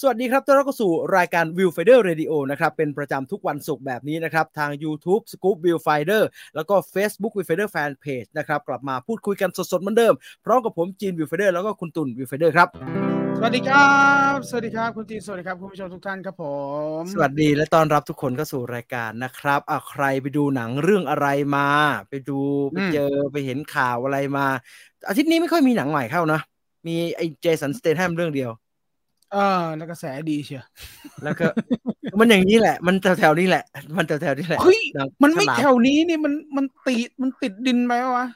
สวัสดีครับต้อนรับเข้าสู่รายการ View Finder Radio นะครับ เป็นประจำทุกวันศุกร์แบบนี้นะครับ ทาง YouTube Scoop View Finder แล้วก็ Facebook View Finder Fan Page นะครับ กลับมาพูดคุยกันสดๆเหมือนเดิม พร้อมกับผมจีน View Finder แล้วก็คุณตุน View Finder ครับ สวัสดีครับ สวัสดีครับ คุณจีนสวัสดีครับ คุณผู้ชมทุกท่านครับผม สวัสดีและต้อนรับทุกคนเข้าสู่รายการนะครับอะใครไปดูหนังเรื่องอะไรมา ไปดูไปเจอไปเห็นข่าวอะไรมา อาทิตย์นี้ไม่ค่อยมีหนังใหม่เข้านะ มีไอ้เจสันสเตทแฮมเรื่องเดียวเออแล้วกระแสดีเชียวแล้วก็มันอย่างนี้แหละ มันแถวๆนี้แหละ มันแถวๆนี้แหละเฮ้ยหงมันไม่ฉลาแถวนี้นี่มันมันติดมันติดดินไปวะ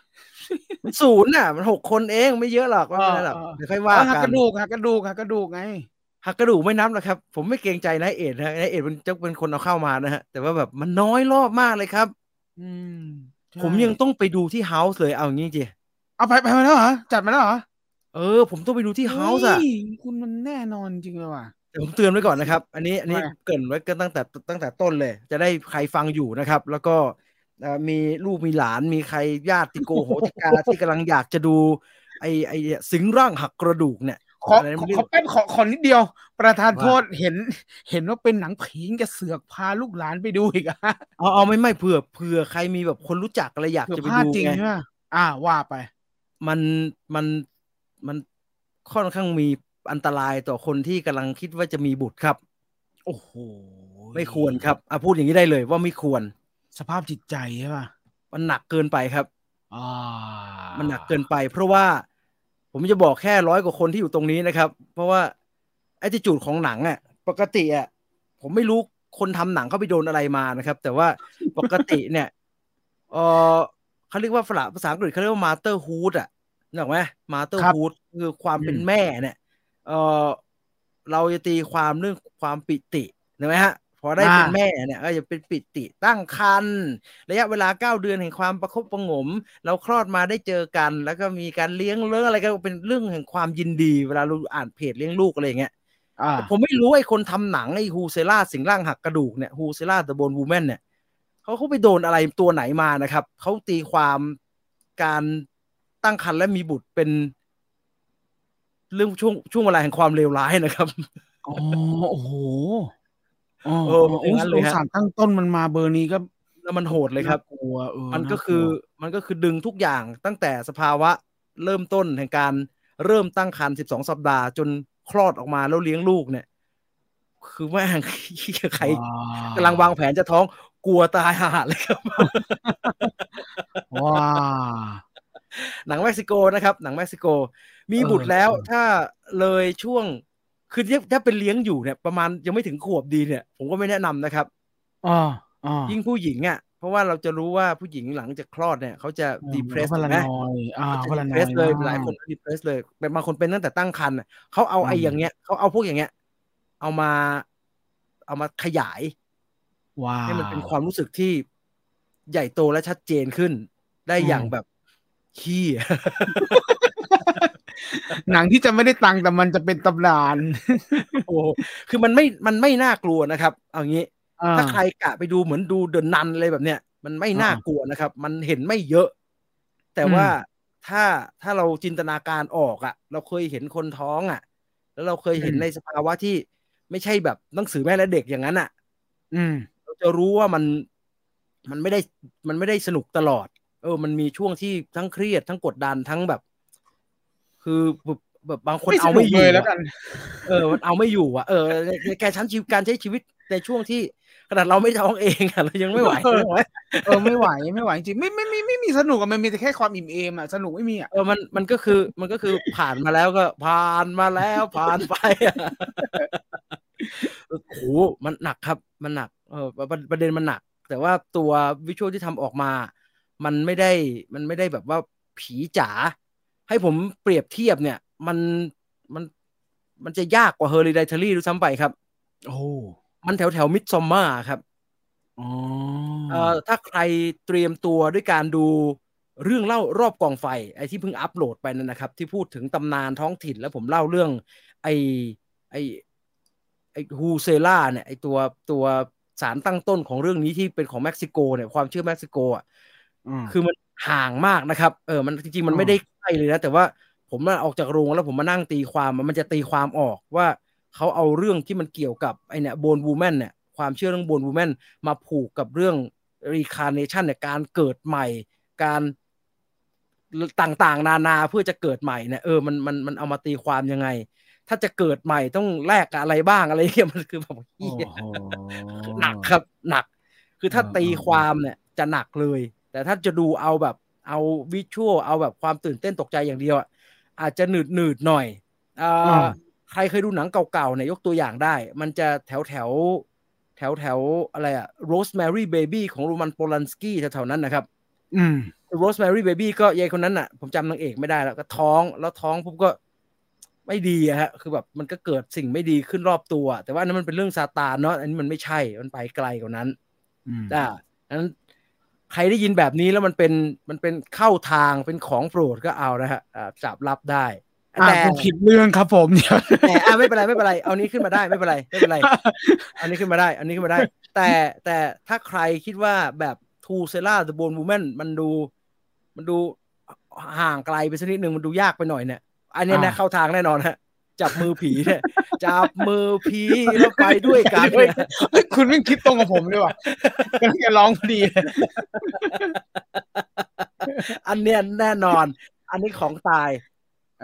มันศูนย์น่ะ มันหกคนเองไม่เยอะหรอกว่าไม่เป็นไรหรอกเออเออเดี๋ยวค่อยว่าหักกักนระดูกหักกระดูกหักกระดูกไงหักกระดูกไม่นับหรอกครับ ผมไม่เกรงใจนายเอ็ดนะนายเอ็ดมันจะเป็นคนเอาเข้ามานะฮะแต่ว่าแบบมันน้อยรอบมากเลยครับ อืมใช่ผมยังต้องไปดูที่เฮาส์เลยเอาอย่างนี้จีเอาไปไปมาแล้วเหรอจัดมาแล้วเหรอเออ ผมต้องไปดูที่เฮาส์อะฮ้ยคุณมันแน่นอนจริงเลยว่ะแต่ผมเตือนไว้ก่อนนะครับ อันนี้อันนี้ว่าเกรินไว้กันตั้งแต่ตั้งแต่ต้นเลย จะได้ใครฟังอยู่นะครับ แล้วก็เอ่อ มีลูกมีหลานมีใครญาติโกโหติกาที่กำลังอยากจะดู ไอไอสิงร่างหักกระดูกเนี่ยขออะไรนะขอเรื่ขอองแป๊บขอขอนิดเดียว ประธานว่าโทษเห็น เห็นว่าเป็นหนังผีจะเสือกพาลูกหลานไปดูอีกอะเอาเอาไม่ไม่เผื่อเผื่อใครมีแบบคนรู้จักอะไรอยากเผื่อจะไปพลาดดูจริงไงใช่ไหมอ่าว่าไป มันมันมันค่อนข้างมีอันตรายต่อคนที่กำลังคิดว่าจะมีบุตรครับ โอ้โหไม่ควรครับอะพูดอย่างนี้ได้เลยว่าไม่ควร สภาพจิตใจใช่ป่ะมันหนักเกินไปครับอ่ามันหนักเกินไป เพราะว่าผมจะบอกแค่ร้อยกว่าคนที่อยู่ตรงนี้นะครับ เพราะว่าไอ้ที่จูดของหนังอะ ปกติอะผมไม่รู้คนทำหนังเขาไปโดนอะไรมานะครับ แต่ว่าปกติเนี่ยเออเขาเรียกว่าฝรั่งภาษาอังกฤษเขาเรียกว่า motherhood อะนึกออกไหม motherhood คือความเป็นแม่เนี่ยเออเราจะตีความเรื่องความปิติเห็นไหมฮะ พอได้เป็นแม่เนี่ยก็จะเป็นปิติตั้งครรภ์ระยะเวลาเก้าเดือนแห่งความประคบประหงม เราคลอดมาได้เจอกัน แล้วก็มีการเลี้ยงเลี้ยงอะไรก็เป็นเรื่องแห่งความยินดี เวลาเราอ่านเพจเลี้ยงลูกอะไรอย่างเงี้ยอ่าผมไม่รู้ไอ้คนทำหนังไอ้ Huesera สิงร่างหักกระดูกเนี่ย Huesera The Bone Woman เนี่ยเขาเขาไปโดนอะไรตัวไหนมานะครับเขาตีความการตั้งครรภ์และมีบุตรเป็น เรื่องช่วงช่วงเวลาแห่งความเลวร้ายนะครับอ๋อโอ้โห อ๋อเอออย่างนั้นเลยฮะสารตั้งต้นมันมาเบอร์นี้ก็แล้วมันโหดเลยครับน่ากลัวเออมันก็น่ากลัวคือมันก็คือดึงทุกอย่างตั้งแต่สภาวะเริ่มต้นแห่งการเริ่มตั้งครรภ์12สัปดาห์จนคลอดออกมาแล้วเลี้ยงลูกเนี่ย คือแม่งใครว้าวกำลังวางแผนจะท้องกลัวตายห่าเลยครับว้าหนังเม็กซิโกนะครับ หนังเม็กซิโก มีเออบุตรแล้วเออถ้าเลยช่วง คือถ้าถ้าเป็นเลี้ยงอยู่เนี่ยประมาณยังไม่ถึงขวบดีเนี่ย ผมก็ไม่แนะนำนะครับอ่าอ่ายิ่งผู้หญิงอะเพราะว่าเราจะรู้ว่าผู้หญิงหลังจากคลอดเนี่ยเขาจะดีเพรสพลาไหมนอยอ่าเขาพจะลาดีนเพอรยสเลยมากหลายคนดีเพรสเลยเป็นบางคนเป็นตั้งแต่ตั้งครรภ์อะเขาเอาไอ้อืมอย่างเงี้ยเขาเอาพวกอย่างเงี้ย เอามา เอามาขยายว้าวให้มันเป็นความรู้สึกที่ใหญ่โตและชัดเจนขึ้น ได้อย่างอืมแบบขี้ หนังที่จะไม่ได้ตังค์แต่มันจะเป็นตำนาน โอ้โหคือมันไม่มันไม่น่ากลัวนะครับ เอางี้อ่ถ้าใครกะไปดูเหมือนดูเดินนันอะไรแบบเนี้ยมันไม่น่ากลัวนะครับ มันเห็นไม่เยอะ แต่ว่าถ้าถ้าเราจินตนาการออกอะ่ะ เราเคยเห็นคนท้องอะ่ะ แล้วเราเคยเห็นในสภาวะที่ไม่ใช่แบบหนังสือแม่และเด็กอย่างนั้นอะ อืม เราจะรู้ว่ามันมันไม่ได้มันไม่ได้สนุกตลอด เออ มันมีช่วงที่ทั้งเครียดทั้งกดดันทั้งแบบ คือแบบแบบบางคนไม่สเอานุไม่กอยู่เลยแล้วอะกัน เออ มันเอาไม่อยู่อะ เออในในการชั้นชีวิตการใช้ชีวิตในช่วงที่ขนาดเราไม่ท้องเองอะเรายังไม่ไหวเออไม่ไหวเออไม่ไหวไม่ไหวจริงไม่ไม่ไม่ไม่มีสนุกอะมันมีแต่แค่ความอิ่มเอมอะสนุกไม่มีอะเออมันมันก็คือมันก็คือผ่านมาแล้วก็ผ่านมาแล้วผ่านไปอะโอ้โหมันหนักครับมันหนักเออประประเด็นมันหนัก แต่ว่าตัววิชวลที่ทำออกมา มันไม่ได้มันไม่ได้แบบว่าผีจ๋า ให้ผมเปรียบเทียบเนี่ย มันมันมันจะยากกว่าเฮอริด t ท r y ด้วยซ้ำไปครับ โอ้มันแถวแถว Midsommar ครับอ๋อเอ่อถ้าใครเตรียมตัวด้วยการดูเรื่องเล่ารอบกองไฟ ไอ้ที่เพิ่งอัปโหลดไปนั่นนะครับ ที่พูดถึงตำนานท้องถิ่นแล้วผมเล่าเรื่อง ไอ้ไอ้ไอ้ Huesera เนี่ยไอ้ตัวตัวสารตั้งต้นของเรื่องนี้ที่เป็นของเม็กซิโกเนี่ยความเชื่อเม็กซิโกอะอืมคือมันห่างมากนะครับ เออมันจริงๆมันไม่ได้ใกล้ เลยนะ แต่ว่าผมมาออกจากโรงแล้วผมมานั่งตีความมันจะตีความออกว่าเขาเอาเรื่องที่มันเกี่ยวกับไอเนี่ยโบนวูแมนเนี่ยความเชื่อเรื่องโบนวูแมนมาผูกกับเรื่องรีคาร์เนชันเนี่ยการเกิดใหม่ การต่างๆ นานาเพื่อจะเกิดใหม่เนี่ยเออมันมันมันเอามาตีความยังไง ถ้าจะเกิดใหม่ต้องแลกกับอะไรบ้างอะไรเงี้ยมันคือแบบหนักครับหนัก คือถ้าตีความเนี่ยจะหนักเลย แต่ถ้าจะดูเอาแบบ เอาวิชวลเอาแบบความตื่นเต้นตกใจอย่างเดียวอาจจะหนืดหนืดหน่อยอ่าใครเคยดูหนังเก่าๆเนี่ยยกตัวอย่างได้ มันจะแถวแถวแถวแถวอะไรอะ Rosemary Baby ของโรมันโปลันสกี้แถวๆนั้นนะครับ อืม Rosemary Baby ก็ยายคนนั้นอะผมจำนางเอกไม่ได้แล้วก็ท้องแล้วท้องปุ๊บก็ไม่ดีอะฮะ คือแบบมันก็เกิดสิ่งไม่ดีขึ้นรอบตัว แต่ว่านั้นมันเป็นเรื่องซาตานเนาะอันนี้มันไม่ใช่มันไปไกลกว่านั้นอ่านั้น ใครได้ยินแบบนี้แล้วมันเป็นมันเป็นเข้าทางเป็นของโปรดก็เอานะฮะจับรับได้แต่ผิดเรื่องครับผมเนี่ยแต่อ่าไม่เป็นไรไม่เป็นไร เอานี้ขึ้นมาได้ไม่เป็นไรไม่เป็นไรอันนี้ขึ้นมาได้ อันนี้ขึ้นมาได้ แต่แต่ถ้าใครคิดว่าแบบทูเซล่าเดอะโบนวูแมนมันดู มันดูห่างไกลไปสักนิดหนึ่งมันดูยากไปหน่อยเนี่ย อันนี้นะเข้าทางแน่นอนฮะ จับมือผีเนี่ยจับมือผีแล้วไปด้วยกันคุณไม่คิดตรงกับผมด้วยว่ะกำลังจะร้องพอดี อันเนี้ยแน่นอน อันนี้ของตาย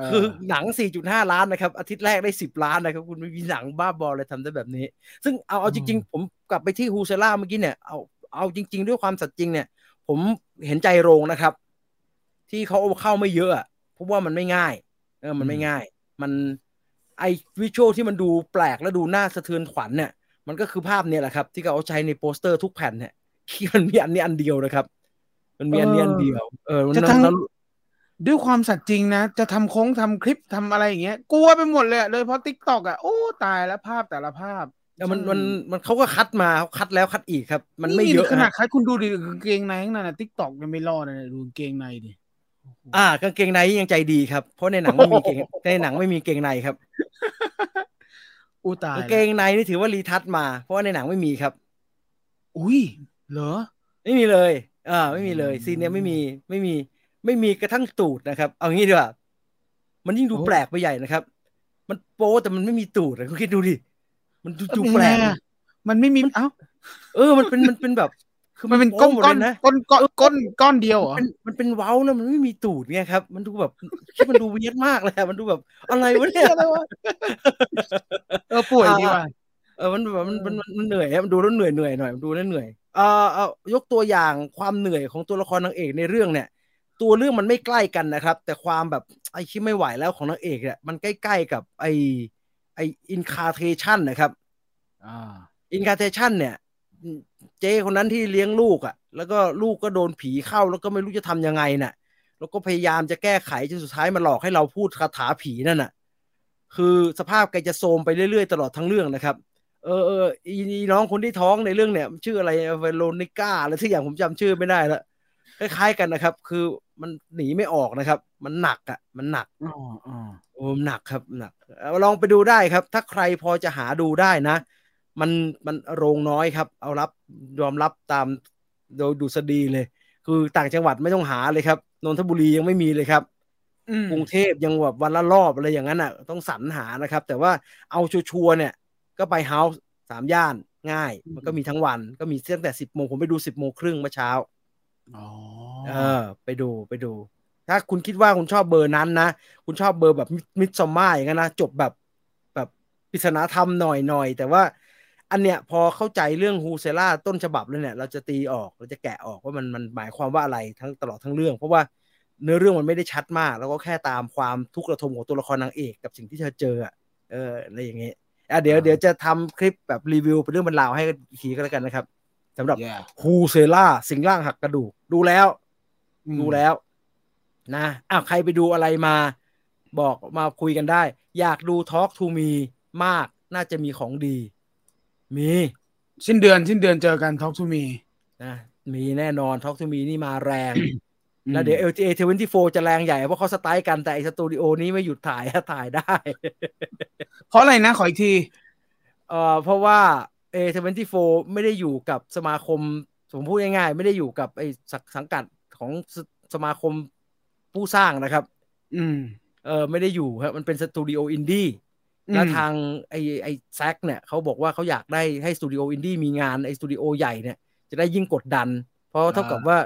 คือหนัง 4.5 ล้านนะครับ อาทิตย์แรกได้ 10 ล้านนะครับ คุณไม่มีหนังบ้าบอเลยทำได้แบบนี้ ซึ่งเอาเอาจริง ๆ ผมกลับไปที่ฮูเซล่าเมื่อกี้เนี่ยเอาเอาจริง ๆ ด้วยความสัตย์จริงเนี่ย ผมเห็นใจโรงนะครับ ที่เขาเข้าไม่เยอะอะเพราะว่ามันไม่ง่าย เออมันไม่ง่าย มัน ไอ visual ที่มันดูแปลกและดูน่าสะเทือนขวัญเนี่ยมันก็คือภาพเนี่ยแหละครับ ที่เขาเอาใช้ในโปสเตอร์ทุกแผ่นเนี่ยที่มันมีอันนี้อันเดียวนะครับ มันมีอันนี้อันเดียว เออจะทั้งด้วยความสัตย์จริงนะ จะทำโค้งทำคลิปทำอะไรอย่างเงี้ยกลัวไปหมดเลยเลยเพราะ TikTok อะโอ้ตายแล้วภาพแต่ละภาพแล้วมันมันมันเขาก็คัดมาเขาคัดแล้วคัดอีกครับ มันไม่เยอะขนาดคัดคุณดูดิกางเกงในข้างใน TikTok ยังไม่รอดเลยดูกางเกงในดิ อ่ากางเกงในยังใจดีครับ เพราะในหนังไม่มีเกงในหนังไม่มีเกงในครับอู้ตายกางเกงในนี่ถือว่ารีทัชมา เพราะว่าในหนังไม่มีครับ อุ้ยเหรอ ไม่มีเลยอ่าไม่มีเลย ซีนเนี้ยไม่มีไม่มี ไม่มีกระทั่งตูดนะครับ เอางี้ดีกว่ามันยิ่งดูแปลกไปใหญ่นะครับ มันโป๊แต่มันไม่มีตูดเลยคุณคิดดูดิมันดูแปลกมันไม่มีเอ้าเออ มันเป็นมันเป็นแบบ คือมันเป็นก้อนก้อนก้อนก้อนก้อนเดียวเหรอมันเป็นเว้าแล้วมันไม่มีตูดไงครับ มันดูแบบคิดมันดูเวียดมากเลยมันดูแบบอะไรวะเนี่ยเออป่วยดีว่ะเออมันแบบมันมันมันเหนื่อยมันดูแล้วเหนื่อยเหนื่อยหน่อยมันดูแล้วเหนื่อยเออเอายกตัวอย่างความเหนื่อยของตัวละครนางเอกในเรื่องเนี่ย ตัวเรื่องมันไม่ใกล้กันนะครับ แต่ความแบบไอ้คิดไม่ไหวแล้วของนางเอกเนี่ยมันใกล้ๆกับไอ้ไอ้อินคาเทชันนะครับ อ่าอินคาเทชันเนี่ย เจคนนั้นที่เลี้ยงลูกอะ่ะ แล้วก็ลูกก็โดนผีเข้าแล้วก็ไม่รู้จะทำยังไงน่ะ แล้วก็พยายามจะแก้ไขจนสุดท้ายมาหลอกให้เราพูดคาถาผีนั่นน่ะ คือสภาพแกจะโทมไปเรื่อยๆ ตลอดทั้งเรื่องนะครับ เออเอออีน้องคนที่ท้องในเรื่องเนี่ย ชื่ออะไรเวโรนิก้าอะไรที่อย่างผมจำชื่อไม่ได้แล้วคล้ายๆกันนะครับ คือมันหนีไม่ออกนะครับ มันหนักอะ มันหนักอ๋ออ๋อโอ้หนักครับหนักลองไปดูได้ครับ ถ้าใครพอจะหาดูได้นะ มันมันโรงน้อยครับ เอารับยอมรับตามโดยดูสดีเลย คือต่างจังหวัดไม่ต้องหาเลยครับนนทบุรียังไม่มีเลยครับกรุงเทพยังแบบวันละรอบอะไรอย่างนั้นอะ ต้องสรรหานะครับ แต่ว่าเอาชัวร์เนี่ย ก็ไปเฮาส์สามย่านง่าย มันก็มีทั้งวันก็มีตั้งแต่สิบโมงผมไปดูสิบโมงครึ่งเมื่อเช้าอ๋อเออ ไปดูไปดู ถ้าคุณคิดว่าคุณชอบเบอร์นั้นนะคุณชอบเบอร์แบบมิดซอมมาอย่างนั้นนะจบแบบแบบปริศนาธรรมหน่อยหน่อยแต่ว่า อันเนี้ยพอเข้าใจเรื่องฮูเซล่าต้นฉบับแล้วเนี่ยเราจะตีออกเราจะแกะออกว่ามันมันหมายความว่าอะไรทั้งตลอดทั้งเรื่อง เพราะว่าเนื้อเรื่องมันไม่ได้ชัดมาก แล้วก็แค่ตามความทุกข์ระทมของตัวละครนางเอกกับสิ่งที่เธอเจออะเอออะไรอย่างเงี้ยอะเดี๋ยวเดี๋ยวจะทำคลิปแบบรีวิวเป็นเรื่องบรรลาวให้อีกทีก็แล้วกันนะครับสำหรับฮูเซล่าสิงร่างหักกระดูกดูแล้ว ดูแล้ว นะอ้าวใครไปดูอะไรมา บอกมาคุยกันได้ อยากดูทอล์กทูมีมากน่าจะมีของดี มีสิ้นเดือนสิ้นเดือนเจอกันทอล์กทูมีนะมีแน่นอนทอล์กทูมีนี่มาแรง แล้วเดี๋ยว LTA 24จะแรงใหญ่ เพราะเขาสไตล์กันแต่สตูดิโอนี้ไม่หยุดถ่ายถ่ายได้ เพราะอะไรนะ ขออีกทีเอ่อเพราะว่า A24 ไม่ได้อยู่กับสมาคมผมพูดง่ายๆ ไม่ได้อยู่กับไอ้สังกัดของสมาคมผู้สร้างนะครับ อืมเออไม่ได้อยู่ครับมันเป็นสตูดิโออินดี้อืม แล้วทางไอไอ SAG เนี่ยเขาบอกว่าเขาอยากได้ให้สตูดิโออินดี้มีงานไอสตูดิโอใหญ่เนี่ยจะได้ยิ่งกดดัน เพราะเท่ากับว่า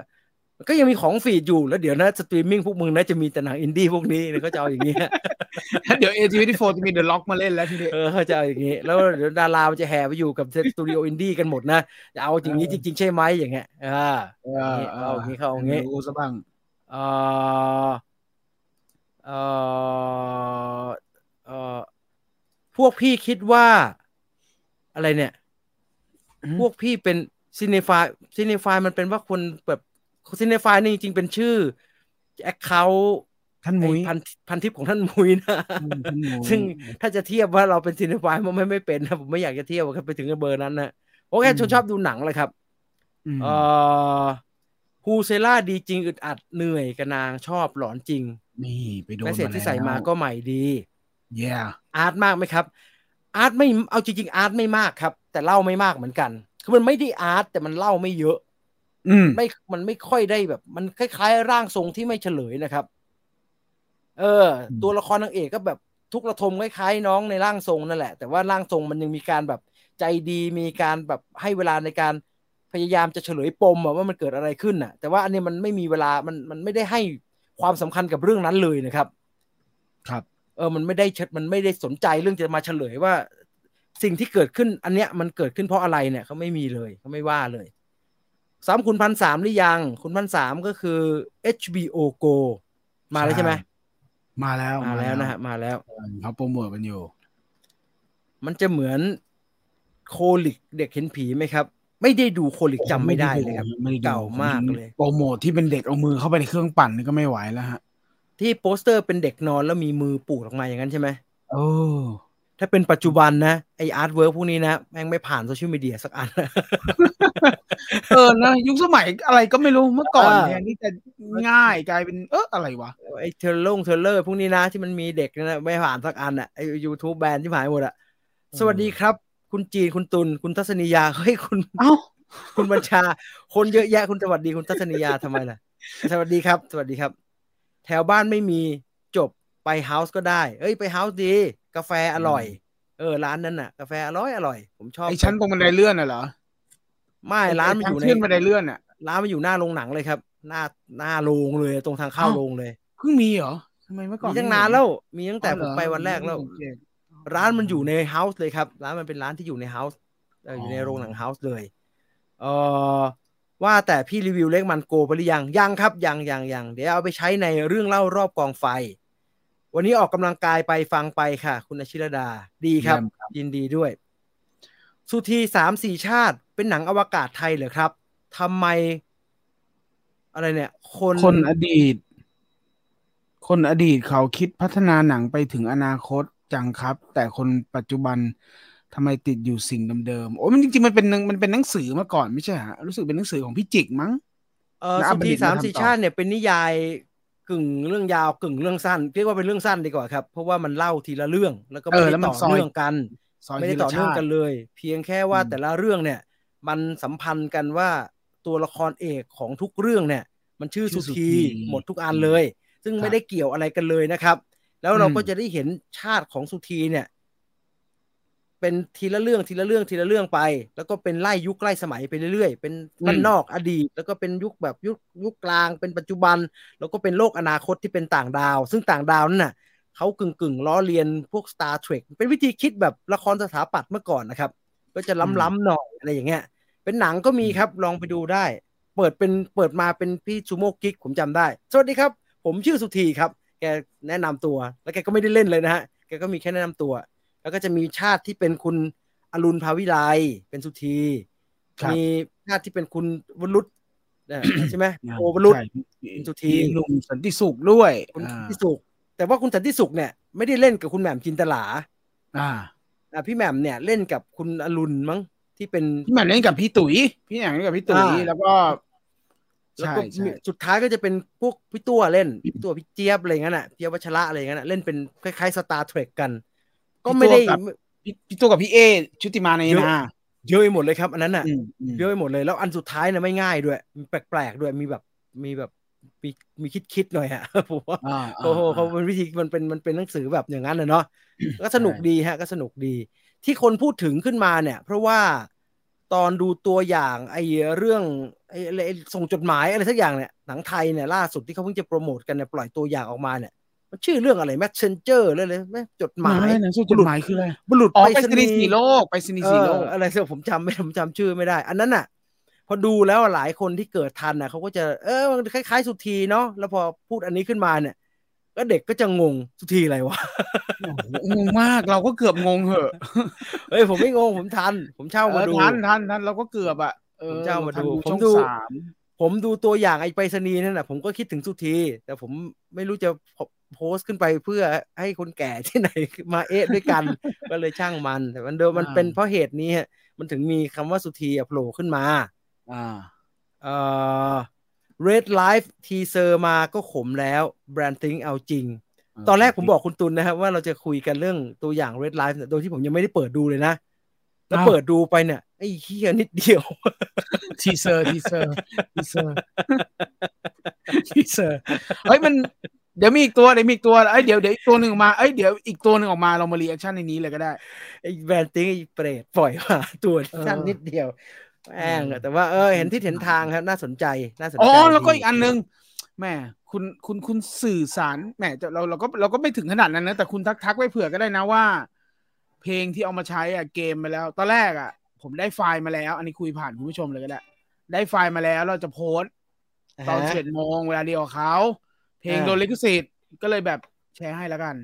ก็ยังมีของ feed อยู่แล้วเดี๋ยวนะสตรีมมิ่งพวกมึงนะจะมีแต่หนังอินดี้พวกนี้เนี่ยเขาจะเอาอย่างนี้เดี๋ยว A24 จะมี The Rock มาเล่นแล้วทีนี้เออเขาจะเอาอย่างนี้ แล้วเดี๋ยวดารามันจะแห่ไปอยู่กับสตูดิโออินดี้กันหมดนะจะเอาอย่างนี้จริง ๆ ใช่ไหมอย่างเงี้ยอ่าเออเอาอย่างนี้เขาเอาอย่างนี้รู้ซะบ้างเอ่อเอ่อเอ่อ พวกพี่คิดว่าอะไรเนี่ยอืมพวกพี่เป็น cinephile cinephile มันเป็นว่าคนแบบ cinephile นี่จริงๆเป็นชื่อaccount ท่านมุ้ยพันพันทิปของท่านมุ้ยนะอืมท่านมุ้ยซึ่งถ้าจะเทียบว่าเราเป็น cinephile มันไม่ไม่เป็นนะผมไม่อยากจะเทียบครับไปถึงเบอร์นั้นนะโอเคคนชอบดูหนังเลยครับมเอ่อ Huesera ดีจริงอึดอัดเหนื่อยกับนางชอบหลอนจริง นี่ไปโดน message ที่ใส่มาก็ใหม่ดี เย่ art มากไหมครับ art ไม่เอาจริงๆ art ไม่มากครับ แต่เล่าไม่มากเหมือนกันคือมันไม่ได้ art แต่มันเล่าไม่เยอะ อืมไม่มันไม่ค่อยได้แบบ มันคล้ายๆ ร่างทรงที่ไม่เฉลยนะครับ เออ ตัวละครนางเอกก็แบบทุกระทมคล้ายๆน้องในร่างทรงนั่นแหละ แต่ว่าร่างทรงมันยังมีการแบบใจดีมีการแบบให้เวลาในการพยายามจะเฉลยปมอะว่ามันเกิดอะไรขึ้นน่ะ แต่ว่าอันนี้มันไม่มีเวลามันมันไม่ได้ให้ความสำคัญกับเรื่องนั้นเลยนะครับครับ เออมันไม่ได้เฉมันไม่ได้สนใจเรื่องจะมาเฉลยว่า สิ่งที่เกิดขึ้นอันเนี้ยมันเกิดขึ้นเพราะอะไรเนี่ยเขาไม่มีเลยเขาไม่ว่าเลยสามคุณพันสามหรือยัง คุณพันสามก็คือ HBO Go มาแล้วใช่ไหมมาแล้วมาแล้วนะฮะมาแล้วเขาโปรโมทกันอยู่ มันจะเหมือนโคลิกเด็กเห็นผีไหมครับ ไม่ได้ดูโคลิกจำไม่ได้เลยครับไม่ได้ดูเก่ามากเลย โปรโมทที่เป็นเด็กเอามือเข้าไปในเครื่องปั่นนี่ก็ไม่ไหวแล้วฮะ ที่โปสเตอร์เป็นเด็กนอนแล้วมีมือปูดออกมาอย่างนั้นใช่ไหมโอ้ถ้าเป็นปัจจุบันนะ ไอ artwork พวกนี้นะ แม่งไม่ผ่านโซเชียลมีเดียสักอัน เออนะ ยุคสมัยอะไรก็ไม่รู้เมื่อก่อนอ่าแทนที่จะง่ายกลายเป็นเอออะไรวะ ไอ trailer ลง trailer พวกนี้นะ ที่มันมีเด็กนะไม่ผ่านสักอันอะไอยูทูบแบนที่ผ่านหมดอะ สวัสดีครับ คุณจีนคุณตุลคุณทัศนียาเฮ้ยคุณ เอ้า คุณบัญชา คนเยอะแยะคุณสวัสดีคุณทัศนียาทำไมล่ะ สวัสดีครับ สวัสดีครับ แถวบ้านไม่มีจบไปเฮาส์ก็ได้ เอ้ยไปเฮาส์ดี กาแฟอร่อย เออ ร้านนั้นน่ะ กาแฟอร่อยอร่อย ผมชอบไอชั้นตรงบันไดเลื่อนน่ะเหรอ ไม่ร้านมันอยู่ในทงขึ้นบันไดเลื่อนอะร้านมันอยู่หน้าโรงหนังเลยครับ หน้าหน้าโรงเลยตรงทางเข้าอ้าวโรงเลยเพิ่งมีเหรอทำไมเมื่อก่อนมีตั้งไเห็นานแล้ว มีตั้งแต่อ๋อผเหรมอไปวันแรกแล้วไม่สังเตร้านมันอยู่ในเฮาส์เลยครับ ร้านมันเป็นร้านที่อยู่ในเฮาส์เอออยู่ในโรงหนังเฮาส์เลย เออ ว่าแต่พี่รีวิวเล็กมันโกไปหรือยัง ยังครับ ยังยังยังเดี๋ยวเอาไปใช้ในเรื่องเล่ารอบกองไฟ วันนี้ออกกำลังกายไปฟังไปค่ะ คุณอาชิรดา ดีครับเยี่ยมครับ ยินดีด้วย สุธีสามสี่ชาติเป็นหนังอวกาศไทยเหรอครับทำไม อะไรเนี่ย คนคนอดีต คนอดีตเขาคิดพัฒนาหนังไปถึงอนาคตจังครับ แต่คนปัจจุบัน ทำไมติดอยู่สิ่งเดิมๆโอ้มันจริงๆมันเป็นหนังมันเป็นหนังสือมาก่อนไม่ใช่ฮะรู้สึกเป็นหนังสือของพี่จิกมั้งเออแล้วสุอัปธีเดตสามมาทำสี่ต่อชาติเนี่ยเป็นนิยายกึ่งเรื่องยาวกึ่งเรื่องสั้นเรียกว่าเป็นเรื่องสั้นดีกว่าครับ เพราะว่ามันเล่าทีละเรื่องแล้วก็เอไม่อได้แล้วมันต่อซอยเนื่องกันซอยไม่ได้ทีต่ละอเนื่องชาติกันเลย เพียงแค่ว่าอืมแต่ละเรื่องเนี่ย มันสัมพันธ์กันว่าตัวละครเอกของทุกเรื่องเนี่ย มันชื่อชื่สุอสุธีธีหมดทุกอันเลย ซึ่งครับไม่ได้เกี่ยวอะไรกันเลยนะครับ แล้วเราอืมก็จะได้เห็นชาติของสุธีเนี่ย เป็นทีละเรื่องทีละเรื่องทีละเรื่องไป แล้วก็เป็นไล่ยุคไล่สมัยไปเรื่อยๆ เป็นบ้านนอกอดีต แล้วก็เป็นยุคแบบยุคยุคกลางเป็นปัจจุบัน แล้วก็เป็นโลกอนาคตที่เป็นต่างดาว ซึ่งต่างดาวนั่นน่ะเขากึ่งกึ่งๆล้อเลียนพวก Star Trek เป็นวิธีคิดแบบละครสถาปัตย์เมื่อก่อนนะครับ ก็จะล้ำๆหน่อยอะไรอย่างเงี้ย เป็นหนังก็มีครับลองไปดูได้ เปิดเป็นเปิดมาเป็นพี่ซูโม่กิ๊กผมจำได้ สวัสดีครับ ผมชื่อสุธีครับ แกแนะนำตัว แล้วแกก็ไม่ได้เล่นเลยนะฮะแกก็มีแค่แนะนำตัว แล้วก็จะมีชาติที่เป็นคุณอรุณภาวิไลเป็นสุธีครับมีชาติที่เป็นคุณวรุษเอ่อใช่ไหมโอวรุษใช่คุณสุธีมีหนุ่มสันติสุขด้วยคุณอ่าสันติสุข แต่ว่าคุณสันติสุขเนี่ย ไม่ได้เล่นกับคุณแหม่มจินตลา อ่าอะพี่แหม่มเนี่ยเล่นกับคุณอรุณมั้งที่เป็นพี่แหม่มเล่นกับพี่ตุ๋ย พี่แหม่มเล่นกับพี่ตุ๋ยอ่าแล้วก็แล้วใช่ก็ใช่มีสุดท้ายก็จะเป็นพวกพี่ตัวเล่นพี่ตัวพี่เจี๊ยบอะไรอย่างนั้นอะเจี๊ยบวัชระอะไรอย่างนั้นอะเล่นเป็นคล้ายๆสตาร์เทรคกัน ก็ไม่ได้พี่พี่ตัวกับพี่เอ ชุติมาในเยอะนาเยอะไปหมดเลยครับ อันนั้นอะอืมอืมเยอะไปหมดเลยแล้วอันสุดท้ายเนี่ยไม่ง่ายด้วยมีแปลกๆด้วยมีแบบมีแบบมีมีคิดคิดหน่อยฮะผมว่าอ่าโอ้โหเขาเป็นวิธีมันเป็นมันเป็นหนังสือแบบอย่างนั้นนะเนาะก็สนุกดีฮะ ก็สนุกดี ที่คนพูดถึงขึ้นมาเนี่ย เพราะว่าตอนดูตัวอย่างไอ้เรื่องไอ้ไอ้ส่งจดหมายอะไรสักอย่างเนี่ยหนังไทยเนี่ยล่าสุดที่เขาเพิ่งจะโปรโมทกันเนี่ยปล่อยตัวอย่างออกมาเนี่ย มันชื่อเรื่องอะไร messenger เลยเลยไหมจดหมายหนังสือจดหมายคืออะไรบุรุษอ๋อไปไปรสษนีณีย์สีย์โลกไปสนีย์สีโลกเอออะไรสักผมจำไม่ผมจำชื่อไม่ได้ อันนั้นน่ะ พอดูแล้วหลายคนที่เกิดทันน่ะเขาก็จะเออมันคล้าย ๆ สุธีเนาะแล้วพอพูดอันนี้ขึ้นมาเนี่ยก็เด็กก็จะงงสุธีอะไรวะงงมากเราก็เกือบงงเหอะเฮ้ยผมไม่งงผมทัน ผมเช่ามาดูเออทันทันทันเราก็เกือบอะเออผมจะเอามาดูรผมช่องดูสาม ผมดูตัวอย่างไอ้ไปรษณีย์นั่นน่ะผมก็คิดถึงสุธีแต่ผมไม่รู้จะโพสต์ขึ้นไปเพื่อให้คนแก่ที่ไหนมาเอะด้วยกัน ก็เลยช่างมัน แต่มันเดิมมันเป็นเพราะเหตุนี้ฮะมันถึงมีคำว่าสุธีอะโผล่ขึ้นมา อ่าเอ่อ Red Life teaser มาก็ขมแล้ว Brand Think เอาจริง ตอนแรกผมบอกคุณตุลนะครับ ว่าเราจะคุยกันเรื่องตัวอย่าง Red Life เนี่ยโดยที่ผมยังไม่ได้เปิดดูเลยนะ แล้วอ้าวเปิดดูไปเนี่ย ไอ้เฮียนิดเดียว teaser teaser teaser teaser เฮ้ยมันเดี๋ยวมีอีกตัวเดี๋ยวมีอีกตัวเอ้ยเดี๋ยวเดี๋ยวอีกตัวหนึ่งออกมาเอ้ยเดี๋ยวอีกตัวหนึ่งออกมาเรามา reaction ในนี้เลยก็ได้ไอ้ BrandThink ไอ้เปรตปล่อยมาตัวเออสั้นนิดเดียวแม่งอะแต่ว่าเออเห็นที่เห็นทางครับน่าสนใจน่าสนใจอ๋อแล้วก็ดีอีกอันหนึงแหม่คุณคุณคุณสื่อสารแหมจะเราเราก็เราก็ไม่ถึงขนาดนั้นนะแต่คุณทักทักไว้เผื่อก็ได้นะว่า เพลงที่เอามาใช้อะเกมมาแล้ว ตอนแรกอะ ผมได้ไฟล์มาแล้ว อันนี้คุยผ่านคุณผู้ชมเลยก็ได้ได้ไฟล์มาแล้วเราจะโพสต์ตอนฮะสิบเอ็ดโมงเวลาเดียวกับเขาเพลงอ่าโดนลิขสิทธิ์ก็เลยแบบแชร์ให้แล้วกัน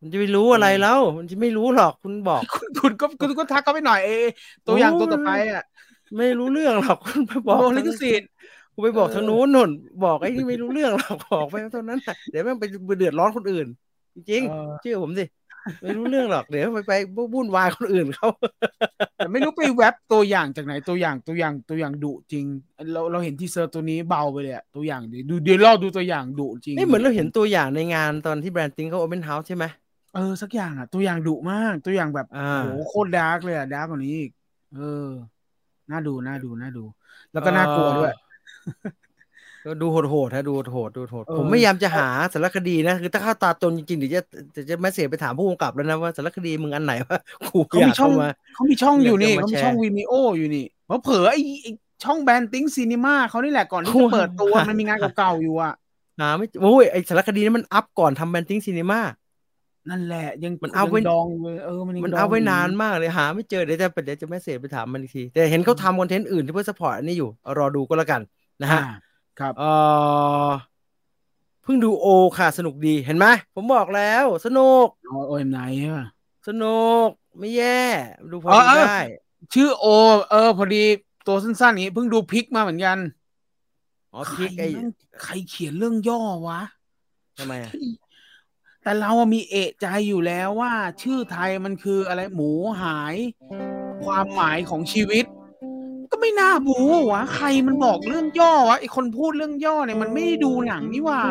มันจะไม่รู้อะไรแล้ว มันจะไม่รู้หรอกคุณบอกคุณคุณก็คุณก็ทักเขาไปหน่อยเอตัวอย่างตัวต่อไปอะ ไม่รู้เรื่องหรอกคุณไปบอกโดนลิขสิทธิ์กูไปบอกเออทางนู้นนุ่นบอกไอ้นี่ไม่รู้เรื่องหรอกบอกไปเท่านั้นน่ะเดี๋ยวแม่งไปเดือดร้อนคนอื่น จริงเออๆเชื่อผมสิ ไม่รู้เรื่องหรอกเดี๋ยวไปไปวุ่นวายคนอื่นเขาแต่ไม่รู้ไปแว็บตัวอย่างจากไหนตัวอย่างตัวอย่างตัวอย่างดุจริง เราเราเห็น teaser ตัวนี้เบาไปเลยอะตัวอย่างดิดูเดี๋ยวรอดูตัวอย่างดุจริงนี่เหมือนเราเห็นตัวอย่างในงานตอนที่ BrandThink เขาโอเ n นเฮาส์ใช่ไหมเออสักอย่างอะตัวอย่างดุมากตัวอย่างแบบอ่าโอ้โหโคตร dark เลยอะ dark กว่านี้อีกเออน่าดูน่าดูน่าดู แล้วก็น่ากลัวด้วย ก็ดูโหดๆฮะดูโหดๆดูโหดเออผมพยายามจะหาสารคดีนะคือถ้าเข้าตาตนจริงๆเดี๋ยวจะจะจะมาเสียไปถามผู้กำกับแล้วนะว่าสารคดีมึงอันไหนวะกูเขาอยามีกช่อเข้างมาเขามีช่องอยู่นี่อยากจะมาเขามีแชร์ช่องวีมิโออยู่นี่เพราะเผลอๆไอ้ไอ้ช่องแบนติ้งซีนีมาเขานี่แหละก่อนที่โอ้จะยเปิดตัวมันมีงานเก่าๆอยู่อะหาไม่โอ้ยไอสารคดีนั้นมันอัพก่อนทำแบนติ้งซีนีมานั่นแหละยังมันเอาไว้ยังดองเลยเออมันยังมันดงเอาไว้ยู่นานมากเลยหา ไม่เจอเดี๋ยวจะเดี๋ยวจะแมสเซจไปถามมันอีกทีแต่เห็นเขาทำคอนเทนต์อื่นที่เพื่อสปอร์ตอันนี้อยู่รอดูก็แล้วกันนะฮะอ่า ครับเออเพิ่งดูโอค่ะสนุกดีเห็นไหมผมบอกแล้ว สนุกโอเอ็มไนใช่ป่ะสนุกไม่แย่ ดูพออ๋อดูเออได้ ชื่อโอ เออ พอดีตัวสั้นๆอย่างนี้เพิ่งดูพิกมาเหมือนกันอ๋อพริกไอ้ใครแม่งใครเขียนเรื่องย่อวะทำไมอะแต่เราอะมีเอะใจอยู่แล้วว่า ชื่อไทยมันคืออะไรหมูหาย ความหมายของชีวิต ก็ไม่น่าบูวะใครมันบอกเรื่องย่อวะไอคนพูดเรื่องย่อเนี่ยมันไม่ได้ดูหนังนี่หว่า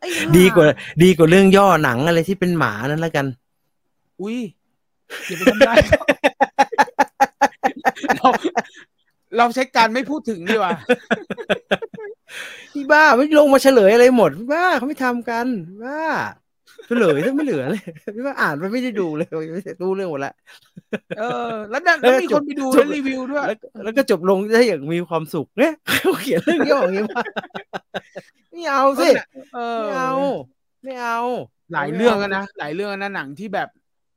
ไอ้ห่ดีกว่า ดีกว่าเรื่องย่อหนังอะไรที่เป็นหมานั่นแล้วกัน อุ้ยอย่าไปทำได้ายเขาเราเราใช้การไม่พูดถึงดีกว่าพี่บ้าไม่ลงมาเฉลยอะไรหมดพี่บ้าเขาไม่ทำกันพี่บ้า เฉลยถ้าไม่เหลือเลยพี่บ้าอ่านไปไม่ได้ดูเลยไม่ได้ดูเรื่องหมดละเออ แล้วนั่นแล้วมีคนไปดูจบแล้วรีวิวด้วยแล้วแล้วก็จบลงได้อย่างมีความสุขเนี่ยเขาเขียนเรื่องย่ออย่างนี้มาไม่เอาสิเออไม่เอาไม่เอา หลายเรื่องแล้วนะหลายเรื่องแล้วนะหนังที่แบบ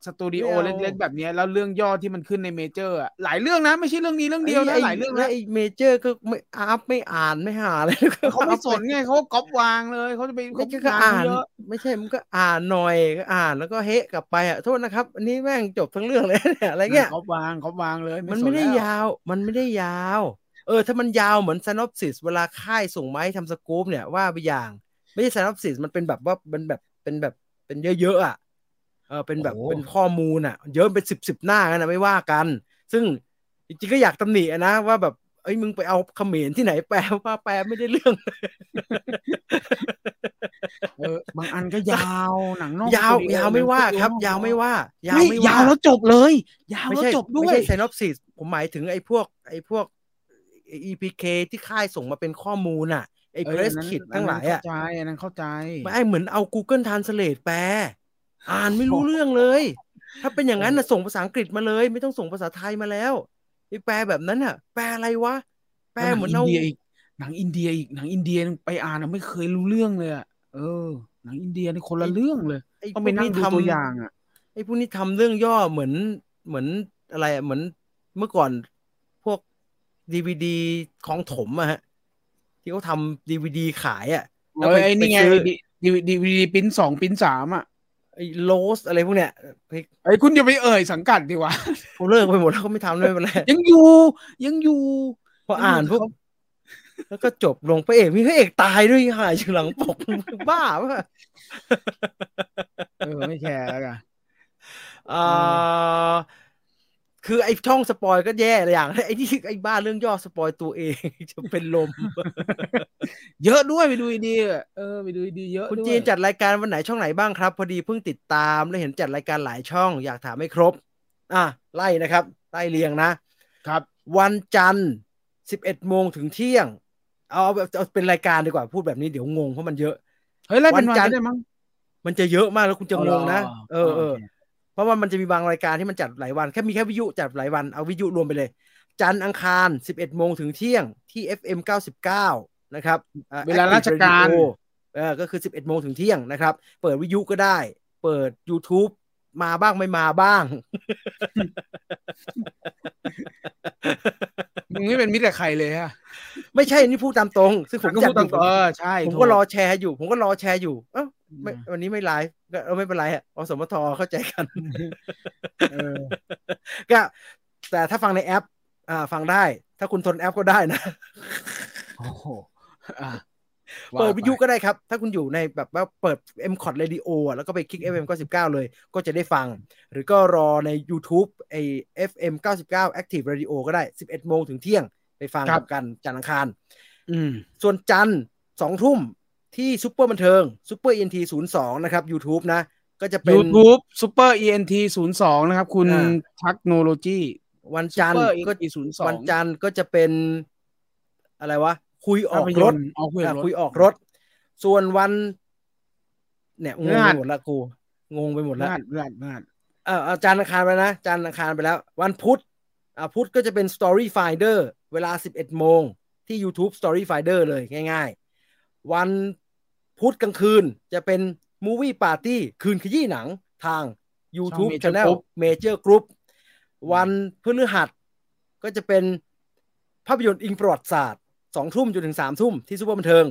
สตูดิโอไม่เอาเล็กๆแบบเนี้ยแล้วเรื่องย่อที่มันขึ้นใน Major อะหลายเรื่องนะไม่ใช่เรื่องนี้เรื่องเดียวนะไอ้หลายเรื่องแล้วนะไอ้ Major ก็ไม่อัพไม่อ่านไม่หาเลยเขาไม่สนไงเขาก็ก๊อปวางเลยเขาจะไปไม่ใช่เขาก็อ่านเยอะไม่ใช่มันก็อ่านหน่อยก็อ่านแล้วก็เฮะกลับไปอะโทษนะครับอันนี้แม่งจบทั้งเรื่องเลยเนี่ยอะไรเงี้ยก๊อปวางก๊อปวางเลย มันสไม่ได้แล้วยาว มันไม่ได้ยาว เออ ถ้ามันยาวเหมือน synopsis เวลาค่ายส่งมาให้ทำสกู๊ปเนี่ยว่าไปอย่าง ไม่ใช่ synopsis มันเป็นแบบว่าเป็นแบบเป็นแบบเป็นเยอะๆอะ เออเป็นแบบโอ้เป็นข้อมูลอะ เยอะเป็นสิบสิบหน้ากันนะไม่ว่ากัน ซึ่งจริงๆก็อยากตำหนิอะนะว่าแบบเอ้ยมึงไปเอาเขมรที่ไหนแปลว่าแปลไม่ได้เรื่องเออบางอันก็ยาวหนังนอกยาวสตูดิโอยาวไม่ว่าครับหนังยาวไม่ว่า ยาวไม่ไม่ยาว่าวแล้วจบเลย ยาวไม่แล้วใช่จบด้วไม่ยใช่ synopsis ผมหมายถึงไอ้พวก ไอ้พวก EPK ที่ค่ายส่งมาเป็นข้อมูลอะไอ้เออ press อันนั้น kit อัทั้นงหนั้นลายเข้าอะใจอันนั้นเข้าใจไม่ไอ้เหมือนเอา Google Translate แปล อ่านไม่รู้เรื่องเลย ถ้าเป็นอย่างนั้นนะส่งภาษาอังกฤษมาเลย ไม่ต้องส่งภาษาไทยมาแล้วไอ้แปลแบบนั้นอะ แปลอะไรวะ แปลแล้วเหมือนหนัเอางอินเดียอีกหนังอินเดียอีกหนังอินเดียไปอ่านอะไม่เคยรู้เรื่องเลยอะเออ หนังอินเดียนี่คนละเรื่องเลยไอ้ต้องไปนั่งดูพวกตัวอย่างอะไอ้พวกนี้ทำเรื่องย่อเหมือนเหมือนอะไรอะเหมือนเมื่อก่อนพวกดีวดีของถมอะฮะที่เขาทำดีวดีขายอะแล้วเอไปอไอ้นี่ไงไปซื้อดีดีดีวีดีปิ้นสองปิ้นสามอะไอ้ โลสอะไรพวกเนี้ยไปไอ้ยคุณอย่าไปเอ่ยสังกัดดีวะเขาเลิกไปหมดแล้วเขาไม่ทำเลยไม่เป็นไรยังอยู่ ยังอยู่พออ่านพวกแล้วก็จบลงพระเอกมีพระเอกตายด้วยหายอยู่หลังปกบ้าป่ะเออไม่แคร์แล้วกันอ่า คือไอ้ช่องสปอยก็แย่เลยอย่างไอ้ที่ไอ้บ้าเรื่องย่อสปอยตัวเอง จะเป็นลม เยอะด้วยไปดูดีๆเออไปดูดีๆเยอะคุณด้วยจีนจัดรายการวันไหนช่องไหนบ้างครับ พอดีเพิ่งติดตามและเห็นจัดรายการหลายช่อง อยากถามให้ครบ อะไล่นะครับไล่เรียงนะครับ วันจันทร์สิบเอ็ดโมงถึงเที่ยง เอาแบบเอาเป็นรายการดีกว่าพูดแบบนี้เดี๋ยวงงเพราะมันเยอะเฮ้ยไล่เป็นวัวันนจันทร์ก็ได้มั้งมันจะเยอะมากแล้วคุณจะงงนะเอออ๋อเออโอ เคเพราะว่ามันจะมีบางรายการที่มันจัดหลายวันแค่มีแค่วิทยุจัดหลายวันเอาวิทยุรวมไปเลย จันทร์อังคาร 11 โมงถึงเที่ยงที่ FM 99 นะครับอ่เวลาราชการ Active Radio เออก็คือ 11 โมงถึงเที่ยงนะครับ เปิดวิทยุก็ได้ เปิด YouTube มาบ้างไม่มาบ้างมึงไม่เป็นมิตรกับใครเลยฮะไม่ใช่นี่พูดตามตรง ซึ่งผมก็จัพูดดอตามยู่เออใช่ผมถูก็รอแชร์อยู่ ผมก็รอแชร์อยู่ เอ้าไม่อืมวันนี้ไม่ไลฟ์ก็เออไม่เป็นไรอะอสมทเข้าใจกันเออก็แต่ถ้าฟังในแอป อ่า ฟังได้ ถ้าคุณทนแอปก็ได้นะโอ้โหอะ เปิดวิทยุไปก็ได้ครับ ถ้าคุณอยู่ในแบบว่าเปิด m c o t Radio อะแล้วก็ไปคลิก FM 99 เลย ก็จะได้ฟัง หรือก็รอใน YouTube ไอ FM 99 Active Radio ก็ได้ 11 โมงถึงเที่ยง ไปฟังกันจันทร์อังคารอืมส่วนจันทร์สองทุ่มที่ซุปเปอร์บันเทิง Super Ent ศูนย์สองนะครับ YouTube นะ ก็จะเป็น YouTube Super ENT 0 2นะครับ คุณอ่าเทคโนโลยีวันจันทร์ Super ก็ ENT 0 2วันจันทร์ก็จะเป็นอะไรวะ คุยออกรถเอาคุยออะอกรถคุยออกรถ ส่วนวัน เนี่ยงงพฤไปหัสหมดละกู งงไปหมดแล้วพลาดพลาดพลาดเออเอาจันทร์อังคารไปนะจันทร์อังคารไปแล้ว วันพุธอ่าพุธก็จะเป็น Story Finder เวลา 11 โมง ที่ YouTube Story Finder เลยง่าย ๆ วันพุธกลางคืนจะเป็น Movie Party คืนขยี้หนังทาง YouTube ช่อง Major Channel Group Major Group วันพฤหัสก็จะเป็นภาพยนตร์อิงประวัติศาสตร์ สองทุ่มจนถึงสามทุ่มที่ซูเปอร์บันเทิง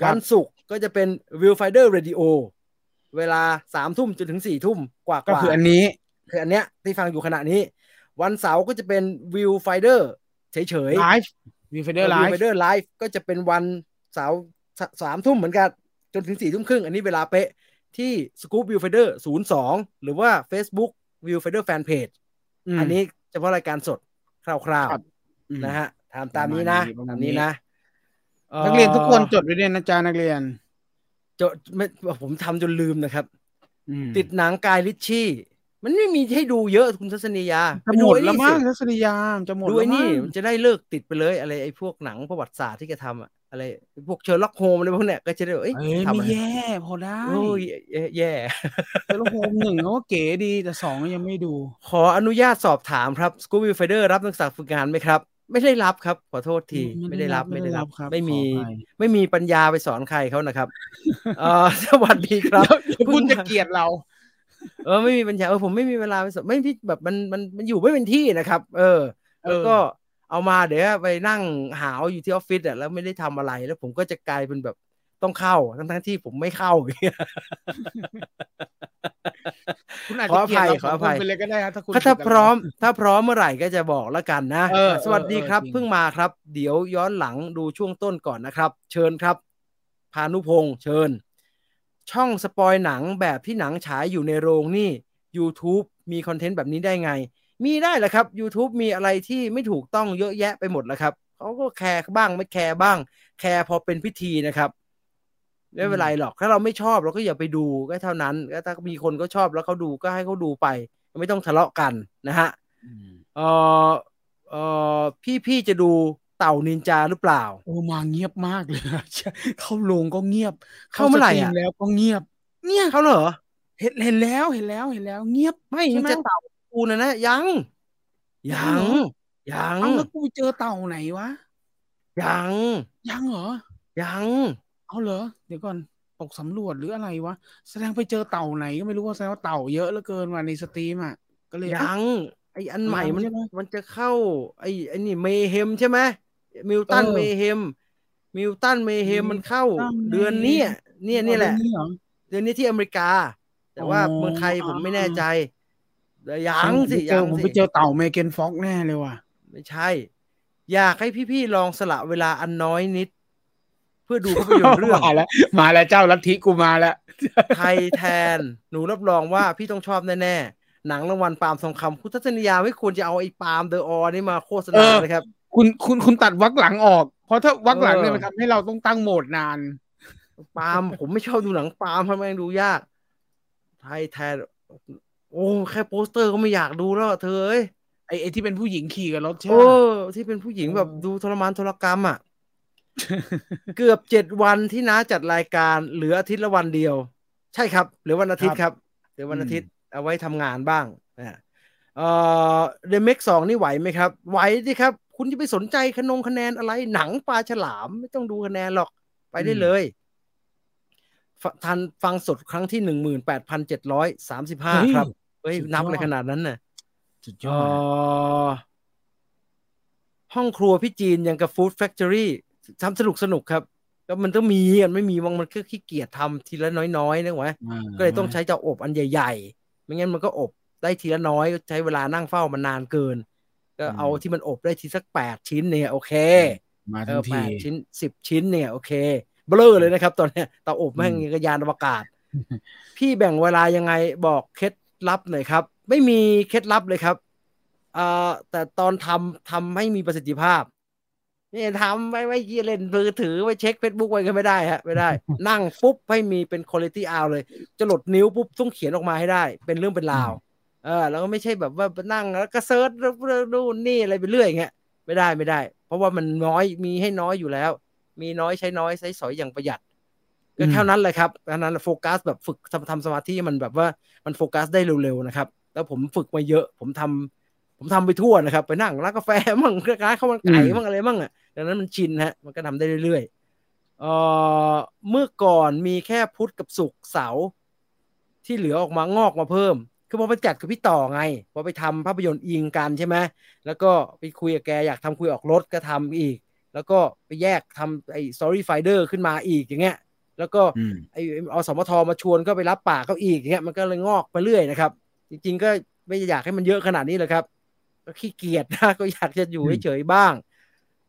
ครับวันศุกร์ก็จะเป็น Viewfinder Radio เวลาสามทุ่มจนถึงสี่ทุ่มกว่าๆก็คืออันนี้ คืออันเนี้ยที่ฟังอยู่ขณะนี้ วันเสาร์ก็จะเป็น Viewfinder เฉยๆ Live Viewfinder Live Viewfinder Live ก็จะเป็นวันเสาร์สสามทุ่มเหมือนกันจนถึงสี่ทุ่มครึ่ง อันนี้เวลาเป๊ะที่ Scoop Viewfinder 02หรือว่า Facebook Viewfinder Fanpage อันนี้เฉพาะรายการสดคร่าวครับอืมๆนะฮะ ถามตามนี้นะประมาณนี้ตามนี้นะอ่อนักเรียนทุกคนจดไว้ด้วยนะจ๊ะนักเรียน จดไม่ผมทำจนลืมนะครับอืมติดหนัง Guy Ritchie มันไม่มีให้ดูเยอะคุณทัศนียาจะหมดไปแล้วไอ้มั้งสิทัศนียามจะหมดดูแล้ไอ้วมั้นี่งมันจะได้เลิกติดไปเลย อะไรไอ้พวกหนังประวัติศาสตร์ที่แกทำอะอะไรพวกเชอร์ล็อกโฮมอะไรพวกเนี้ยก็จะได้เอ้ยเอ้ยทำไม่อะไรแย่พอได้โอ้ยแย่แย่เซโลโฮมหนึ่งเขาก็เก๋ดีแต่สองยังไม่ดู ขออนุญาตสอบถามครับสกูบี้ไฟเดอร์รับนักศึกษาฝึกงานไหมครับ ไม่ได้รับครับ ขอโทษที ไม่ไม่ได้ได้รัรับบไม่ไม่ได้ได้รัรับบครับไม่มีขออภัยไม่มีปัญญาไปสอนใครเขานะครับเออสวัสดีครับเดี๋ยวคุณจะเกลียดเรา เออไม่มีปัญญาเออผมไม่มีเวลาไปสอนไม่ที่แบบมันมันมันอยู่ไม่เป็นที่นะครับ เออ แล้วก็เอามาเดี๋ยวไปนั่งหาวอยู่ที่ออฟฟิศอะแล้วไม่ได้ทำอะไรแล้วผมก็จะกลายเป็นแบบ ต้องเข้าทั้งทั้งๆที่ผมไม่เข้าอย่างเงี้ยคุณอาจขอจะอเกลียภัดยเราขออภัยสงคนไปเลยก็ได้ครับถ้าคุณก็ถ้าผิดพร้อม ถ้าพร้อมเมื่อไหร่ก็จะบอกแล้วกันนะเออสวัสดีครับเออจริงเพิ่งมาครับ เดี๋ยวย้อนหลังดูช่วงต้นก่อนนะครับ เชิญครับ พานุพงษ์เชิญ ช่อง spoil หนังแบบที่หนังฉายอยู่ในโรงนี่ YouTube มีคอนเทนต์แบบนี้ได้ไง มีได้แหละครับ YouTube มีอะไรที่ไม่ถูกต้องเยอะแยะไปหมดแล้วครับเขาก็แคร์บ้างไม่แคร์บ้าง แคร์พอเป็นพิธีนะครับ ไม่เป็นไรหรอก ถ้าเราไม่ชอบเราก็อย่าไปดูก็เท่านั้นก็ถ้ามีคนก็ชอบแล้วเขาดูก็ให้เขาดูไป ไม่ต้องทะเลาะกันนะฮะอืมเออเออพี่พี่จะดูเต่านินจาหรือเปล่า โอ้มาเงียบมากเลยเข้าโรงก็เงียบ เข้าเมื่อไหร่สตอะแล้วก็เงียบเนี่ยเขาเหรอเห็นเห็นแล้วเห็นแล้วเห็นแล้ว เงียบไม่ใช่มันไหมจะเต่ากูนะนะยัง ยัยังงเหรอยังเอาแล้วกูไปเจอเต่าไหนวะยังยังเหรอยัง เอาเหรอ เดี๋ยวก่อนตกสำรวจหรืออะไรวะ แสดงไปเจอเต่าไหนก็ไม่รู้ว่าแสดงว่าเต่าเยอะเหลือเกินว่ะในสตรีมอะ ก็เลยยัเอ๊ะงไออันใหม่มันใช่ไหม มันจะเข้า ไอไอนี่เมเฮมใช่ไหมมิวตันเออเมเฮมมิวตันเมเฮมมันเข้า Mutant เดือนเนี้ยเนี่ยนี่แหละเอาเรื่องนี้เหรอ เดือนนี้ที่อเมริกา แต่ว่าอ๋อ เมืองไทยผมไม่แน่ใจแต่ยังสิผมไปเจยัองผมสิไปเจอเต่าเมเกนฟ็อกแน่เลยว่ะ ไม่ใช่ อยากให้พี่ๆลองสละเวลาอันน้อยนิด เพื่อดูภาพยนตร์เรื่องมาแล้วมาแล้วเจ้าลัทธิกูมาแล้วไทยแทน หนูรับรองว่าพี่ต้องชอบแน่ๆหนังรางวัลปาล์มทองคำคุณทัศนียาไม่ควรจะเอาไอ้ปาล์มเดอะออนี่มาโฆษเอณาอเลยครับ คุณคุณคุณตัดวักหลังออก เพราะถ้าวักหลังเนี่ยเออมันทำให้เราต้องตั้งโหมดนาน ปาล์มผมไม่ชอบดูหนังปาล์มทำไมดูยาก ไทยแทน โอ้แค่โปสเตอร์ก็ไม่อยากดูแล้วอะเธอเอ้ยไอ้ไอ้ที่เป็นผู้หญิงขี่กับรถใช่โอ้ไหมที่เป็นผู้หญิงเออแบบดูทรมานทรกรรมอะ เกือบเจ็ดวันที่น้าจัดรายการเหลืออาทิตย์ละวันเดียว ใช่ครับเหลือวันอาทิตย์ครับเหลือวันอาทิตย์เอาไว้ทำงานบ้างนะเอ่อเดเม็กสองนี่ไหวไหมครับ ไหวดิครับ คุณจะไปสนใจคะนงคะแนนอะไรหนังปลาฉลาม ไม่ต้องดูคะแนนหรอกไปได้เลยฟทันฟังสดครั้งที่หนึ่งหมื่นแปดพันเจ็ดร้อยสามสิบห้าเฮ้ยครับ เฮ้ยสุดยอดนับเลยขนาดนั้นน่ะสุดยเอ่อดอห้องครัวพี่จีนยังกับฟู้ดแฟคทอรี่ ทำสนุกสนุกครับ แล้วมันต้องมีอะไม่มีวังมันก็ขี้เกียจทำทีละน้อยๆนะวะก็เลยต้องใช้เตาอบอันใหญ่ๆ ไม่งั้นมันก็อบได้ทีละน้อยใช้เวลานั่งเฝ้ามันนานเกิน ก็เอาที่มันอบได้ทีสักแปดชิ้นเนี่ยโอเค มาเอทันอแปทีดชิ้นสิบชิ้นเนี่ยโอเคเบลอเลยนะครับ ตอนเนี้ยเตาอบแม่งอืมยังกบยานอวกาศ พี่แบ่งเวลายังไงบอกเคล็ดลับหน่อยครับ ไม่มีเคล็ดลับเลยครับเอ่อแต่ตอนทำทำให้มีประสิทธิภาพ นี่ทำไม่ไม่เล่นมือถือไว้เช็คเฟซบุ๊กไว้ก็ไม่ได้ฮะไม่ได้ นั่งปุ๊บให้มีเป็นคุณ i t y out เลย จะหลดนิ้วปุ๊บต้องเขียนออกมาให้ได้ เป็นเรื่องเป็นราวเออแล้วก็ไม่ใช่แบบว่านั่งแล้วก็ search เรื่องนู่นนี่อะไรไปเรื่อยอย่างเงี้ยไม่ได้ไม่ได้ เพราะว่ามันน้อยมีให้น้อยอยู่แล้ว มีน้อยใช้น้อยใช้สอยอย่างประหยัดก็เท่านั้นเลยครับอันนั้นโฟกัสแบบฝึกทำทำสมาธิมันแบบว่ามันโฟกัสได้เร็วๆนะครับ แล้วผมฝึกมาเยอะ ผมทำผมทำไปทั่วนะครับ ไปนั่งร้านกาแฟมั่งร้านข้าวมันไก่อืมมั่งอะไรมั่งอะ ดังนั้นมันชินฮะมันก็ทำได้เรื่อยๆเอ่อเมื่อก่อนมีแค่พุธกับศุกร์เสาร์ที่เหลือออกมางอกมาเพิ่ม คือพอไปจัดกับพี่ต่อไงพอไปทำภาพยนตร์อิงกันใช่ไหมแล้วก็ไปคุยกับแกอยากทำคุยออกรถก็ทำอีก แล้วก็ไปแยกทำไอ้ story finder ขึ้นมาอีกอย่างเงี้ยแล้วก็อืมไอ้อสมทมาชวนก็ไปรับปากเขาอีกอย่างเงี้ยมันก็เลยงอกไปเรื่อยนะครับ จริง ๆ ก็ไม่อยากให้มันเยอะขนาดนี้เลยครับก็ขี้เกียจนะก็อยากจะอยู่อืมเฉยๆบ้าง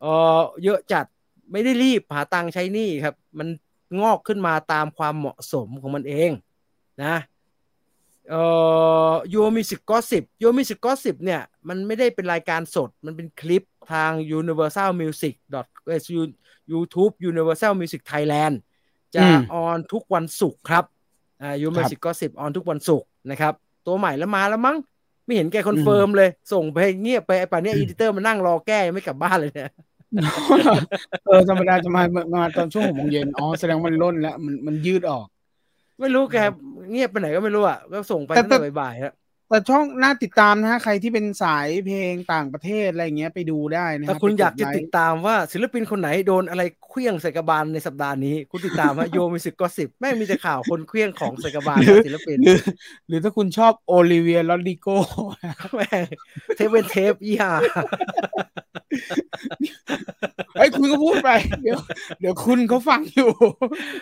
เออเยอะจัดไม่ได้รีบหาตังค์ใช้หนี้ครับ มันงอกขึ้นมาตามความเหมาะสมของมันเองนะเอ่อยูมิสิกก็สิบยูมิสิกก็สิบเนี่ย มันไม่ได้เป็นรายการสด มันเป็นคลิปทาง universal music YouTube universal music Thailand จะอืม on ทุกวันศุกร์ครับอ่า U Music ก็สิบ on ทุกวันศุกร์นะครับ ตัวใหม่แล้วมาแล้วมั้ง ไม่เห็นแก confirm เลย ส่งไปเงียบไปไอ้ป่านเนี้ editor มานั่งรอแก้ยังไม่กลับบ้านเลยเนี่ยเออธรรมดาจะมามามาตอนช่วงหกโมงเย็นอ๋อแสดงมันล่นแล้วมันมันยืดออก ไม่รู้แกเงียบไปไหนก็ไม่รู้อะก็ส่งไปแต่ตั้งแต่แต่บ่ายๆแล้ว แต่ช่องน่าติดตามนะฮะใครที่เป็นสายเพลงต่างประเทศอะไรอย่างเงี้ยไปดูได้นะฮะถ้าคุณไปอยากจะไลค์ติดตามว่าศิลปินคนไหนโดนอะไรเคลี้ยงใส่กระบาลในสัปดาห์นี้ คุณติดตามฮะโยมิสิกก็สิบแม่งมีแต่ข่าวคนเคลี้ยงของใส่กระบาลของศิลปินหรือหรือถ้าคุณชอบโอลิเวียลอดดิโกแม่งเทปเป็นเทปยี่ห้าเฮ้ยคุณก็พูดไป เดี๋ยว เดี๋ยวคุณเขาฟังอยู่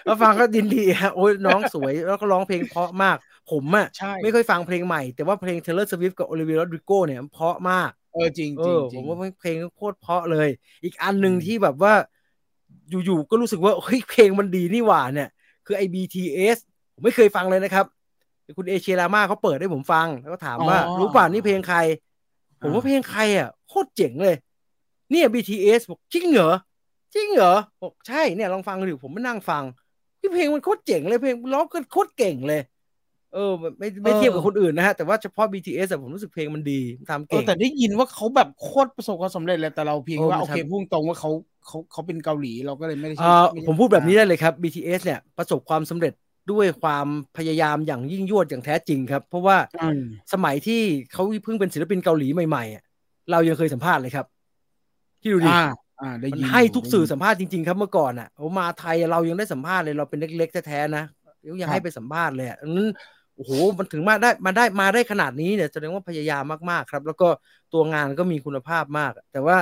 แล้วฟังก็ดินดีฮะโอ้ยน้องสวยแล้วก็ร้องเพลงเพราะมาก ผมอะใช่ไม่เคยฟังเพลงใหม่ แต่ว่าเพลง Taylor Swift กับ Olivia Rodrigo เนี่ยเพราะมาก เออจริงเอจริงอจผริงมว่าเพลงโคตรเพราะเลย อีกอันหนึ่งอืมที่แบบว่า อยู่ๆก็รู้สึกว่าเฮ้ยเพลงมันดีนี่หว่าเนี่ย คือไอ้ BTS ผมไม่เคยฟังเลยนะครับคุณเอเชียรามาเขาเปิดให้ผมฟังแล้วก็ถามว่า รู้ป่ะนี่เพลงใคร ผมว่าเพลงใครอะโคตรเจ๋งเลย เนี่ย BTS บอกจริงเหรอจริงเหรอบอกใช่เนี่ยลองฟังดูผมไม่นั่งฟังที่เพลงมันโคตรเจ๋งเลยเพลงร้องกันโคตรเก่งเลยเเออไม่ไม่เทียบกับคนอื่นนะฮะ แต่ว่าเฉพาะ BTS อะผมรู้สึกเพลงมันดีทำเอเก่องแต่ได้ยินว่าเขาแบบโคตรประสบความสำเร็จเลยแต่เราเพียงโอ้ว่ามันโอเคทำพูดตรงว่าเขาเขาเขาเป็นเกาหลีเราก็เลยไม่ได้เอ่อไไผมพูดแบบนี้ได้เลยครับ BTS เนี่ยประสบความสำเร็จด้วยความพยายามอย่างยิ่งยวดอย่างแท้จริงครับ เพราะว่าอืมสมัยที่เขาเพิ่งเป็นศิลปินเกาหลีใหม่ๆอะเรายังเคยสัมภาษณ์เลยครับ ที่ดูดิอ่าอ่าได้มันยินให้ยู่ทุกสื่อสัมภาษณ์จริงๆครับเมื่อก่อนอะโอ้มาไทยเรายังได้สัมภาษณ์เลยเราเป็นเล็กๆแท้ๆนะยังให้ไปสัมภาษณ์เลยอะนั้นโอ้โหมันถึงมาได้มาได้มาได้ขนาดนี้เนี่ยแสดงว่าพยายามมากๆครับ แล้วก็ตัวงานก็มีคุณภาพมาก แต่ว่า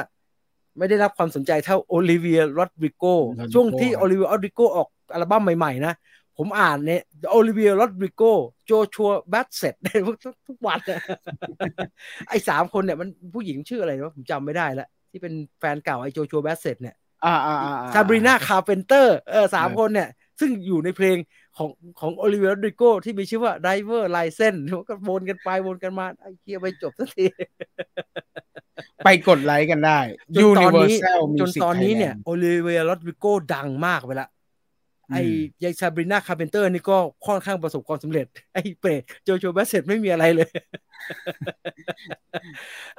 ไม่ได้รับความสนใจเท่าโอลิเวียโรดริโก Rodrigo ช่วงที่โอลิเวียโรดริโกออกอัลบั้มใหม่ๆนะผมอ่านเนี่ยโอลิเวียโรดริโกโจชัวแบทเซ็ตทุกทุกวันอะไอ้สามคนเนี่ยมันผู้หญิงชื่ออะไรวะผมจำไม่ได้ละ ที่เป็นแฟนเก่าไอ้โจชัวแบทเซ็ตเนี่ยอ่าอ่าอ่าซาบรีนาคาร์เพนเตอร์เออสามเออคนเนี่ย ซึ่งอยู่ในเพลงของของโอลิเวียโรดริโกที่มีชื่อว่า Driver License ก็วนกันไปวนกันมาไอ้เกียไปจบสักที ไปกดไลค์กันได้จนตอนนี้ Universal จน Music ตอนนี้เนี่ย Thailand โอลิเวียโรดริโกดังมากไปละ ไอ้อืมยายซาบรีนาคาร์เพนเตอร์นี่ก็ค่อนข้างประสบความสำเร็จ ไอ้เปรตโจโจชัวแบทเซ็ตไม่มีอะไรเลย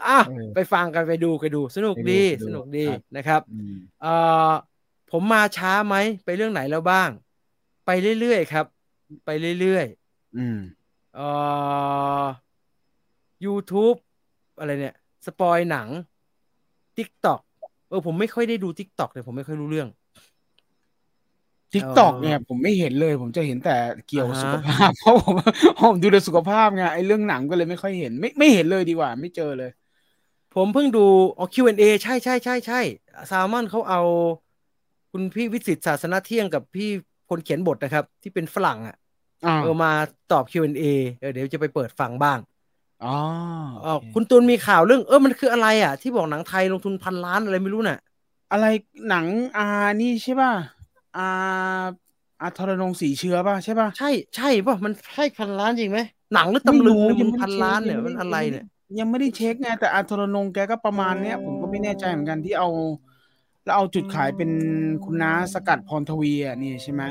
อะเออไปฟังกันไปดูไปดูสนุกไปดูดีไปดู สนุกดีครับนะครับอืมเอ่อผมมาช้าไหม ไปเรื่องไหนแล้วบ้าง ไปเรื่อยๆครับ ไปเรื่อยอืมๆเอ่อ YouTube อะไรเนี่ย spoil หนัง TikTok เออผมไม่ค่อยได้ดู TikTok เลยผมไม่ค่อยรู้เรื่อง TikTok เออเนี่ยผมไม่เห็นเลย ผมจะเห็นแต่เกี่ยวกับอ่าฮะสุขภาพ เพราะผมผมดูแต่สุขภาพไงไอ้เรื่องหนังก็เลยไม่ค่อยเห็น ไม่ไม่เห็นเลยดีกว่า ไม่เจอเลย ผมเพิ่งดูอ๋อ Q&A ใช่ใช่ใช่ใช่ซามอนเขาเอา คุณพี่วิสิตศาสนาเที่ยงกับพี่คนเขียนบทนะครับ ที่เป็นฝรั่งอะอ่าเออมาตอบ Q&A เออเดี๋ยวจะไปเปิดฟังบ้างอ๋ออ๋อโอเคคุณตูนมีข่าวเรื่อง เออมันคืออะไรอะ ที่บอกหนังไทยลงทุนพันล้านอะไรไม่รู้น่ะ อะไรหนังอานี่ใช่ป่ะ อาอาทรนงสีเชื้อป่ะใช่ป่ะใช่ใช่ป่ะมันใช่พันล้านจริงไหมหนังหรือตำลึงเนี่ยยัมันไม่พันได้ล้านช็คเนี่ยงมันไอะไรเนี่ย ยังไม่ได้เช็คไงแต่อาทรนงแกก็ประมาณเนี้ย ผมก็ไม่แน่ใจเหมือนกันที่เอา แล้วเอาจุดขายเป็นคุณน้าสกัดพรทวีอะนี่ใช่ไหม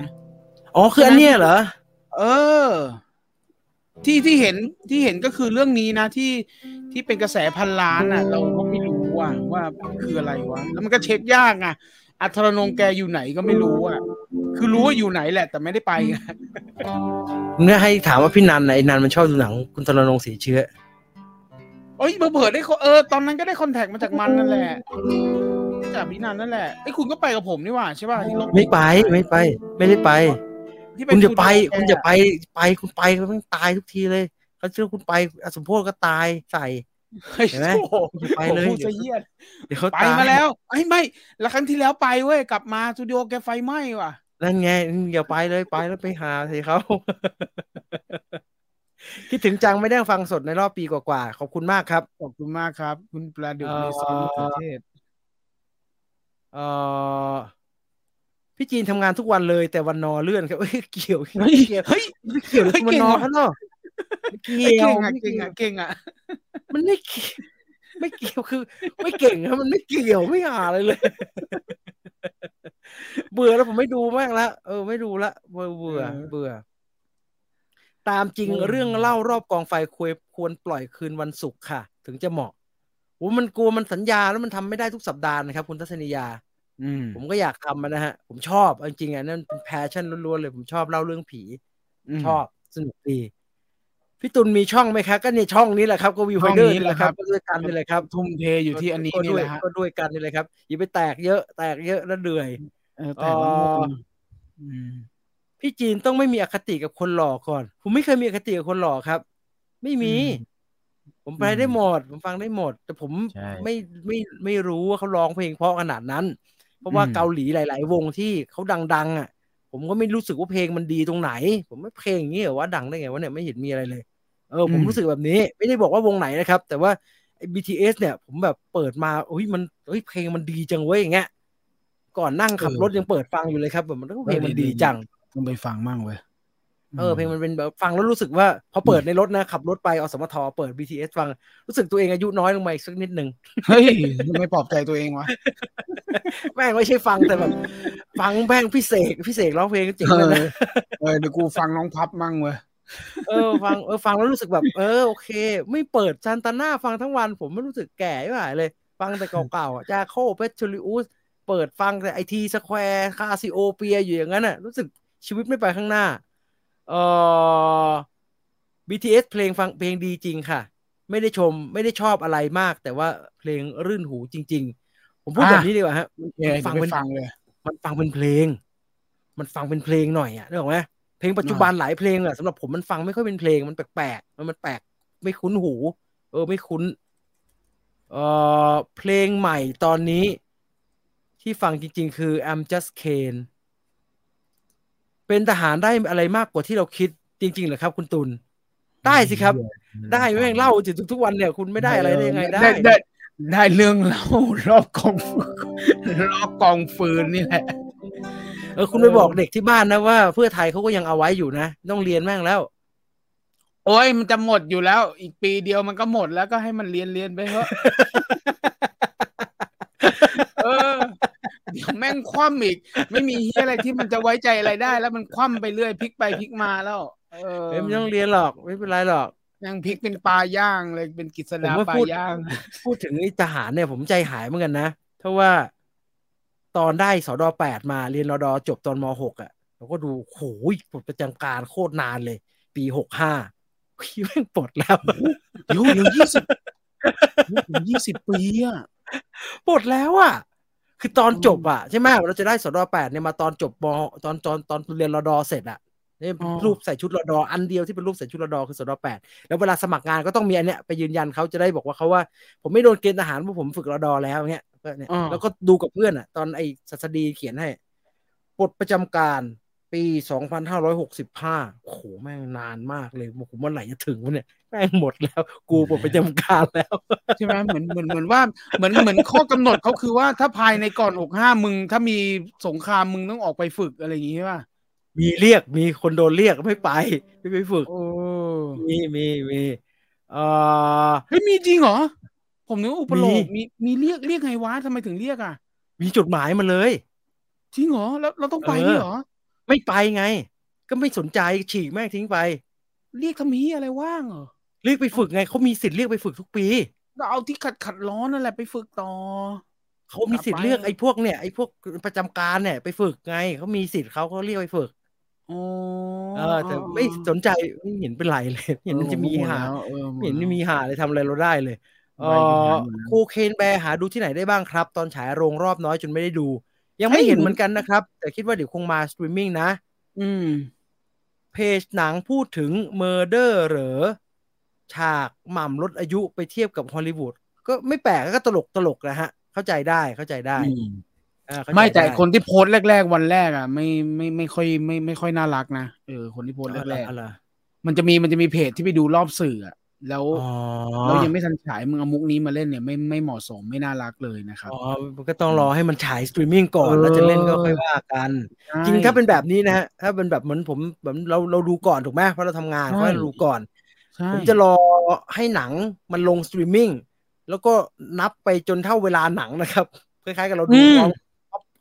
อ๋อคืออันเนี้ยเหรอเออ ที่ที่เห็นที่เห็นก็คือเรื่องนี้นะที่ที่เป็นกระแสพันล้านอะ เราก็ไม่รู้ว่าว่าคืออะไรวะแล้วมันก็เช็คยากไง อัทรนงแกอยู่ไหนก็ไม่รู้อะ คือรู้ว่าอยู่ไหนแหละ แต่ไม่ได้ไปไงเนี่ยให้ถามว่าพี่นันน่ะไอ้นันมันชอบดูหนังคุณตรนงค์สีเชื้อเอ้ยเผลอๆได้คเออตอนนั้นก็ได้คอนแทคมาจากมันนั่นแหละจากพี่นันนั่นแหละไอ้ยคุณก็ไปกับผมนี่หว่าใช่ป่ะที่รถไม่ไปไม่ไป ไม่ได้ไปที่คุณจะไปสตูดิโอแกคุณจะไปไปคุณไปก็ต้องตายทุกทีเลยเขาเชื่อคุณไปอสมโพธก็ตายใส่ เฮ้ยเห็นไหมโอ้โหไปเลยโอ้โหจะเยียดเดี๋ยวเขาไปตายมาแล้วไอ้ยไม่แล้วครั้งที่แล้วไปเว้ยกลับมาสตูดิโอแกไฟไหม้ว่ะนั่นไงอย่าไปเลยไปแล้วไปหาสิเขาคิดถึงจังไม่ได้ฟังสดในรอบปีกว่าๆขอบคุณมากครับขอบคุณมากครับ คุณปลาดุกเอ่อในซอสมะเขือเทศเอ่อพี่จีนทำงานทุกวันเลย แต่วันนอเลื่อนครับเอ้ยเกี่ยวเฮ้ยเกี่ยวเฮ้ยไม่เกี่ยวเลยเฮ้ยวันเก่งนอว่ะเขาเนาะไม่เฮ้ยเกี่ยวเก่งอะไม่เก่งเกี่ยวอะเก่งอะ มันไม่เกี่ยวไม่เกี่ยวคือ ไม่เก่งครับมันไม่เกี่ยวไม่หาอะไรเลย เบื่อแล้วผมไม่ดูมากแล้วเออ ไม่ดูละเบื่อเบื่อเบื่อ ตามจริงเรื่องเล่ารอบกองไฟควรควรปล่อยคืนวันศุกร์ค่ะ ถึงจะเหมาะโอ้มันกลัวมันสัญญาแล้วมันทำไม่ได้ทุกสัปดาห์นะครับ คุณทัศนียาอืมผมก็อยากทำมันนะฮะ ผมชอบเอาจริงๆอะนั่นเป็น passion ล้วนๆเลย ผมชอบเล่าเรื่องผี ชอบสนุกดี พี่ตุลมีช่องไหมครับก็ในช่องนี้แหละครับก็ Viewfinder นี่แหละครับก็ด้วยกันนี่แหละครับ ทุ่มเทอยู่ที่อันนี้ก็นี่ด้วแหยละฮะก็ด้วยกันนี่แหละครับอย่าไปแตกเยอะแตกเยอะแล้วเหนื่อยเออแต่ละเอ่อมุมอืมพี่จีนต้องไม่มีอคติกับคนหล่อก่อน ผมไม่เคยมีอคติกับคนหล่อครับ ไม่มี ผมไปได้หมด ผมฟังได้หมด แต่ผมใช่ไม่ไม่ไม่รู้ว่าเขาร้องเพลงเพราะขนาดนั้น เพราะว่าอืมเกาหลีหลาย ๆ วงที่เขาดัง ๆ อะ ผมก็ไม่รู้สึกว่าเพลงมันดีตรงไหน ผมไม่เพลงอย่างนี้เหรอว่าดังได้ไงวะเนี่ยไม่เห็นมีอะไรเลย เออผมรู้สึกแบบนี้ ไม่ได้บอกว่าวงไหนนะครับ แต่ว่าไอ้ BTS เนี่ย ผมแบบเปิดมาโอ้ยมันเอ้ยเพลงมันดีจังเว้ยอย่างเงี้ยก่อนนั่งขับรถยังเปิดฟังอยู่เลยครับแบบมันก็เพลงมันดีจังต้องไปฟังมั่งเว้ยเออเพลงมันเป็นแบบฟังแล้วรู้สึกว่า พอเปิดในรถนะขับรถไปอสมทเปิด BTS ฟังรู้สึกตัวเองอายุน้อยลงมาอีกสักนิดนึงเฮ้ยทำไมปลอบใจตัวเองวะแม่งไม่ใช่ฟังแต่แบบ ฟังแม่งพิเศษพิเศษร้องเพลงก็เจ๋งเลยนะเออเดี๋ยวกูฟังน้องพับมั่งเว้ย เออฟังเออฟังแล้วรู้สึกแบบ เออโอเค ไม่เปิดซานตาน่าฟังทั้งวัน ผมไม่รู้สึกแก่ไม่ไหวเลย ฟังแต่เก่าๆจาโคเปทริอุสเปิดฟังแต่ไอทีสแควร์คาซิโอเปียอยู่อย่างนั้นน่ะ รู้สึกชีวิตไม่ไปข้างหน้าเออ BTS เพลงฟังเพลงดีจริงค่ะ ไม่ได้ชมไม่ได้ชอบอะไรมาก แต่ว่าเพลงรื่นหูจริง ๆ ผมพูดแบบนี้ดีกว่าฮะฟังเป็นฟังเลย มันฟังเป็นเพลง มันฟังเป็นเพลงหน่อยอะนึกออกไหม เพลงปัจจุบันหลายเพลงอะสำหรับผมมันฟังไม่ค่อยเป็นเพลงมันแปลกๆมันมันแปลกไม่คุ้นหู เออไม่คุ้น เออเพลงใหม่ตอนนี้ ที่ฟังจริง ๆ คือ I'm Just Kane เป็นทหารได้อะไรมากกว่าที่เราคิดจริงๆเหรอครับ คุณตุลได้สิครับ ได้แม่งเล่าจนทุกวันเนี่ย คุณไม่ได้อะไรได้ยังไงได้ได้ได้เรื่องเล่ารอบกองรอบกองฟืนนี่แหละ เออคุณไปบอกเด็กที่บ้านนะว่า เพื่อไทยเขาก็ยังเอาไว้อยู่นะต้องเรียนแม่งแล้ว โอ้ยมันจะหมดอยู่แล้ว อีกปีเดียวมันก็หมดแล้วก็ให้มันเรียนเรียนไปเถอะเออเดี๋ยวแม่งคว่ำอีก ไม่มีเฮียอะไรที่มันจะไว้ใจอะไรได้ แล้วมันคว่ำไปเรื่อยพลิกไปพลิกมาแล้ว เออไม่ต้องเรียนหรอกไม่เป็นไรหรอกยังพลิกเป็นปลาย่างเลยเป็นกิจดาปลาย่าง พูดถึงไอ้ทหารเนี่ยผมใจหายเหมือนกันนะเพราะว่า ตอนได้สอดอแปดมาเรียนรอดอจบตอนมหกอะเราก็ดูโหยปลดประจำการโคตรนานเลย ปีหกห้าพี่แม่งปลดแล้วเดี๋ยวเดี๋ยวยี่สิบยี่สิบปีอะปลดแล้วอะ คือตอนจบอะใช่ไหมเราจะได้สอดอแปดเนี่ยมาตอนจบมตอนตอนตอนเรียนรอดอเสร็จอะนี่รูปใส่ชุดรอดออันเดียวที่เป็นรูปใส่ชุดรอดอคือสอดอแปดแล้วเวลาสมัครงานก็ต้องมีอันเนี้ยไปยืนยันเขาจะได้บอกว่าเขาว่า ผมไม่โดนเกณฑ์ทหารเพราะผมฝึกรอดอแล้วเนี้ย เนี่ยแล้วก็ดูกับเพื่อนอะ ตอนไอ้สัสดีเขียนให้ปลดประจำการปีสองพันห้าร้อยหกสิบห้าโอ้โห แม่งนานมากเลยผมว่าไหนจะถึงวะเนี่ย แม่งหมดแล้ว กูปลดประจำการแล้ว ใช่ไหมเหมือนเหมือนเหมือนว่า เหมือนเหมือนข้อกำหนดเขาคือว่าถ้าภายในก่อนอกห้ามึง ถ้ามีสงครามมึงต้องออกไปฝึกอะไรอย่างงี้ใช่ป่ะ มีเรียก มีคนโดนเรียกไม่ไป ไม่ไปฝึก มีมีมีเออเฮ้ยมีจริงเหรอ ผมนึกอุปโลกมีมีเรียกเรียกไงวะทำไมถึงเรียกอะ มีจดหมายมาเลยจริงเหรอแล้วเราต้องไปนี่เหรอ ไม่ไปไง ก็ไม่สนใจฉีกแม่งทิ้งไป เรียกทำมีอะไรว่างเหรอเรียกไปฝึกไงเขามีสิทธิ์เรียกไปฝึกทุกปีก็เอาที่ขัดขัดร้อนนั่นแหละไปฝึกต่อเขามีสิทธิ์เลือกไอ้พวกเนี่ยไอ้พวกประจำการเนี่ย ไปฝึกไงเขามีสิทธิ์เขาเขาเรียกไปฝึกโอ้เออ แต่ไม่สนใจไม่เห็นเป็นไรเลยเห็นมันจะมีหาเห็นมีหาเลยทำอะไรเราได้เลย เออโคเคนแบร์หาดูที่ไหนได้บ้างครับ ตอนฉายโรงรอบน้อยจนไม่ได้ดู ยังไม่เห็นเหมือนกันนะครับ แต่คิดว่าเดี๋ยวคงมาสตรีมมิ่งนะ อืม เพจหนังพูดถึงเมอร์เด้อเหรอฉากหม่ำลดอายุไปเทียบกับฮอลลีวูดก็ไม่แปลกก็ตลกตลกนะฮะ เข้าใจได้เข้าใจได้ไม่แต่คนที่โพสแรก ๆ วันแรกอะ ไม่ไม่ไม่ค่อยไม่ไม่ค่อยน่ารักนะเออคนที่โพสแรกๆมันจะมีมันจะมีเพจที่ไปดูรอบสื่ออะ แล้วเรายังไม่ทันฉายมึงเอามุกนี้มาเล่นเนี่ยไม่ไม่เหมาะสมไม่น่ารักเลยนะครับอ๋อก็ต้องรอให้มันฉายสตรีมมิ่งก่อนแล้วจะเล่นก็ค่อยว่ากัน จริงถ้าเป็นแบบนี้นะฮะถ้าเป็นแบบเหมือนผมแบบเราเราดูก่อนถูกไหมเพราะเราทำงานเพราะเราดูก่อนผมจะรอให้หนังมันลงสตรีมมิ่งแล้วก็นับไปจนเท่าเวลาหนังนะครับคล้ายๆกับเราดู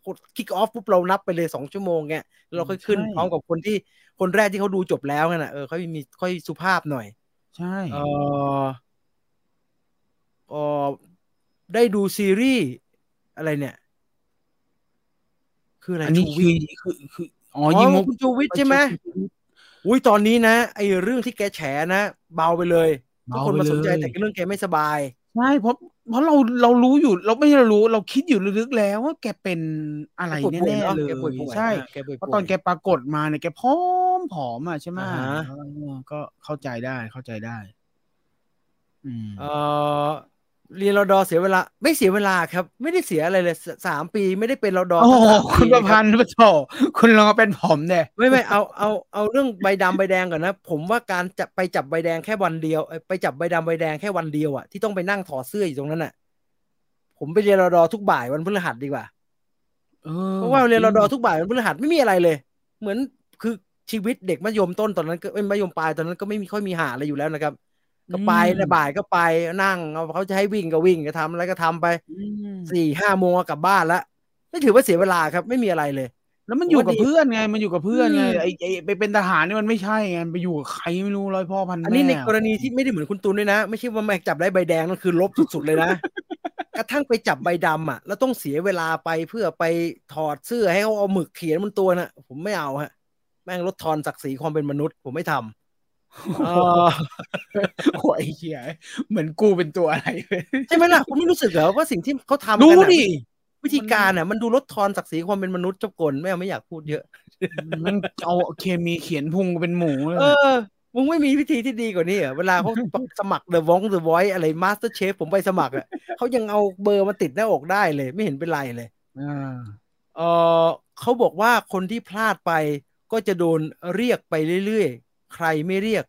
กด kick off ปุ๊บเรานับไปเลยสองชั่วโมงเงี้ยเราค่อยขึ้นพร้อมกับคนที่คนแรกที่เขาดูจบแล้วไงนะเออเขามีค่อยสุภาพหน่อย ใช่เออเออได้ดูซีรีส์อะไรเนี่ย คืออะไรอันนี้คือคือคืออ๋อยิงมุกคุณจูวิทใช่ไหมอุ้ยตอนนี้นะไอเรื่องที่แกแฉนะเบาไปเลยทุกคนมาสนใจแต่เรื่องแกไม่สบาย ใช่เพราะ เพราะเราเรารู้อยู่เราไม่ใช่เรารู้เราคิดอยู่ลึกๆแล้วว่าแกเป็นอะไรแน่ๆเลยใช่เพราะตอนแกปรากฏมาเนี่ยแกพร้อมผอมอะใช่ไหมก็เข้าใจได้เข้าใจได้ อืมเออ เรียนรอดอเสียเวลา ไม่เสียเวลาครับ ไม่ได้เสียอะไรเลยสามปีไม่ได้เป็นรอดอโอ้คุณประพันธ์พระโถคุณลองเป็นผมเนี่ยไม่ไม่เอาเอาเอาเรื่องใบดำใบแดงก่อนนะ ผมว่าการจะไปจับใบแดงแค่วันเดียว ไปจับใบดำใบแดงแค่วันเดียวอะที่ต้องไปนั่งถอดเสื้ออยู่ตรงนั้นอะ ผมไปเรียนรอดอทุกบ่ายวันพฤหัสดีกว่าเพราะว่าเรียนรอดอทุกบ่ายวันพฤหัสไม่มีอะไรเลย เหมือนคือชีวิตเด็กมัธยมต้นตอนนั้นก็มัธยมปลายตอนนั้นก็ไม่มีค่อยมีหาอะไรอยู่แล้วนะครับ ก็ไปในบ่ายก็ไปนั่งเอาเขาจะให้วิ่งก็วิ่งก็ทำอะไรก็ทำไปสี่ห้าโมงกลับบ้านแล้วไม่ถือว่าเสียเวลาครับ ไม่มีอะไรเลย แล้วมันอยู่กับผมว่าดีเพื่อนไง มันอยู่กับเพื่อนไงอืมไอ้ไอ้ไปเป็นทหารนี่มันไม่ใช่ไงไปอยู่กับใครไม่รู้ร้อยพ่อพันแม่อันนี้ในกรณีที่ไม่ได้เหมือนคุณตูนด้วยนะ ไม่ใช่ว่าแม่งจับได้ใบแดงนั่นคือลบสุดๆเลยนะกระทั่งไปจับใบดำอะ แล้วต้องเสียเวลาไปเพื่อไปถอดเสื้อให้เขาเอาหมึกเขียนบนตัวน่ะผมไม่เอาฮะแม่งลดทอนศักดิ์ศรีความเป็นมนุษย์ผมไม่ทำเออ โอ้ยไอ้เหี้ยเหมือนกูเป็นตัวอะไรเลยใช่ไหมล่ะคุณไม่รู้สึกเหรอว่าสิ่งที่เขาทำกันรู้น่ะดิวิธีการอะมันดูลดทอนศักดิ์ศรีความเป็นมนุษย์เจ้ากลไม่เอาไม่อยากพูดเยอะ มันเอาเคมีเขียนพุงเป็นหมูเลยเออมึงไม่มีวิธีที่ดีกว่านี้เหรอเวลาเขาสมัครเดอะวองเดอะไวท์อะไรมาสเตอร์เชฟผมไปสมัครอะเขายังเอาเบอร์มาติดหน้าอกได้เลย ไม่เห็นเป็นไรเลยอ่าเออเขาบอกว่าคนที่พลาดไปก็จะโดนเรียกไปเรื่อยๆ ใครไม่เรียก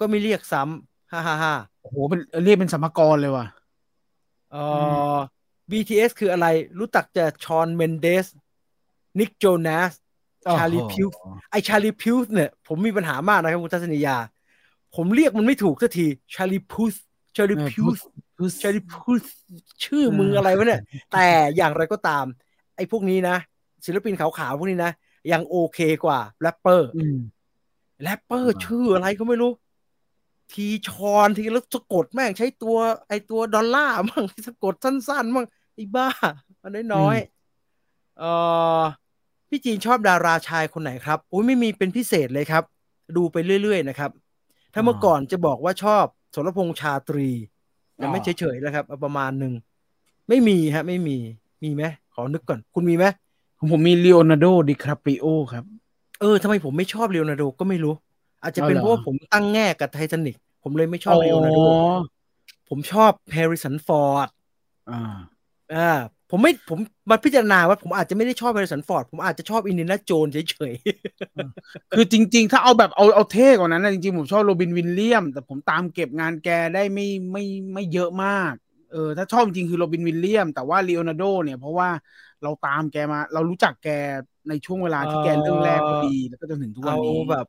ก็ไม่เรียกซ้ำฮ่าฮ่าฮ่าโอ้โหเป็นเรียกเป็นสัมภากรเลยว่ะเออ BTS คืออะไร รู้จักจะชอนเมนเดส นิกโจนาสชาลีพิวไอชาลีพิวส์เนี่ย ผมมีปัญหามากนะครับคุณทัศนียา ผมเรียกมันไม่ถูกสักทีชาลีพิวส์ชาลีพิวส์ชาลีพิวส์ชื่อมึงอะไรวะเนี่ย แต่อย่างไรก็ตาม ไอพวกนี้นะ ศิลปินขาวๆพวกนี้นะ ยังโอเคกว่าแรปเปอร์อืม แรปเปอร์อ่าชื่ออะไรก็ไม่รู้ ทีชอนทีแล้วสะกดแม่งใช้ตัว ไอตัวดอลลาร์มั่งสะกดสั้นๆมั่งไอ้บ้าอันน้อยๆเออพี่จีนชอบดาราชายคนไหนครับอุ้ยไม่มีเป็นพิเศษเลยครับ ดูไปเรื่อยๆนะครับ ถ้าเมื่อก่อนจะบอกว่าชอบสรพงษ์ชาตรีแต่ไม่เฉยๆแล้วครับเอาประมาณหนึ่งไม่มีฮะ ไม่มีมีไหมขอนึกก่อน คุณมีไหมของผมมีเลโอนาร์โดดิคาปิโอครับ เออทำไมผมไม่ชอบเลโอนาร์โดก็ไม่รู้ อาจจะเป็นเอาเหรอเพราะว่าผมตั้งแง่กับไททานิกผมเลยไม่ชอบเลโอนาร์โดผมชอบแฮร์ริสันฟอร์ดอ่าอ่าผมไม่ผมมาพิจารณาว่าผมอาจจะไม่ได้ชอบแฮร์ริสันฟอร์ดผมอาจจะชอบอินเดียนาโจนเฉยคือจริง ๆ ถ้าเอาแบบเอาเอาเท่กว่านั้นนะจริงๆ ผมชอบโรบินวิลเลียม แต่ผมตามเก็บงานแกได้ไม่ไม่ไม่เยอะมาก เออถ้าชอบจริงๆคือโรบินวิลเลียม แต่ว่าลีโอนาร์โดเนี่ยเพราะว่าเราตามแกมา เรารู้จักแก ในช่วงเวลาที่แกเรื่องแรกพอดีแล้วก็จนถึงทุกๆวันเอานี้แบบ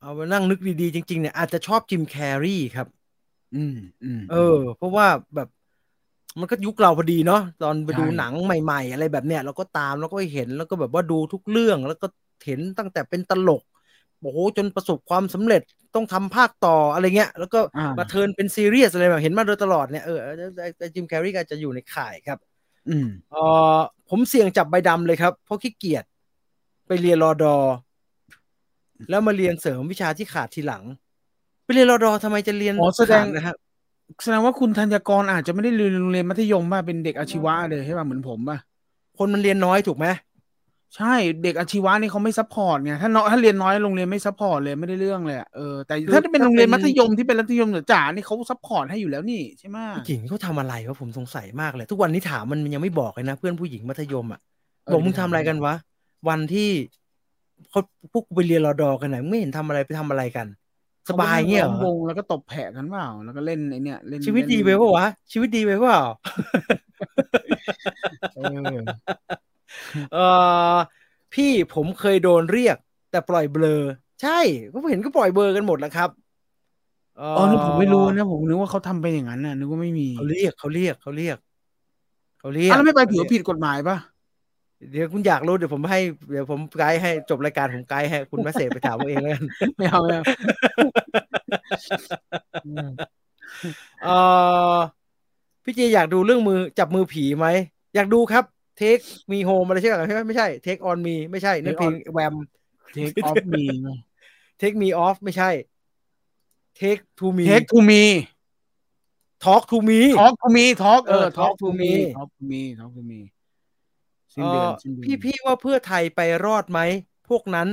เอามานั่งนึกดีๆ จริง ๆ เนี่ยอาจจะชอบจิมแคร์รีครับ อืมอืมเออ เพราะว่าแบบ มันก็ยุคเราพอดีเนาะตอนไปดูใช่หนังใหม่ ๆ อะไรแบบเนี้ยเราก็ตามแล้วก็เห็นแล้วก็แบบว่าดูทุกเรื่องแล้วก็เห็นตั้งแต่เป็นตลกโอ้โหจนประสบความสำเร็จต้องทำภาคต่ออะไรเงี้ย แล้วก็อ่ามา turn เป็นซีเรียสอะไรแบบเห็นมาโดยตลอดเนี่ยเออจิมแคร์รีก็จะอยู่ในข่ายครับ อืมเออผมเสี่ยงจับใบดำเลยครับ เพราะขี้เกียจ ไปเรียนรอดอ แล้วมาเรียนเสริมวิชาที่ขาดทีหลัง ไปเรียนรอดอทำไมจะเรียนอ๋อแสดง ขานะครับแสดงว่าคุณธัญกรอาจจะไม่ได้เรียนโรงเรียนมัธยมป่ะเป็นเด็กอาชีวะเลยใช่ป่ะเหมือนผมป่ะคนมันเรียนน้อยถูกไหมใช่เด็กอาชีวะนี่เขาไม่ support ไงถ้าน้อยถ้าเรียนน้อยโรงเรียนไม่ support เลยไม่ได้เรื่องเลยอะเออแต่ถ้าเป็นโรงเรียนมัธยมที่เป็นมัธยมจ๋าๆนี่เขา support ให้อยู่แล้วนี่ใช่ไหมผู้หญิงเขาทำอะไรวะผมสงสัยมากเลย ทุกวันนี้ถามมันมันยังไม่บอกเลยนะ เพื่อนผู้หญิงมัธยมอะเออบอกมึงทำอะไรกันวะ วันที่เขาพวกกูไปเรียนรอดอกันไหนไม่เห็นทำอะไรไปทำอะไรกัน สบายเงี้ยเหรขาอก็นั่งล้อมวงแล้วก็ตบแผะกันเปล่าแล้วก็เล่นไอเนี้ยเล่นชีวิตดีไปเล่นปะวะชีวิตดีไปเปล่าเออเออพี่ผมเคยโดนเรียก แต่ปล่อยเบลอ ใช่ก็เห็นก็ปล่อยเบลอกันหมดแล้วครับอ๋อนี่ผมไม่รู้นะผมนึกว่าเขาทำเป็นอย่างนั้นน่ะนึกว่าไม่มีเขาเรียกเขาเรียกเขาเรียกเขาเรียกอะแล้วไม่ไปถือว่าผิดกฎหมายป่ะ เดี๋ยวคุณอยากรู้เดี๋ยวผมให้ เดี๋ยวผมไกให้จบรายการผมไกด์ให้คุณ message ไปถามเอาเองแล้วกันไม่เอาไม่เอาเออพี่เจอยากดูเรื่องมือจับมือผีไหม อยากดูครับ Take Me Home อะไรใช่ไหมไม่ใช่ Take On Me ไม่ใช่นั่นเพลงแวม take off me take me off ไม่ใช่ take to me take to me talk to me talk to me talk เออเออ talk to me talk to me talk to me สิ้นเดือนสิ้นเดือนพี่พี่ว่าเพื่อไทยไปรอดไหม พวกนั้น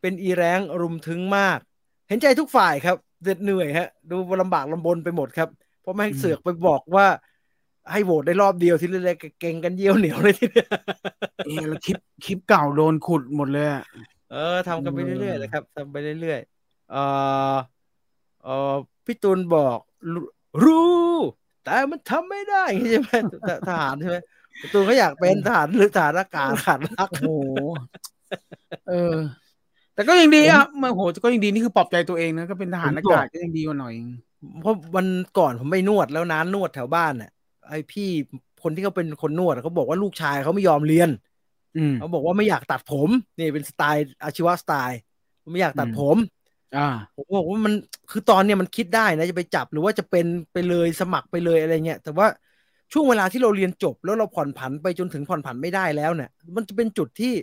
เป็นอีแรงรุมถึงมาก เห็นใจทุกฝ่ายครับเหน็ดเหนื่อยฮะ ดูลำบากลำบนไปหมดครับ เพราะแม่งเสือกไปบอกว่า ให้โหวตได้รอบเดียวที่เรียกเก่งกันเยี่ยวเหนียวเลยทีเดียวเออแล้วคลิปคลิปเก่าโดนขุดหมดเลยอะเออทำกันไปเออเรื่อยๆเลยครับทำไปเรื่อยๆเออเออพี่ตูนบอกรู้รู้แต่มันทำไม่ได้ใช่ไหมททหารใช่ไหมพี่ ตูนเขาอยากเป็นทหารหรือทหารอากาศทหารรักโอ้โหเออ แต่ก็ยังดีอะมันโหก็ยังดีนี่คือปลอบใจตัวเองนะก็เป็นทหารอากาศก็ยังดีกว่าหน่อยเพราะวันก่อนผมไปนวดแล้วน้านวดแถวบ้านน่ะไอพี่คนที่เขาเป็นคนนวดอะเขาบอกว่าลูกชายเขาไม่ยอมเรียนอืมเขาบอกว่าไม่อยากตัดผมนี่เป็นสไตล์อาชีวะสไตล์ไม่อยากตัดอืมผม อ่าผมบอกว่ามันคือตอนเนี้ยมันคิดได้นะจะไปจับหรือว่าจะเป็นไปเลยสมัครไปเลยอะไรเงี้ยแต่ว่า ช่วงเวลาที่เราเรียนจบแล้วเราผ่อนผันไปจนถึงผ่อนผันไม่ได้แล้วเนี่ย มันจะเป็นจุดที่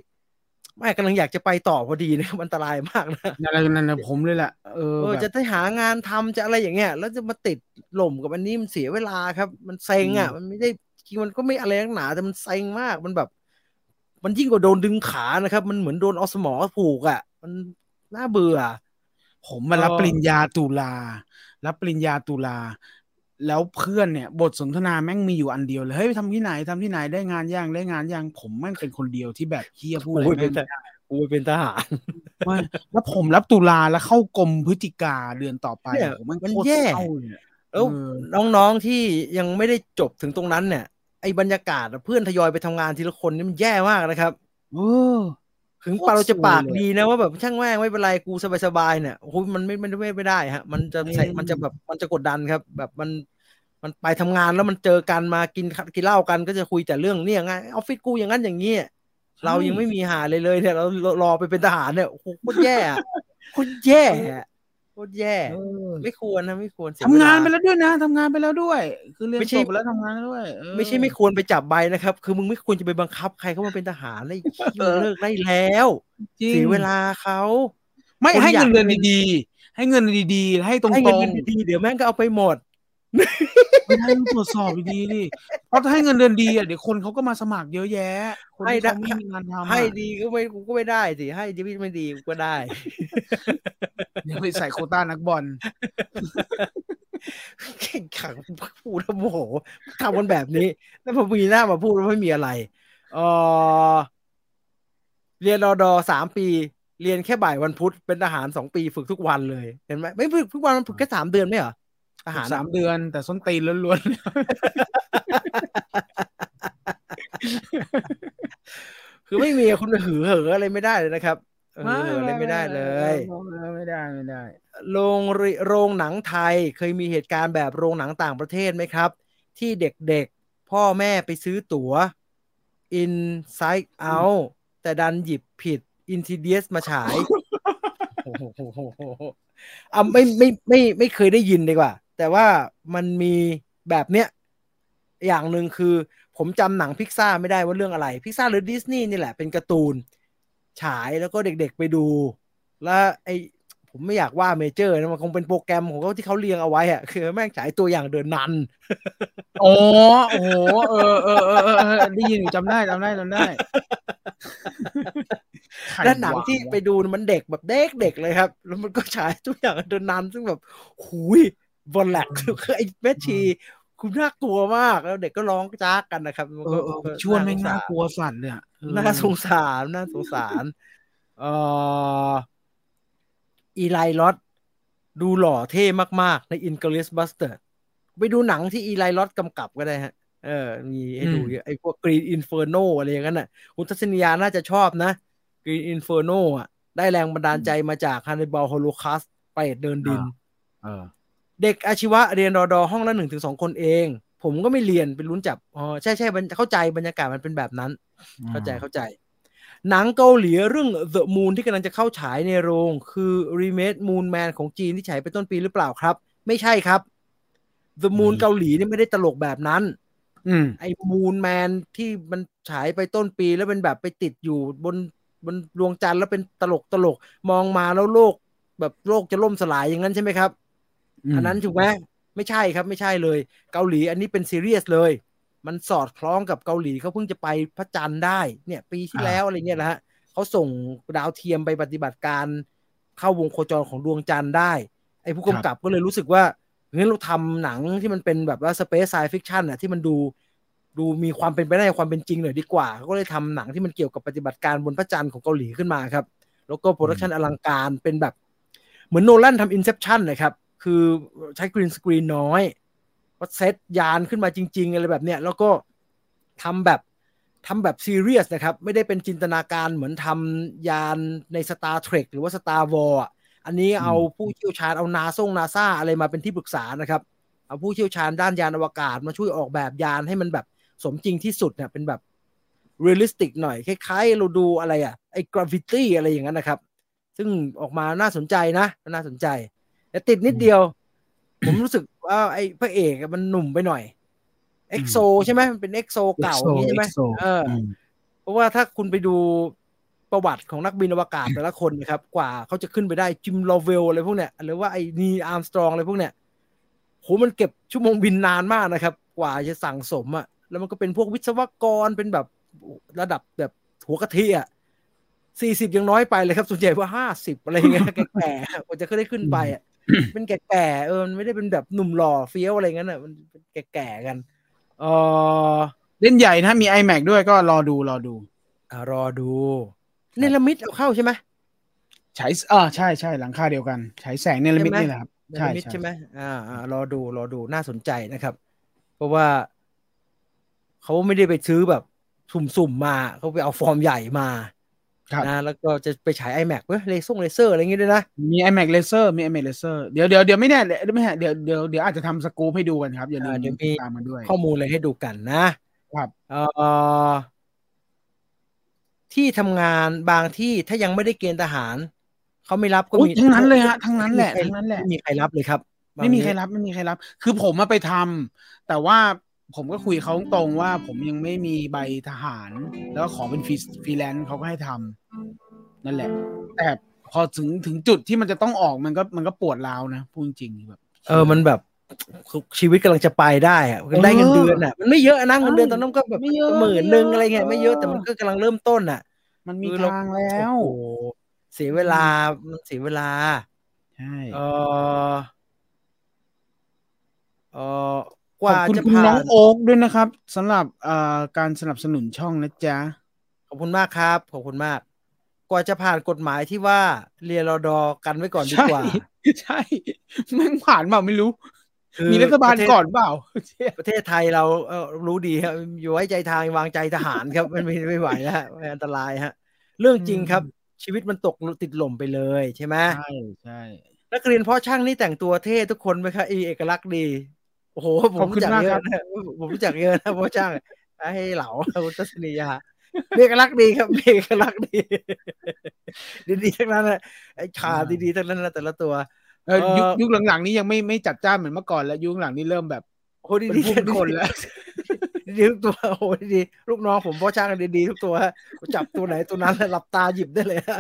แม่กำลังอยากจะไปต่อพอดีนะครับอันตรายมากนะนั่นแหละนั่นแหละผมเลยแหละเออเออแบบจะได้หางานทำจะอะไรอย่างเงี้ยแล้วจะมาติดหล่มกับอันนี้มันเสียเวลาครับ มันเซ็งอะอืมมันไม่ได้จริงมันก็ไม่อะไรนักหนาแต่มันเซ็งมากมันแบบ มันยิ่งกว่าโดนดึงขานะครับ มันเหมือนโดนเอาสมอผูกอะ มันน่าเบื่อ ผมมารับเออปริญญาตุลารับปริญญาตุลา แล้วเพื่อนเนี่ยบทสนทนาแม่งมีอยู่อันเดียวเลยเฮ้ยไปทำที่ไหนทำที่ไหนได้งานย่างได้งานย่างผมแม่งเป็นคนเดียวที่แบบเฮียพูดอะไรโอ้ยแม่เป็นงทหารกูเป็นทหารไม่แล้วผมรับตุลาแล้วเข้ากรมพฤศจิกาเดือนต่อไปเนี่ยโอ้โหแม่งมันโคตรแย่เศร้าเลยอะแล้วเออน้องๆที่ยังไม่ได้จบถึงตรงนั้นเนี่ยไอ้บรรยากาศอะเพื่อนทยอยไปทำงานทีละคนนี่มันแย่มากนะครับ เออ ถึงโคตรปาเราจะปากซวยเลยดีนะว่าแบบช่างแม่งไม่เป็นไรกูสบายๆเนี่ยโอ้โหมันไม่ไม่ไม่ไม่ได้ฮะ มันจะใส่อืมมันจะแบบมันจะกดดันครับ แบบมันมันไปทำงานแล้วมันเจอกันมากินกินเหล้ากันก็จะคุยแต่เรื่องเนี่ยไงออฟฟิศกูอย่างนั้นอย่างนี้เรายังไม่มีหาเลยเลยเนี่ยเราเรารอไปเป็นทหารเนี่ยโอ้โหโคตรแย่อะโคตรแย่อะโคตรแย่เออไม่ควรนะไม่ควรเสียทำงานไปเวลแล้วด้วยนะทำงานไปแล้วด้วย คือเรียนไม่จใช่บไปแล้วทำงานแล้วด้วยเออไม่ใช่ไม่ควรไปจับใบนะครับ คือมึงไม่ควรจะไปบังคับใครเข้ามาเป็นทหารเลยขี้มึงเลิกได้แล้วจริงเสียเวลาเขาไม่คนให้อยากเงินเดือนเป็นดีๆให้เงินดีๆให้ตรงให้ๆเงินเดือนดีๆเดี๋ยวแม่งก็เอาไปหมด ไม่ได้ต้องตรวจสอบดีๆดิเพราะถ้าให้เงินเดือนดีอะเดี๋ยวคนเขาก็มาสมัครเยอะแยะ คนให้ที่ได้เขาไม่มีงานทำอะให้ดีก็ไม่กูก็ไม่ได้สิให้ดีไม่ดีกูก็ได้เดี๋ยวไปใส่โควต้านักบอลเก่งขังพูดแล้วโมโหทำกันแบบนี้ แล้วพอมีหน้ามาพูดว่าไม่มีอะไรเออเรียนรอดอสามปี เรียนแค่บ่ายวันพุธเป็นทหารสองปีฝึกทุกวันเลย เห็นไหมไม่ฝึกทุกวันมันฝึกแค่สามเดือนไม่เหรอ ทหารสามเดือน แต่ส้นตีนล้วนคือไม่มีอะคุณไปหือเหออะไรไม่ได้เลยนะครับเออๆหืออะไรไม่ได้เลย ไม่ได้ไม่ได้ โรงริโรงหนังไทยเคยมีเหตุการณ์แบบโรงหนังต่างประเทศไหมครับ ที่เด็กๆ พ่อแม่ไปซื้อตั๋ว Inside Out แต่ดันหยิบผิด Insidious มาฉายโอ้โหอะไม่ไม่ไม่ไม่เคยได้ยินดีกว่า แต่ว่ามันมีแบบเนี้ยอย่างหนึ่งคือ ผมจำหนังพิกซ่าไม่ได้ว่าเรื่องอะไรพิกซ่าหรือดิสนีย์นี่แหละเป็นการ์ตูน ฉายแล้วก็เด็กๆไปดู แล้วไอผมไม่อยากว่าเมเจอร์นะมันคงเป็นโปรแกรมของเขาที่เขาเรียงเอาไว้อะคือแม่งฉายตัวอย่าง The Nun อ๋อโอ้โหเออเออเออเออเออได้ยินอยู่จำได้จำได้จำได้และหนังที่ไปดูมันเด็กแบบเด็กเด็กเลยครับ แล้วมันก็ฉายตัวอย่าง The Nun ซึ่งแบบหุย บอลแลกคือไอ้แม่ชีคุณน่ากลัวมากแล้วเด็กก็ร้องจ้ากกันนะครับมันเอก็อเออชวนแม่งน่ากลัวสัตว์เลยอะเออน่าสงสารน่าสงสารเอ่ออีไลลอตดูหล่อเท่มากๆ ใน i n g l i s Buster ไปดูหนังที่อีไลลอตกำกับก็ได้ฮะ เออ มีให้ดูเยอะไอ้พวก Green Inferno อะไรอย่างนั้นน่ะคุณทัศนียาน่าจะชอบนะ Green Inferno อะ ได้แรงบันดาลใจมาจาก Hannibal Holocaust ไปเดินดิน เออเด็กอาชีวะเรียนรอดอห้องละหนึ่งถึงสองคนเอง ผมก็ไม่เรียนเป็นลุ้นจับอ๋อใช่ใช่บรรเข้าใจบรรยากาศมันเป็นแบบนั้น เข้าใจเข้าใจ หนังเกาหลีเรื่อง The Moon ที่กำลังจะเข้าฉายในโรง คือ Remake Moon Man ของจีนที่ฉายไปต้นปีหรือเปล่าครับ ไม่ใช่ครับ The Moon อืมเกาหลีนี่ไม่ได้ตลกแบบนั้นอืมไอ้ Moon Man ที่มันฉายไปต้นปีแล้วเป็นแบบไปติดอยู่บนบนดวงจันทร์แล้วเป็นตลกตลกมองมาแล้วโลกแบบโลกจะล่มสลายอย่างนั้นใช่ไหมครับ อันนั้นถูกไหมไม่ใช่ครับไม่ใช่เลย เกาหลีอันนี้เป็นซีเรียสเลย มันสอดคล้องกับเกาหลีเขาเพิ่งจะไปพระจันทร์ได้เนี่ย ปีที่อ่าแล้วอะไรเงี้ยนะฮะเขาส่งดาวเทียมไปปฏิบัติการเข้าวงโคจรของดวงจันทร์ได้ ไอ้ผู้กำกับก็เลยรู้สึกว่างั้นเราทำหนังที่มันเป็นแบบว่า space sci-fiction อะที่มันดูดูมีความเป็นไปได้ความเป็นจริงหน่อยดีกว่าเขาก็เลยทำหนังที่มันเกี่ยวกับปฏิบัติการบนพระจันทร์ของเกาหลีขึ้นมาครับ แล้วก็ production อลังการเป็นแบบ เหมือนโนแลนทำอินเซ t ชันนะครับ คือใช้ green screen น้อยว่าเซตยานขึ้นมาจริง ๆ อะไรแบบเนี้ยแล้วก็ทำแบบทำแบบซีเรียสนะครับ ไม่ได้เป็นจินตนาการเหมือนทำยานใน Star Trek หรือว่า Star Wars อะอันนี้เอาผู้เชี่ยวชาญเอานาซงนาซาอะไรมาเป็นที่ปรึกษานะครับ เอาผู้เชี่ยวชาญด้านยานอวกาศมาช่วยออกแบบยานให้มันแบบสมจริงที่สุดเนี่ยเป็นแบบ realistic หน่อย คล้ายๆ เราดูอะไรอะไอ้ Gravity อะไรอย่างนั้นนะครับ ซึ่งออกมาน่าสนใจนะ น่าสนใจ แต่ติดนิดเดียว ผมรู้สึกว่าไอ้พระเอกมันหนุ่มไปหน่อยเอ็กโซใช่ไหมมันเป็นเอ็กโซเก่าอย่างนี้ใช่ไหม EXO เอออ เพราะว่าถ้าคุณไปดูประวัติของนักบินอวกาศแต่ละคนนะครับ กว่าเขาจะขึ้นไปได้จิมโลเวลอะไรพวกเนี้ยหรือว่าไอ้นีลอาร์มสตรองอะไรพวกเนี้ยโหมันเก็บชั่วโมงบินนานมากนะครับ กว่าจะสั่งสมอะแล้วมันก็เป็นพวกวิศวกรเป็นแบบระดับแบบหัวกะทิอะสี่สิบยังน้อยไปเลยครับ ส่วนใหญ่ว่าห้าสิบอะไรเงี้ยแก่ๆกว่าจะขึ้นได้ขึ้นไปอะ เป็นแก่ๆเออมันไม่ได้เป็นแบบหนุ่มหล่อเฟี้ยวอะไรเงี้ยอะมันเป็นแก่ๆกันเออเล่นใหญ่นะมี iMac ด้วยก็รอดูรอดูอ่ารอดูเนลมิดเอาเข้าใช่ไหมใช้เออใช่ใช่หลังคาเดียวกันใช้แสงเนลมิดใช่ไหมนี่แหละครับเนใช่ลมิดใช่ใช่ไหมอ่าอ่ารอดูรอดูน่าสนใจนะครับ เพราะว่าเขาไม่ได้ไปซื้อแบบสุ่มๆมาเขาไปเอาฟอร์มใหญ่มาครับ นะแล้วก็จะไปฉาย iMac เว้ยเลซ่งเลเซอร์อะไรอย่างงี้ด้วยนะ มี iMac Laser มี iMac Laser เดี๋ยวเดี๋ยวเดี๋ยวไม่แน่เดี๋ยวไม่แน่เดี๋ยวเดี๋ยวเดี๋ยวอาจจะทำสกู๊ปให้ดูกันครับอย่าลืมอ่าเดี๋ยวมีตามมาด้วย ข้อมูลอะไรให้ดูกันนะครับเอ่อที่ทำงานบางที่ถ้ายังไม่ได้เกณฑ์ทหารเขาไม่รับก็โอ้ยมีทั้งนั้นเลยฮะทั้งนั้นแหละไม่มีทั้งนั้นแหละไม่มีใครรับเลยครับบางไม่มีใครทีรับไม่มีใครรับ คือผมมาไปทำแต่ว่า ผมก็คุยกับเขาตรงๆว่าผมยังไม่มีใบทหาร แล้วก็ขอเป็นฟรีฟรีแลนซ์เขาก็ให้ทำนั่นแหละ แต่พอถึงถึงจุดที่มันจะต้องออกมันก็มันก็ปวดร้าวนะพูดจริงๆแบบเออมันแบบชีวิตกำลังจะไปได้อะได้เงินเดือนอะ มันไม่เยอะนะเงินเดือนตอนนั้นก็แบบไม่เยอะหมื่นหนึ่งอะไรเงี้ยไม่เยอะแต่มันก็กำลังเริ่มต้นอะ มันมีคือเราทางแล้วโอ้โหเสียเวลามันเสียเวลาใช่เออเออ กขว่าอบคุณจะคุณผ่าน้องนโอ๊กด้วยนะครับสำหรับเอ่อการสนับสนุนช่องนะจ๊ะ ขอบคุณมากครับขอบคุณมาก กว่าจะผ่านกฎหมายที่ว่าเรียนรอดอกันไว้ก่อนดีกว่า ใช่ใช่แม่งผ่านเปล่าไม่รู้คือมีรัฐบาลประเทศก่อนเปล่า ประเทศไทยเราเอ่อรู้ดีครับอยู่ไว้ใจทางวางใจทหารครับมันไม่ไม่ไหวแล้วฮะมันอันตรายฮะ เรื่องจริงครับ ชีวิตมันตกติดหล่มไปเลยใช่ไหมใช่ใช่นักเรียนเพาะช่างนี่แต่งตัวเท่ทุกคนไหมครับอีเอกลักษณ์ดี โอ้โหผมขอบคุณรู้จักมากเยครัอะบนะผมรู้จักเยอะนะเพาะช่างให้เหลาคุณทัศนียามีเอกลักษณ์ดีครับมีเอกลักษณ์ดีดีๆทั้งนั้นนะไอ้ขาดีๆทั้งนั้นนะแต่ละตัวเออยุคเอ่อยุคหลังๆนี้ยังไม่ไม่จัดจ้านเหมือนเมื่อก่อนแล้วยุคหลังนี้เริ่มแบบโอ้โหเป็นดีผู้ๆเป็นคนแล้ว ดีๆทุกตัวโอ้โหดีๆลูกน้องผมเพาะช่างกันดีๆทุกตัวฮะจับตัวไหนตัวนั้นหลับตาหยิบได้เลยฮะ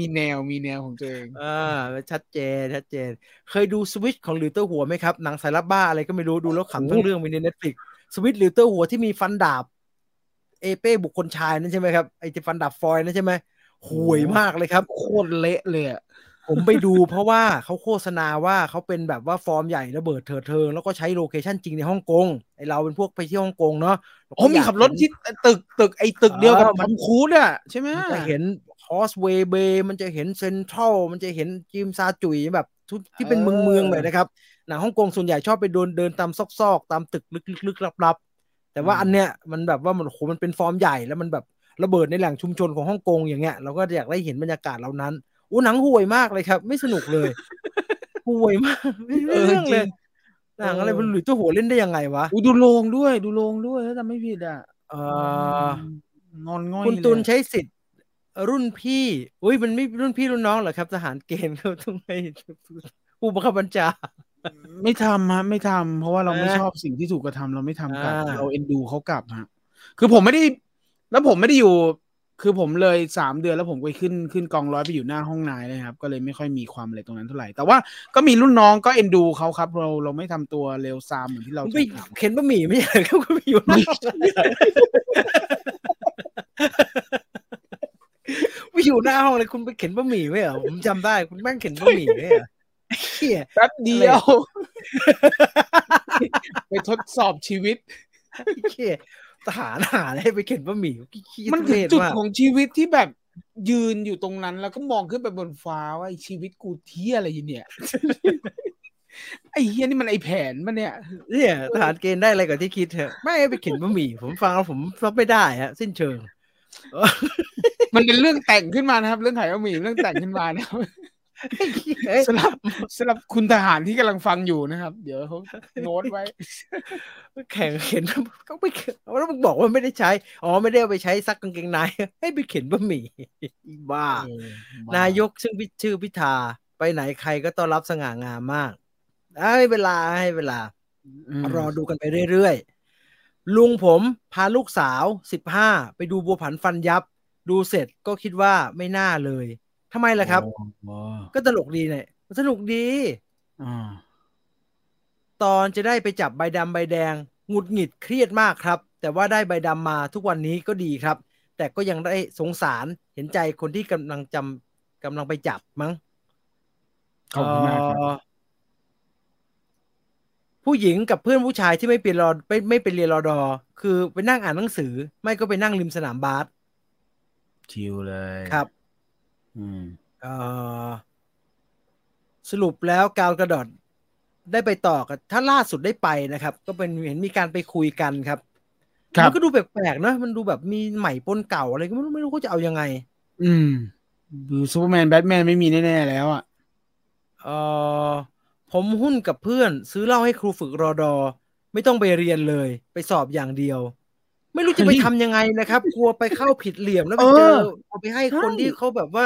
มีแนวมีแนวของตัวเองอ่าชัดเจนชัดเจน เคยดูสวิตช์ของหลิวเต๋อหัวไหมครับหนังสายลับบ้าอะไรก็ไม่รู้ดูแล้วขำทั้งเรื่องมีใน Netflix Switch หลิวเต๋อหัวที่มีฟันดาบ เอเป้บุคคลชายนั่นใช่ไหมครับไอ้ที่ฟันดาบฟอยล์นั่นใช่ไหมห่วยมากเลยครับโคตรเละเลยอะ ผมไปดูเพราะว่าเขาโฆษณาว่าเขาเป็นแบบว่าฟอร์มใหญ่ระเบิดเถิดเทิงแล้วก็ใช้โลเคชั่นจริงในฮ่องกงไอเราเป็นพวกไปที่ฮ่องกงเนาะเาก็โอ้มีอยากขับรถเห็นที่ตึกตึกไอ้ตึกเดียวกับเออทมันอมครูซอะใช่ไหมมันจะเห็นคอสเวย์เบย์มันจะเห็นเซ็นทรัลมันจะเห็นจิมซาจุยแบบทุกที่เป็นเมืองเมืองๆหน่อยนะครับหนังฮ่องกงส่วนใหญ่ชอบไปเดินเดินตามซอกๆ ตามตึกลึกๆลับๆ แต่ว่าอันเนี้ยมันแบบว่ามันโหมันเป็นฟอร์มใหญ่แล้วมันแบบระเบิดในแหล่งชุมชนของฮ่องกงอย่างเงี้ยเราก็อยากได้เห็นบรรยากาศเหล่านั้น อู้หนังห่วยมากเลยครับ ไม่สนุกเลยห่วยมากไม่ไม่เรื่องเลยหนังอะไรมันหลุยตัวหัวเล่นได้ยังไงวะอูดูโรงด้วยดูโรงด้วยถ้าจำไม่ผิดอะเออนอนง่อยคุณตุลเลยใช้สิทธิ์รุ่นพี่อุ้ยมันไม่รุ่นพี่รุ่นน้องเหรอครับทหารเกณฑ์เขาต้องให้ผู้บังคับบัญชาไม่ทำฮะไม่ทำเพราะว่าเราไม่อ่าชอบสิ่งที่ถูกกระทำเราไม่ทำกลับอ่าเราเอ็นดูเขากลับฮะคือผมไม่ได้ แล้วผมไม่ได้อยู่ คือผมเลยสามเดือนแล้วผมไปขึ้นขึ้นกองร้อยไปอยู่หน้าห้องนายเลยครับ ก็เลยไม่ค่อยมีความอะไรตรงนั้นเท่าไหร่ แต่ว่าก็มีรุ่นน้องก็เอ็นดูเขาครับ เราเราไม่ทำตัวเลวซามเหมือนที่เราคุณจะไปทำเข็นบะหมี่ไม่ใช่เหรอครับคุณไปอยู่หน้าห้องไปอยู่หน้าห้องเลยคุณไปเข็นบะหมี่ไว้เหรอผมจำได้คุณแม่งเข็นบะหมี่ไว้เหรอไอ้เหี้ยแป๊บเดียว ไปทดสอบชีวิตไอ้เหี้ยทหารหาอะไรให้ไปเข็นบะหมี่ขี้มันทุถึเรงศจุดมากของชีวิตที่แบบยืนอยู่ตรงนั้น แล้วก็มองขึ้นไปบนฟ้าว่าไอ้ชีวิตกูเที่ยอะไรเนี่ยไอ้เฮียนี่มันไอแผนมันเนี่ยเนี่ยทหารเกณฑ์ได้อะไรกว่าที่คิดเถอะไม่ให้ไปเข็นบะหมี่ผมฟังแล้วผมรับไม่ได้ฮะ สิ้นเชิง มันเป็นเรื่องแต่งขึ้นมานะครับ เรื่องขายบะหมี่เรื่องแต่งขึ้นมานะครับ สำหรับสำหรับคุณทหารที่กำลังฟังอยู่นะครับ เดี๋ยวเขาโน้ตไว้ แข่งเข็นก็ไม่แล้วมึงบอกว่าไม่ได้ใช้ อ๋อไม่ได้เอาไปใช้ซักกางเกงในให้ไปเข็นบะหมี่บ้า นายกซึ่งชื่อพิธา ไปไหนใครก็ต้อนรับสง่างามมากให้เวลาให้เวลา รอดูกันไปเรื่อยๆ ลุงผมพาลูกสาวสิบห้าไปดูบัวผันฟันยับ ดูเสร็จก็คิดว่าไม่น่าเลย ทำไมล่ะครับ ก็ตลกดีเนี่ยสนุกดีตอนจะได้ไปจับใบดำใบแดงหงุดหงิดเครียดมากครับ แต่ว่าได้ใบดำมาทุกวันนี้ก็ดีครับ แต่ก็ยังได้สงสารเห็นใจคนที่กำลังจำกำลังไปจับมั้งขอบคุณมากครับผู้หญิงกับเพื่อนผู้ชายที่ไม่เปลี่ยนรอไม่ไม่ไปเรียนรอดอ คือไปนั่งอ่านหนังสือ ไม่ก็ไปนั่งริมสนามบาสชิลเลยครับอืมเออ สรุปแล้วกาวกระดอดได้ไปต่อกับถ้าล่าสุดได้ไปนะครับ ก็เป็นเห็นมีการไปคุยกันครับมันก็ดูแปลกๆนะมันดูแบบมีใหม่ปนเก่าอะไรก็ไม่รู้ไม่รู้เขาจะเอายังไง อืมดูซูเปอร์แมนแบทแมนไม่มีแน่ๆแล้วอะเออผมหุ้นกับเพื่อน ซื้อเหล้าให้ครูฝึกรอดอ ไม่ต้องไปเรียนเลย ไปสอบอย่างเดียว ไม่รู้จะไปทำยังไงนะครับ กลัวไปเข้าผิดเหลี่ยมแล้วไปเจอเอาไปให้คนที่เขาแบบว่า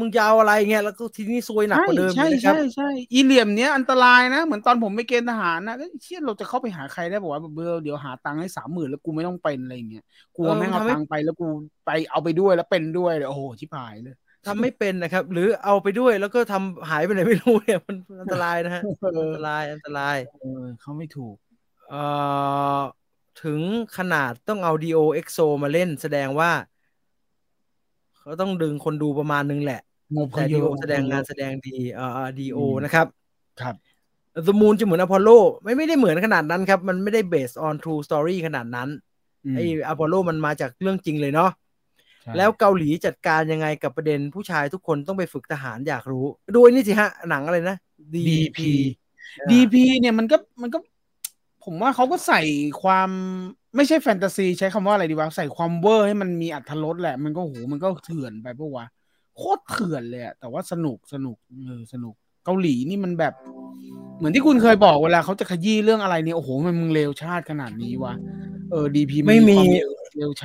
มึงยาวอะไรเงี้ยแล้วก็ทีนี้ซวยหนักกว่าเดิมใช่ใช่ใช่อีเหลี่ยมเนี้ยอันตรายนะ เหมือนตอนผมไปเกณฑ์ทหารนะเชี่ยเราจะเข้าไปหาใครได้บอกว่าเบอร์เดี๋ยวหาตังค์ให้สามหมื่นแล้วกูไม่ต้องเป็นอะไรเงี้ยกลัวแม่งเอาตังค์ไปแล้วกูไปเอาไปด้วยแล้วเป็นด้วยโอ้โหชิบหายเลยทำไม่เป็นนะครับ หรือเอาไปด้วยแล้วก็ทำหายไปไหนไม่รู้เนี่ยมันอันตรายนะฮะอันตรายอันตรายเออเขาไม่ถูก เอ่อ ถึงขนาดต้องเอา DO EXO มาเล่นแสดงว่า เขาต้องดึงคนดูประมาณนึงแหละแต่ดีโอแสดงงานแสดงดีเอ่อดีโอนะครับครับ The Moon จะเหมือนอพอลโลไม่ไม่ได้เหมือนขนาดนั้นครับ มันไม่ได้ based on true story ขนาดนั้นไออพอลโลมันมาจากเรื่องจริงเลยเนาะแล้วเกาหลีจัดการยังไงกับประเด็นผู้ชายทุกคนต้องไปฝึกทหารอยากรู้ดูนี่สิฮะ หนังอะไรนะ DP DP เนี่ยมันก็มันก็ ผมว่าเขาก็ใส่ความไม่ใช่แฟนตาซี ใช้คำว่าอะไรดีวะ ใส่ความเวอร์ให้มันมีอัธรสแหละ มันก็โหมันก็เถื่อนไปปะวะโคตรเถื่อนเลยอะแต่ว่าสนุกสนุกเออสนุกเกาหลีนี่มันแบบ เหมือนที่คุณเคยบอกเวลาเขาจะขยี้เรื่องอะไรเนี่ยโอ้โหมันมึงเลวชาติขนาดนี้วะเออ D.P. ไม่มี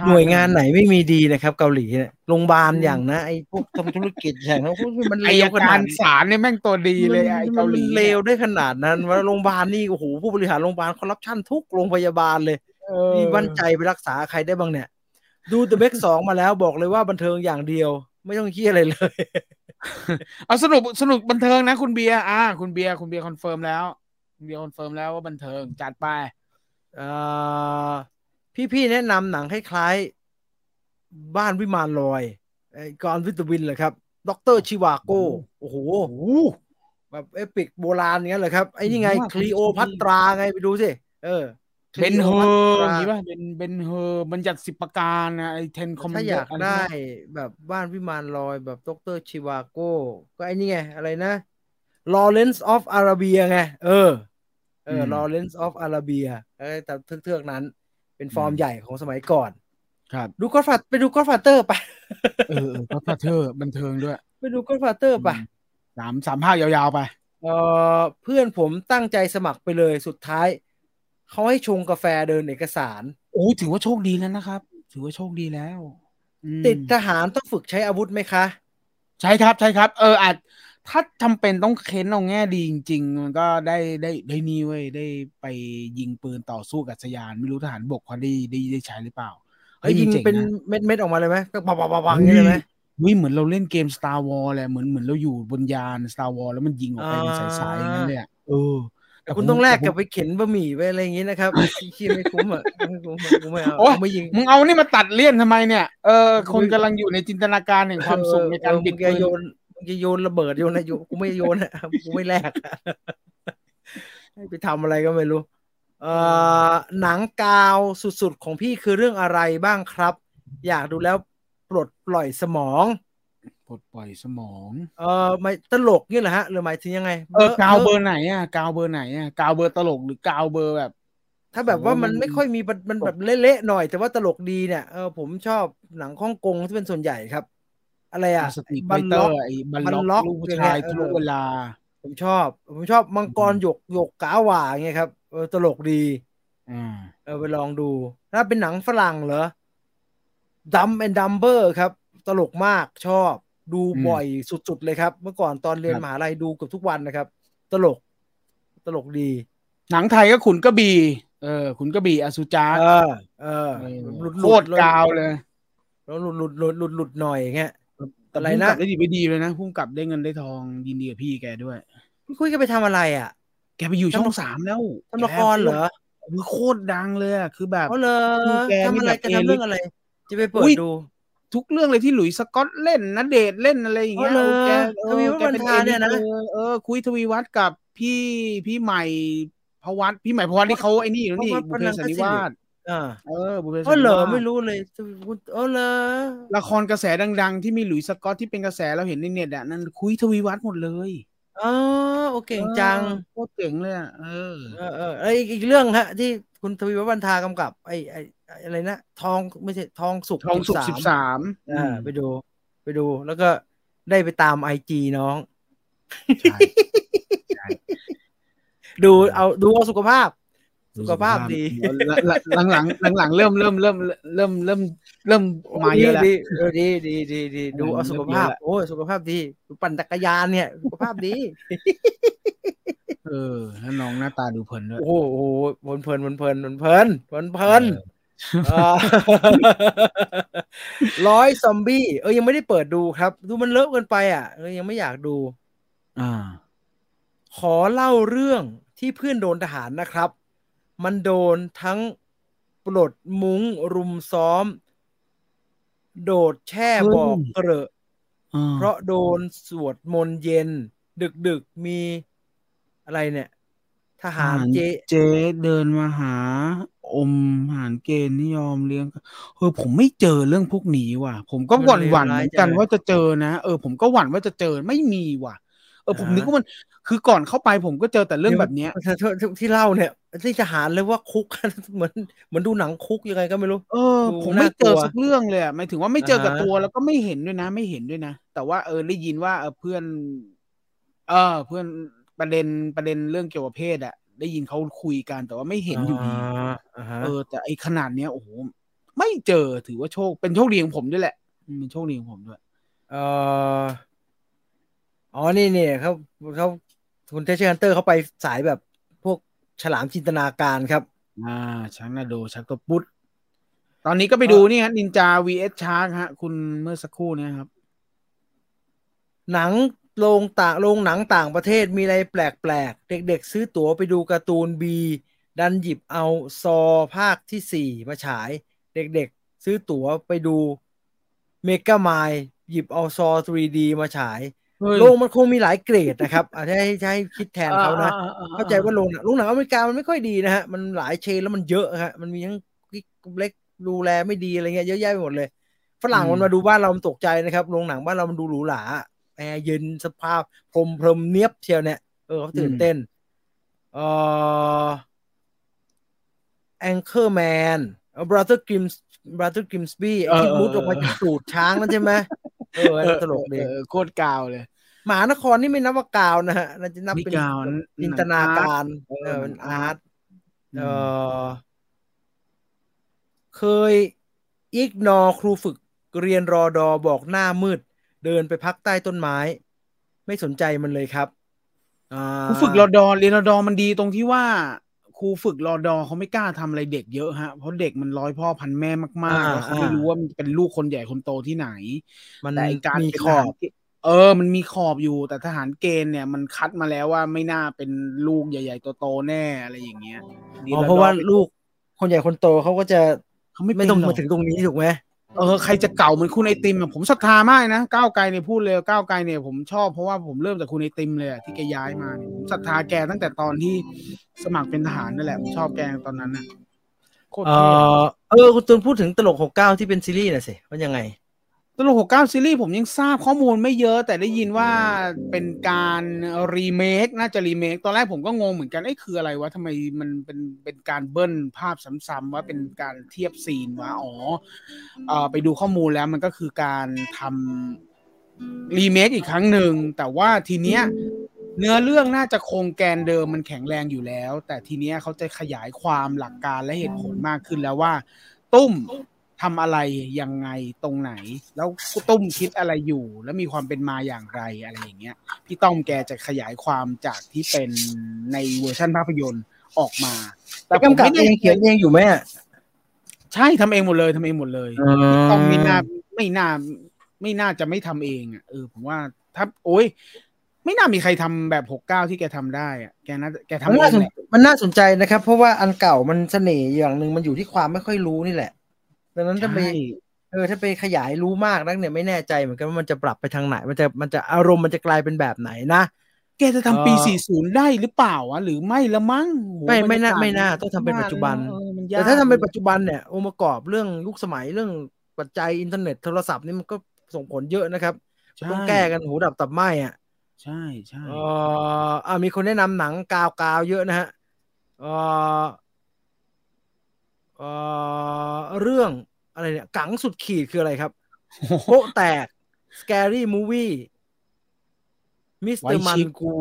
หน่วยงานไหนไม่มีดีนะครับเกาหลีเนี่ยโรงพยาบาลอย่างนะไอ้พวกทำธุรกิจอย่างนั้นมันเลวขนาดสารเนี่ยแม่งตัวดีเลยไอ้เกาหลีเลวได้ขนาดนั้นว่าโรงพยาบาลนี่โอ้โหผู้บริหารโรงพยาบาลคอร์รัปชันทุกโรงพยาบาลเลยนี่มั่นใจไปรักษาใครได้บ้างเนี่ย ดู The Meg สองมาแล้วบอกเลยว่าบันเทิงอย่างเดียว ไม่ต้องเครียดอะไรเลย เอาสนุกสนุกบันเทิงนะ คุณเบียร์อ่า คุณเบียร์คุณเบียร์คอนเฟิร์มแล้วคุณเบียร์คอนเฟิร์มแล้วว่าบันเทิงจัดไปอ่า พี่ๆแนะนำหนังคล้ายๆ บ้านวิมานลอยไอ้ Gone with the Wind เลยครับ Doctor Zhivago โอ้โหแบบ epic โบราณเงี้ยเลยครับ ไอ้นี่ไงคลีโอพัตราไงไปดูสิ เออเบนเฮอร์นี่ป่ะเป็นเบนเฮอร์บัญญัติสิบประการนะไอ้ Ten Com ถ้าอยากได้แบบบ้านวิมานลอยแบบ Doctor Zhivago ก็ไอ้นี่ไง อะไรนะ Lawrence of Arabia ไง เออ เออ Lawrence of Arabia ไอ้แต่เทือกๆนั้น เป็นฟอร์มใหญ่ของสมัยก่อน ครับ ดู Godfa- ไปดู Godfather ไปเออ Godfather บันเทิงด้วย ไปดู Godfather ไปสามสามภาคยาวๆไปเออเพื่อนผมตั้งใจสมัครไปเลยสุดท้ายเขาให้ชงกาแฟเดินเอกสารโอ้ถือว่าโชคดีแล้วนะครับ ถือว่าโชคดีแล้ว ติดทหารต้องฝึกใช้อาวุธไหมคะ ใช่ครับใช่ครับ เอออาจ ถ้าจำเป็นต้องเค้นเอาแง่ดีจริง ๆ มันก็ได้ได้ได้นี่เว้ยได้ไปยิงปืนต่อสู้กับสยาน ไม่รู้ทหารบกเขาได้ได้ได้ใช้หรือเปล่าเฮ้ยยิงเป็นเม็ดเม็ดออกมาเลยไหมก็ปังปังปังอย่างนี้เลยไหมวิเหมือนเราเล่นเกม Star War แหละเหมือนเหมือนเราอยู่บนยาน Star War แล้วมันยิงออกไปเป็นสายๆอย่างนั้นเลยเออแต่คุณต้องแลกกับไปเข็นบะหมี่ไปอะไรอย่างนี้นะครับขี้ไม่คุ้มอะไม่คุ้มไม่เอาไม่ยิงมึงเอานี่มาตัดเลี่ยนทำไมเนี่ยเออคนกำลังอยู่ในจินตนาการแห่งความสุขในการบิดโยน จะโยนระเบิดโยนนะโยกูไม่โยนอะกูไม่แลกให้ไปทำอะไรก็ไม่รู้เอ่อหนังกาวสุดๆของพี่คือเรื่องอะไรบ้างครับ อยากดูแล้วปลดปล่อยสมองปลดปล่อยสมอง เออไม่ตลกนี่แหละฮะหรือหมายถึงยังไงเออกาวเบอร์ไหนอะกาวเบอร์ไหนอะกาวเบอร์ตลกหรือกาวเบอร์แบบ ถ้าแบบว่ามันไม่ค่อยมีมันแบบเละๆหน่อย แต่ว่าตลกดีเนี่ยเออผมชอบหนังฮ่องกงที่เป็นส่วนใหญ่ครับ อะไรอะสตรีทบัไฟนเตอล็อกร์ไอ้บันบันล็ล็ออกกลูกผู้อย่างชายเงี้ยทุกเออเวลา ผมชอบ ผมชอบมังกรหยกหยกกาหว่าเงี้ยครับเออตลกดีอ่าเออไปลองดู ถ้าเป็นหนังฝรั่งเหรอดัมแอนดัมเบอร์ครับ ตลกมากชอบดูบ่อยสุดๆเลยครับ เมื่อก่อนตอนเรียนมหาลัยดูเกับทุกวันนะครับ ตลก ตลกดี หนังไทยก็ขุนกระบี่เออ ขุนกระบี่อสุจาเออเออ เออหลุดโคตรกาวเลยแล้วหลุดหลุดหลุดหลุดหลุดหน่อยเงี้ยแต่ อะไรพุ่งนะกลับได้ดีไม่ดีเลยนะพุ่งกลับได้เงินได้ทองยินดีกับพี่แกด้วยพี่คุยกันไปทำอะไรอะ แกไปอยู่ช่องสามแล้วทำละครเหรอคือโคตรดังเลยอะคือแบบเขาเลยคือแกนี่ทำอะไรแบบจะเอลิทำเรื่องอะไร จะไปเปิอุ๊ดยดู ทุกเรื่องเลยที่หลุยส์สกอตเล่นนะเดทเล่นอะไรอย่างเงี้ยอ๋อเหรอแกทวีวัฒน์แกเป็นบรรทาเนี่ยนะอลิทเออ คุยทวีวัฒน์กับพี่พี่ใหม่พวัตพี่ใหม่พวัตที่เขาไอ้นี่อยู่นี่พวัตบุพเพสันนิวาส อ่าเออบุพเพสันเออนิเหรอวาสไม่รู้เลยเออเหรอละครกระแสดัง ๆ ที่มีหลุยส์สกอตที่เป็นกระแสเราเห็นในเน็ตอะนั่นคุยทวีวัฒน์หมดเลยอ๋อโอเคงจัง เออโคตรเจ๋งเลยอะเออ เออเออไอยอีกอีกเรื่องฮะ ที่คุณทวีวัฒน์บรรทากำกับ ไอไอไอ้อะไรนะ ทองไม่ใช่ทองสุกทองสุกสิบสามอ่าไปดู ไปดูแล้วก็ได้ไปตามไอจีน้องใช่ใช่ดูเอาดูเอาสุขภาพ สุขภาพดี หลังหลังหลังหลังๆเริ่มเริ่มเริ่มเริ่มเริ่มเริ่มมาเยอะแล้วดีเออดีดีดีดีดูเอาสุขภาพเริ่มเยอะแล้วโอ้ยสุขภาพดีปั่นจักรยานเนี่ย สุขภาพดี เออแล้วน้องหน้าตาดูเพลินด้วยโอ้โหเพลินเพลินเพลินเพลินเพลินเพลินเพลินเออร้อยซอมบี้เออยังไม่ได้เปิดดูครับ ดูมันเลอะเกินไปอะเออยังไม่อยากดู อ่า ขอเล่าเรื่องที่เพื่อนโดนทหารนะครับ มันโดนทั้งปลดมุ้งรุมซ้อม โดดแช่เฮ้ยบอกเกลอะอ่าเพราะโดนสวดมนต์เย็น ดึกดึกๆมีอะไรเนี่ย ทหารเจเจ๊เดินมาหา อมอาหารเกณฑ์นิยอมเลี้ยงเออผมไม่เจอเรื่องพวกนี้ว่ะ ผมก็หวั่นหวั่นๆเหมือนกันว่าจะเจอนะเออผมก็หวั่นว่าจะเจอไม่มีว่ะ เออผมนึกว่ามัน คือก่อนเข้าไปผมก็เจอแต่เรื่องแบบเนี้ยที่ที่ที่เล่าเนี่ย ที่ทหารเลยว่าคุกเหมือนเหมือนดูหนังคุกยังไงก็ไม่รู้ เออดูผมไม่เจอน่ากลัวสักเรื่องเลยอะหมายถึงว่าไม่เจอกับอ่าฮะตัวแล้วก็ไม่เห็นด้วยนะ ไม่เห็นด้วยนะ แต่ว่าเออได้ยินว่าเออเพื่อน เออ เพื่อนประเด็นประเด็นเรื่องเกี่ยวกับเพศอะได้ยินเขาคุยกันแต่ว่าไม่เห็นอยู่ดีาอ่าฮะเออ แต่ไอขนาดเนี้ยโอ้โหไม่เจอถือว่าโชคเป็นโชคดีของผมด้วยแหละอืมเป็นโชคดีของผมด้วยเอออ๋อนี่เนี่ยเขาเขาคุณเทชฮันเตอร์เขาไปสายแบบพวก ฉลามจินตนาการครับ อ่าชักนาโดชักตัวปุ๊ดตอนนี้ก็ไปดูนี่ฮะนินจา vs ชาร์กฮะ คุณเมื่อสักครู่เนี้ครับ หนังโรงต่างโรงหนังต่างประเทศมีอะไรแปลกๆ เด็กๆ ซื้อตั๋วไปดูการ์ตูนบีดันหยิบเอาซอภาคที่สี่มาฉาย เด็กๆ ซื้อตั๋วไปดูเมกาไมล์หยิบเอาซอ 3D มาฉายเฮ้ย โรงมันคงมีหลายเกรดนะครับอาจจะให้จะให้คิดแทนเขานะอ่อ่อ่เข้าใจว่าโรงหนังโรงหนังอเมริกามันไม่ค่อยดีนะฮะมันหลายเชนแล้วมันเยอะฮะมันมีทั้งเล็กดูแลไม่ดีอะไรเงี้ยเยอะแยะไปหมดเลยฝรั่งมันมาดูบ้านเรามันตกใจนะครับโรงหนังบ้านเรามันดูหรูหราแอร์เย็นสภาพพรมพรมเนียบเชียวเนี่ยเออเขาตื่นเต้นเอ่อ Anchorman เอ่อ Brothers Grims- Brothers Grimsby ไอ้ที่มุดออกมาจากตูดช้างนั่นใช่ไหม เอออันนั้นตลกดีเออเออโคตรกาวเลยมหานครนี่ไม่นับว่ากาวนะฮะน่าจะนับเป็นไม่กาวนั่นจินตนาการเออเออเป็นหนังอาร์ร์ตเออเคย ignore ครูฝึกเรียนรด. บอกหน้ามืด เดินไปพักใต้ต้นไม้ ไม่สนใจมันเลยครับอ่าครูฝึกรอดอเรียนรอดอมันดีตรงที่ว่า ครูฝึกรอดอเขาไม่กล้าทำอะไรเด็กเยอะฮะเพราะเด็กมันร้อยพ่อพันแม่มากๆแล้วเขาไม่รู้ว่ามันเป็นลูกคนใหญ่คนโตที่ไหน มันแต่ไอ้การมีเป็นขอบทหารเกณฑ์เออ มันมีขอบอยู่ แต่ทหารเกณฑ์เนี่ยมันคัดมาแล้วว่าไม่น่าเป็นลูกใหญ่ๆโตๆแน่อะไรอย่างเงี้ยอ๋อเพราะว่าลูกคนใหญ่คนโตเขาก็จะเขาไม่ไม่ต้องเป็นหรมาอกถึงตรงนี้ถูกไหม เออใครจะเก่าเหมือนคุณไอติมผมศรัทธามากนะก้าวไกลเนี่ยพูดเลยก้าวไกลเนี่ยผมชอบเพราะว่าผมเริ่มจากคุณไอติมเลยที่แกย้ายมาเนี่ยผมศรัทธาแกตั้งแต่ตอนที่สมัครเป็นทหารนั่นแหละผมชอบแกตอนนั้นนะเออเออคุณตูนพูดถึงตลกหกเก้าที่เป็นซีรีส์น่ะสิว่ายังไง ตลกหกเก้าซีรีส์ผมยังทราบข้อมูลไม่เยอะ แต่ได้ยินว่าเป็นการรีเมคน่าจะรีเมคตอนแรกผมก็งงเหมือนกันไอ้คืออะไรวะทำไมมันเป็นเป็นการเบิ้ลภาพซ้ำๆว่าเป็นการเทียบ scene วะอ๋อเออไปดูข้อมูลแล้วมันก็คือการทำรีเมคอีกครั้งหนึ่งแต่ว่าทีเนี้ยเนื้อเรื่องน่าจะคงแกนเดิมมันแข็งแรงอยู่แล้ว แต่ทีเนี้ยเขาจะขยายความหลักการและเหตุผลมากขึ้นแล้วว่า ตุ้ม ทำอะไรยังไงตรงไหน แล้วตุ้มคิดอะไรอยู่ แล้วมีความเป็นมาอย่างไรอะไรอย่างเงี้ยพี่ต้อมแกจะขยายความจากที่เป็นในเวอร์ชันภาพยนตร์ออกมา แต่กำกับเองเขียนเองอยู่ไหมอะใช่ทำเองหมดเลยทำเองหมดเลยต้องไม่น่าไม่น่าไม่น่าจะไม่ทำเองอะเออผมว่าถ้าโอ้ยไม่น่ามีใครทำแบบหกเก้าที่แกทำได้อะแกน่าแกทำมันเอน่างสนแหละมันน่าสนใจนะครับ เพราะว่าอันเก่ามันเสน่ห์อย่างหนึ่งมันอยู่ที่ความไม่ค่อยรู้นี่แหละ ดังนั้นถ้าไปใช่เออถ้าไปขยายรู้มากนักเนี่ยไม่แน่ใจเหมือนกันว่ามันจะปรับไปทางไหน มันจะมันจะอารมณ์มันจะกลายเป็นแบบไหนนะแกจะทำปีเออสี่ศูนย์ได้หรือเปล่าวะหรือไม่ละมั้งโหไม่ไม่น่าบรรยกศไม่น่าต้องทำเป็นปัจจุบันเออมันยกแต่ถ้าทำเป็นปัจจุบันเนี่ยองค์ประกอบเรื่องยุคสมัยเรื่องปัจจัยอินเทอร์เน็ตโทรศัพท์นี่มันก็ส่งผลเยอะนะครับใช่ต้องแก้กันหูดับตับไหม้อะใช่ใช่เอออ่ามีคนแนะนำหนังกาวกาวเยอะนะฮะเออ เออเรื่องอะไรเนี่ย กังสุดขีดคืออะไรครับโป๊ะแตก scary movie มิสเตอร์มันกู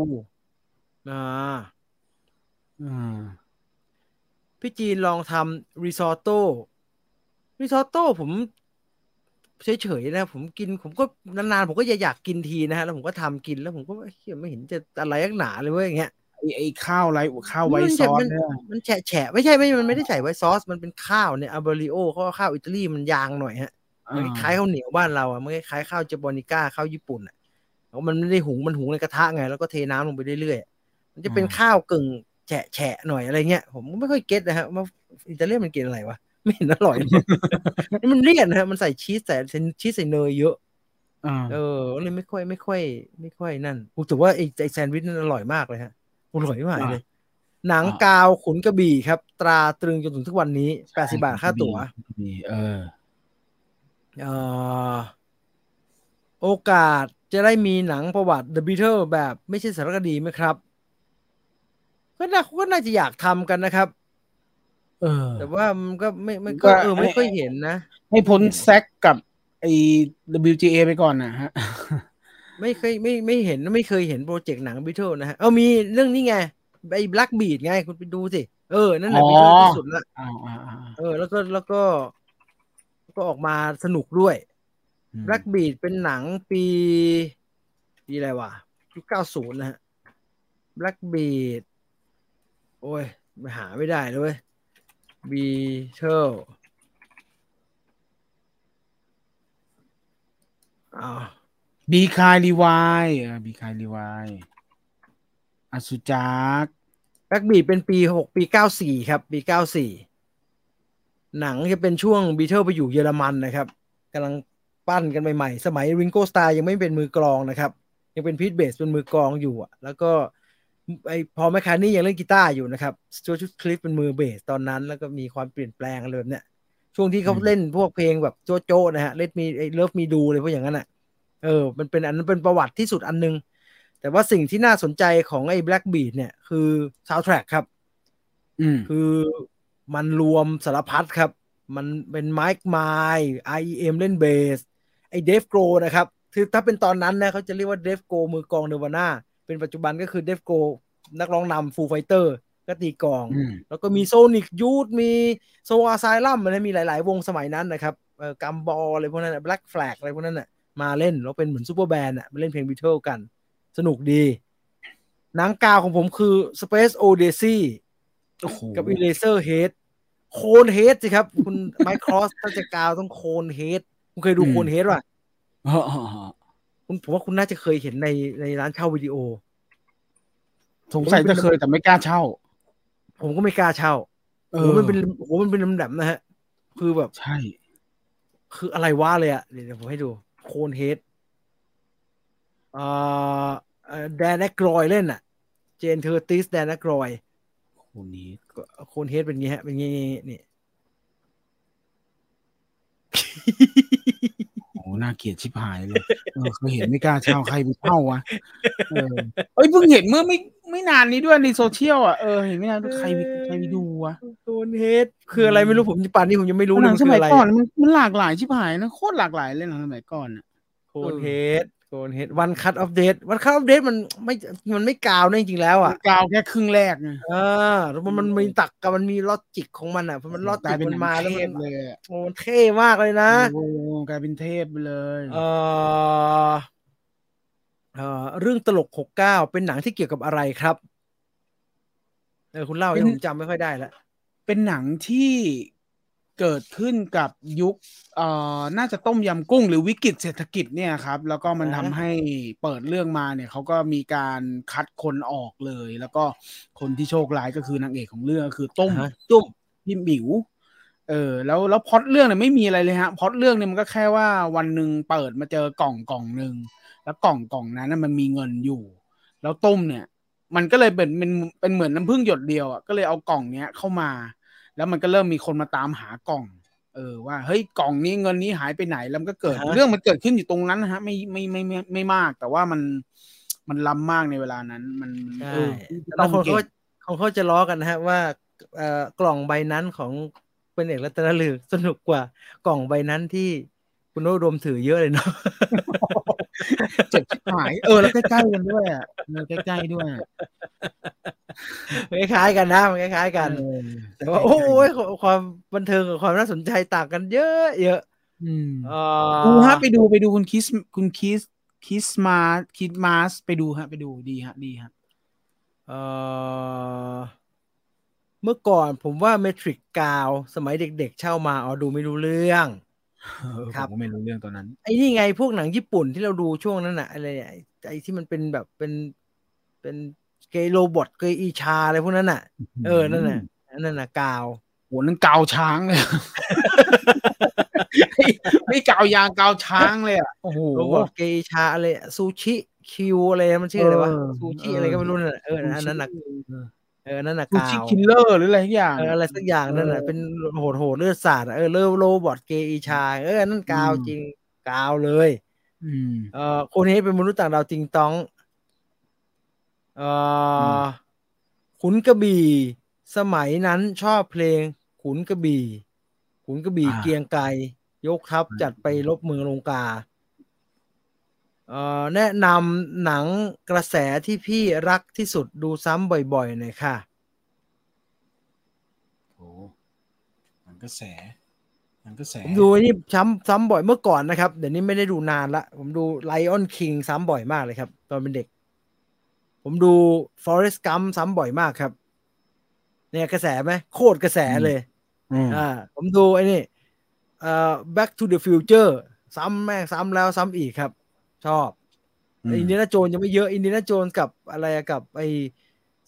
อ่าอ่าพี่จีนลองทำริซอตโต้ริซอตโต้ผมเฉยๆนะผมกินผมก็นานๆผมก็อยากกินทีนะฮะแล้วผมก็ทำกินแล้วผมก็เฮ้ยไม่เห็นจะอะไรนักหนาเลยเว้ยอย่างเงี้ย ไอ้ไอ้ข้าวไรข้าว white sauce มันเนี่ยมันแฉะแฉะไม่ใช่ไม่มันไม่ได้ใส่ white sauce มันเป็นข้าวเนี่ย Arborio เขาว่าข้าวอิตาลีมันยางหน่อยฮะมันคล้ายข้าวเหนียวบ้านเราอะมันคล้ายข้าว japonica ข้าวญี่ปุ่นอะเพราะมันไม่ได้หุงมันหุงในกระทะไง แล้วก็เทน้ำลงไปเรื่อยๆมันจะเป็นข้าวกึ่งแฉะแฉะหน่อยอะไรเงี้ยผมไม่ค่อยเก็ตนะฮะว่าอิตาเลียนมันกินอะไรวะไม่เห็นอร่อยเลยนี่มันเลี่ยนนะฮะมันใส่ชีสใส่ชีสใส่เนยเยอะอ่าเออเลยไม่ค่อยไม่ค่อย ไม่ค่อยนั่นผมถือว่าไอ้ไอ้แซนด์วิชนั่นอร่อยมากเลยฮะ อร่อยมากเลย หนังกาวขุนกระบี่ครับ ตราตรึงจนถึงทุกวันนี้แปดสิบาทค่าตั๋วมีเออเอ่อโอกาสจะได้มีหนังประวัติ The Beatles แบบไม่ใช่สารคดีไหมครับ ก็น่าก็น่าจะอยากทำกันนะครับ เออ แต่ว่ามันก็ไม่ไม่ก็ก็เออให้ไม่ค่อยเห็นนะ ให้พ้นแซกกับไอ WGA ไปก่อนนะฮะ ไม่เคยไม่ไม่เห็นไม่เคยเห็นโปรเจกต์หนัง Beatles นะฮะ เออมีเรื่องนี้ไงไอ้ Black Beat ไงคุณไปดูสิ เออ นั่นแหละอ๋อ Beatles ที่สุดละอ้าวอ้าวอ้าวเออ แล้วก็แล้วก็ ก็ออกมาสนุกด้วยอืม Black Beat เป็นหนังปีปีอะไรวะยุคเก้าศูนย์นะฮะ Black Beat โอ้ยไปหาไม่ได้เลยเว้ย Beatle อ้าว บีคายรีวายเออบีคายรีวายอสุจักแบ็กบีเป็นปีหกปีเก้าสี่ครับปีเก้าสี่หนังจะเป็นช่วงบีเทิลไปอยู่เยอรมันนะครับกำลังปั้นกันใหม่ๆ สมัย Ringo Starr ยังไม่เป็นมือกลองนะครับ ยังเป็น Pete Best เป็นมือกลองอยู่อะแล้วก็ไอ้ Paul McCartney ยังเล่นกีตาร์อยู่นะครับ Stu Sutcliffe เป็นมือเบสตอนนั้น แล้วก็มีความเปลี่ยนแปลงอะไรแบบเนี้ยช่วงที่เขาเล่นพวกเพลงแบบโจโจ้นะฮะเล่นมีไอเลิฟมีดูเลยพวกอย่างนั้นอะ เออ มันเป็นอันนั้นเป็นประวัติที่สุดอันนึง แต่ว่าสิ่งที่น่าสนใจของไอ้ Backbeat เนี่ย คือซาวด์แทร็กครับ อืมคือมันรวมสารพัดครับ มันเป็นไมค์ไมล์ IEM เล่นเบส ไอ้ Dave Grohl นะครับ คือถ้าเป็นตอนนั้นนะเขาจะเรียกว่า Dave Grohl มือกลอง Nirvana เป็นปัจจุบันก็คือ Dave Grohl นักร้องนำ Foo Fighters ก็ตีกลองอืมแล้วก็มี Sonic Youth มี Soul Asylum มันมีหลาย ๆ วงสมัยนั้นนะครับเอ่อ Gumball อะไรพวกนั้น Black Flag อะไรพวกนั้นน่ะ มาเล่นแล้วเป็นเหมือน super band อะมาเล่นเพลงบิทเทิลกัน สนุกดี หนังกาวของผมคือ Space Odyssey โอ้โหกับ Eraser Head โคนเฮดสิครับ คุณไมค์ครอสถ้าจะกาวต้องโคนเฮดคุณเคยดูโคนเฮดป่ะอ๋ออ๋ออ๋อคุณผมว่าคุณน่าจะเคยเห็นในในร้านเช่าวิดีโอ สงสัยจะเคยแต่ไม่กล้าเช่า ผมก็ไม่กล้าเช่าเอโอ้อโหมันเป็นโอ้โหมันเป็นลำดับนะฮะ คือแบบใช่ คืออะไรวะเลยอะเดี๋ยวเดี๋ยวผมให้ดู โคนเฮดเอ่อเอ่อแดนแอครอยเล่นอะ เจนเทอร์ติสแดนแอครอยคนนี้โคนเฮดเป็นงี้ฮะ เป็นงี้นี่โอ้น่าเกลียดชิบหายเลยเออเคยเห็นไม่กล้าเช่าใครไปเช่าวะเออเอ้ยเพิ่งเห็นเมื่อไม่ไม่นานนี้ด้วยในโซเชียลอะเออเห็นไม่นานใครไปใครไปดูวะโค นเฮดคืออะไรไม่รู้ผมป่านนี้ผมยังไม่รู้หเลนัยงมันสคือมัยอะไรก่อนมันมันหลากหลายชิบหายนะโคตรหลากหลายเลยหนังสมัยก่อนอะโคนเฮดโกนเฮดวันคัตอัปเดตวันคัตอัปเดตมันไม่มันไม่กาวนะจริงๆแล้วอะกาวแค่ครึ่งแรกไงเออแล้วมันมันมีตักกับมันมีลอจิกของมันอะเพราะมันลอจิกมันมาแล้วมันเลยอะโอ้มันเท่มากเลยนะโอ้กลายเป็นเทพไปเลยเออเออเรื่องตลกหกเก้าเป็นหนังที่เกี่ยวกับอะไรครับเออคุณเล่าให้ผมจำไม่ค่อยได้แล้ว เป็นหนังที่เกิดขึ้นกับยุคเอ่อน่าจะต้มยำกุ้งหรือวิกฤตเศรษฐกิจเนี่ยครับ แล้วก็มันอ่าทำให้เปิดเรื่องมาเนี่ยเขาก็มีการคัดคนออกเลย แล้วก็คนที่โชคร้ายก็คือนางเอกของเรื่องก็คือต้มฮะตุ้มพี่หมิวเออแล้วแล้วพล็อตเรื่องเนี่ยไม่มีอะไรเลยฮะพล็อตเรื่องเนี่ยมันก็แค่ว่าวันหนึ่งเปิดมาเจอกล่องกล่องหนึ่งแล้วกล่องกล่องนั้นน่ะมันมีเงินอยู่ แล้วต้มเนี่ย มันก็เลยเป็นเป็นเป็นเหมือนน้ำผึ้งหยดเดียวอะก็เลยเอากล่องเนี้ยเข้ามา แล้วมันก็เริ่มมีคนมาตามหากล่อง เออว่าเฮ้ยกล่องนี้เงินนี้หายไปไหนแล้วมันก็เกิด เรื่องมันเกิดขึ้นอยู่ตรงนั้นนะฮะ ไม่ไม่ไม่ไม่ไม่มาก แต่ว่ามันมันล้ำมากในเวลานั้น มันมันใช่เออแล้วคนเก่เขางเขาเขาจะล้อกันนะฮะว่าเอ่อกล่องใบนั้นของเป็นเอกรัตนลือสนุกกว่ากล่องใบนั้นที่คุณโนรมถือเยอะเลยเนาะ เจ็บชิบหาย เออแล้วใกล้ๆกันด้วยอะเออใกล้ๆด้วยอะคล้ายๆกันนะมันคล้ายๆกันเออแต่ว่า โอ้ยความบันเทิงกับความน่าสนใจต่างกันเยอะเยอะอืมเอ่อดูฮะไปดูไปดูคุณคิสคุณคิสคิสมาคิดมาสไปดูฮะ ไปดูดีฮะ ดีฮะเอ่อเมื่อก่อนผมว่าเมทริกกาว สมัยเด็กๆเช่ามาอ๋อดูไม่รู้เรื่องเออครับ ผมก็ไม่รู้เรื่องตอนนั้น ไอ้นี่ไงพวกหนังญี่ปุ่นที่เราดูช่วงนั้นน่ะอะไรไอ้ไอ้ที่มันเป็นแบบเป็นเป็นเกย์โรบอทเกย์อีชาอะไรพวกนั้นน่ะ เออนั่นน่ะนั่นน่ะกาวโหนั่นกาวช้างเลยไม่ไม่กาวยางกาวช้างเลยอะโอ้โหโรบอทเกย์อีชาอะไรซูชิคิวอะไรมันชื่ออะไรวะเออซูชิเออออะไรก็ไม่รู้นั่นน่ะเอออันนั้นน่ะ เออนั่นน่ะซูกาชิวคิลเลอร์หรืออะไรทุกอย่างเอออะไรสักอย่างนั่นน่ะเออเป็นโหดโหดเลือดสาดอะเออเลโรบอทเกย์อีชาเออนั่นกาวอืมจริงกาวเลย อืมเอ่อคนนี้เป็นมนุษย์ต่างดาวจริงต้องเอ่ออขุนกระบี่ สมัยนั้นชอบเพลง ขุนกระบี่ ขุนกระบี่อ่าเกรียงไกรยกทัพจัดไปลบเมืองลงกาเอ่อ แนะนำหนังกระแสที่พี่รักที่สุดดูซ้ำบ่อยๆหน่อยค่ะโอ้หนังกระแสหนังกระแสผมดูไอ้นี่ซ้ำซ้ำบ่อยเมื่อก่อนนะครับ เดี๋ยวนี้ไม่ได้ดูนานละ ผมดู Lion King ซ้ำบ่อยมากเลยครับ ตอนเป็นเด็ก ผมดู Forest Gump ซ้ำบ่อยมากครับ เนี่ยกระแสไหมโคตรกระแสเลยอืมอ่าผมดูไอ้นี่เอ่อ Back to the Future ซ้ำแม่งซ้ำแล้วซ้ำอีกครับ ชอบอินเดียนาโจนยังไม่เยอะอินเดียนาโจนกับอะไรอะกับไอ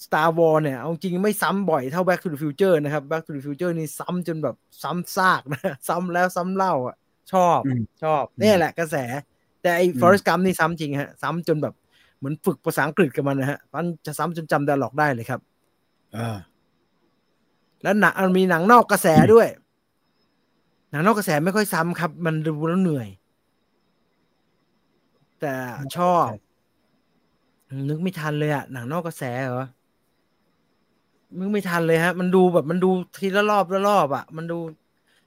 Star Wars เนี่ยเอาจริงไม่ซ้ำบ่อยเท่า Back to the Future นะครับ Back to the Future นี่ซ้ำจนแบบซ้ำซากนะ ซ้ำแล้วซ้ำเล่าอะ ชอบอืมชอบเนี่ยแหละกระแส แต่ไอ้อืม Forest Gump นี่ซ้ำจริงฮะ ซ้ำจนแบบเหมือนฝึกภาษาอังกฤษกับมันนะฮะมันจะซ้ำจนจำดาล็อกได้เลยครับอ่าแล้วหนังมันมีหนังนอกกระแสด้วย หนังนอกกระแสไม่ค่อยซ้ำครับ มันดูแล้วเหนื่อย แต่ชอบ นึกไม่ทันเลยอะหนังนอกกระแสเหรอนึกไม่ทันเลยฮะ มันดูแบบมันดูทีละรอบละรอบอะมันดู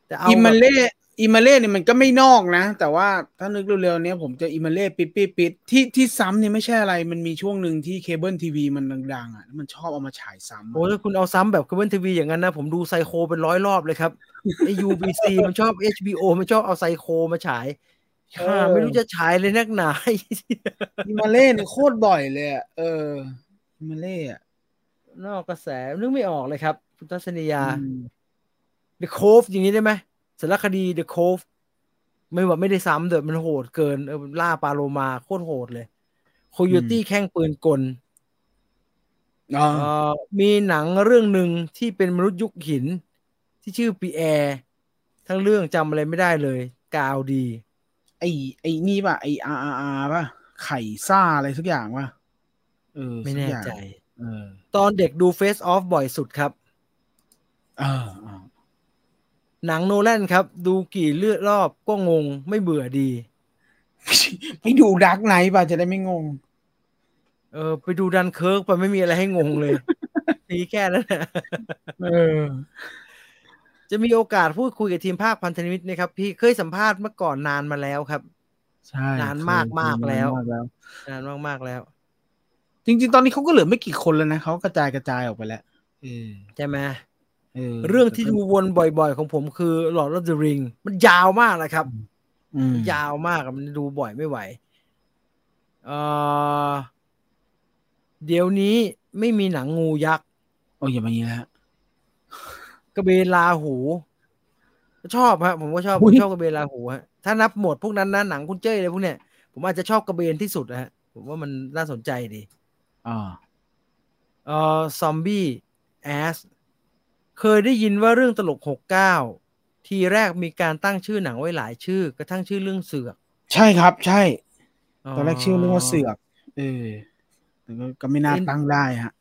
แต่เอาอิมาแบบเล่อิมาเล่เนี่ยมันก็ไม่นอกนะ แต่ว่าถ้านึกเร็วๆเนี้ยผมเจะอิมาเล่ปิดปิดปิดที่ที่ซ้ำเนี่ยไม่ใช่อะไร มันมีช่วงหนึ่งที่เคเบิลทีวีมันดังๆอะแล้วมันชอบเอามาฉายซ้ำอะโอ้ถ้าคุณเอาซ้ำแบบเคเบิลทีวีอย่างนั้นนะ ผมดูไซโคเป็นร้อยรอบเลยครับไอ UBC มันชอบ HBO มันชอบเอาไซโคมาฉาย อ่าไม่รู้จะฉายเลยนักหนาอิมาเล่เนี่ยโคตรบ่อยเลยอะเอออิมาเล่อะนอกกระแสนึกไม่ออกเลยครับคุณทัศนียาอืม The Cove อย่างนี้ได้ไหมสารคดี The Cove ไม่ว่าไม่ได้ซ้ำเดอะมันโหดเกินเออล่าปลาโลมาโคตรโหดเลยโคโยตี้แข่งปืนกลอ๋อเอ่อมีหนังเรื่องหนึ่งที่เป็นมนุษย์ยุคหิน ที่ชื่อปีแอร์ทั้งเรื่องจำอะไรไม่ได้เลย กาวดี ไอไอนี่ป่ะไออาร์อาร์ป่ะ ไข่ซ่าอะไรสักอย่างป่ะเออไม่สักแน่อย่างใจเออตอนเด็กดู Face Off บ่อยสุดครับเออเออหนังโนแลนครับ ดูกี่เลือดรอบก็งงไม่เบื่อดี ไปดูดักไนท์ป่ะจะได้ไม่งง เออ ไปดูดันเคิร์กไปไม่มีอะไรให้งงเลยทีแค่นั้นนะเออ จะมีโอกาสพูดคุยกับทีมภาคพันธมิตรนะครับ พี่เคยสัมภาษณ์เมื่อก่อนนานมาแล้วครับ ใช่นานมากมากเคยแล้วนานมากแล้วนานมากๆแล้ว จริง ๆ ตอนนี้เขาก็เหลือไม่กี่คนแล้วนะเขากระจายกระจายออกไปแล้วเออใช่ไหมเออเรื่องที่ดูวนบ่อยๆ ของผมคือ Lord of the Ring มันยาวมากนะครับอืมยาวมากอะมันดูบ่อยไม่ไหวเออเดี๋ยวนี้ไม่มีหนังงูยักษ์โอ้ยอย่ามาอย่างนี้นะฮะ กระเบนลาหู ชอบฮะผมก็ชอบอุ๊ผมยชอบกระเบนลาหูฮะถ้านับหมดพวกนั้นนะหนังคุณเจ้ยเลยพวกเนี้ยผมอาจจะชอบกระเบนที่สุดนะฮะผมว่ามันน่าสนใจดีอ่าเออซอมบี้แอสเคยได้ยินว่าเรื่องตลกหกเก้าทีแรกมีการตั้งชื่อหนังไว้หลายชื่อกระทั่งชื่อเรื่องเสือก ใช่ครับ ใช่ตอนแรกชื่อเรื่องว่าเสือก เออแต่ก็ก็ไม่น่าตั้งได้ฮะ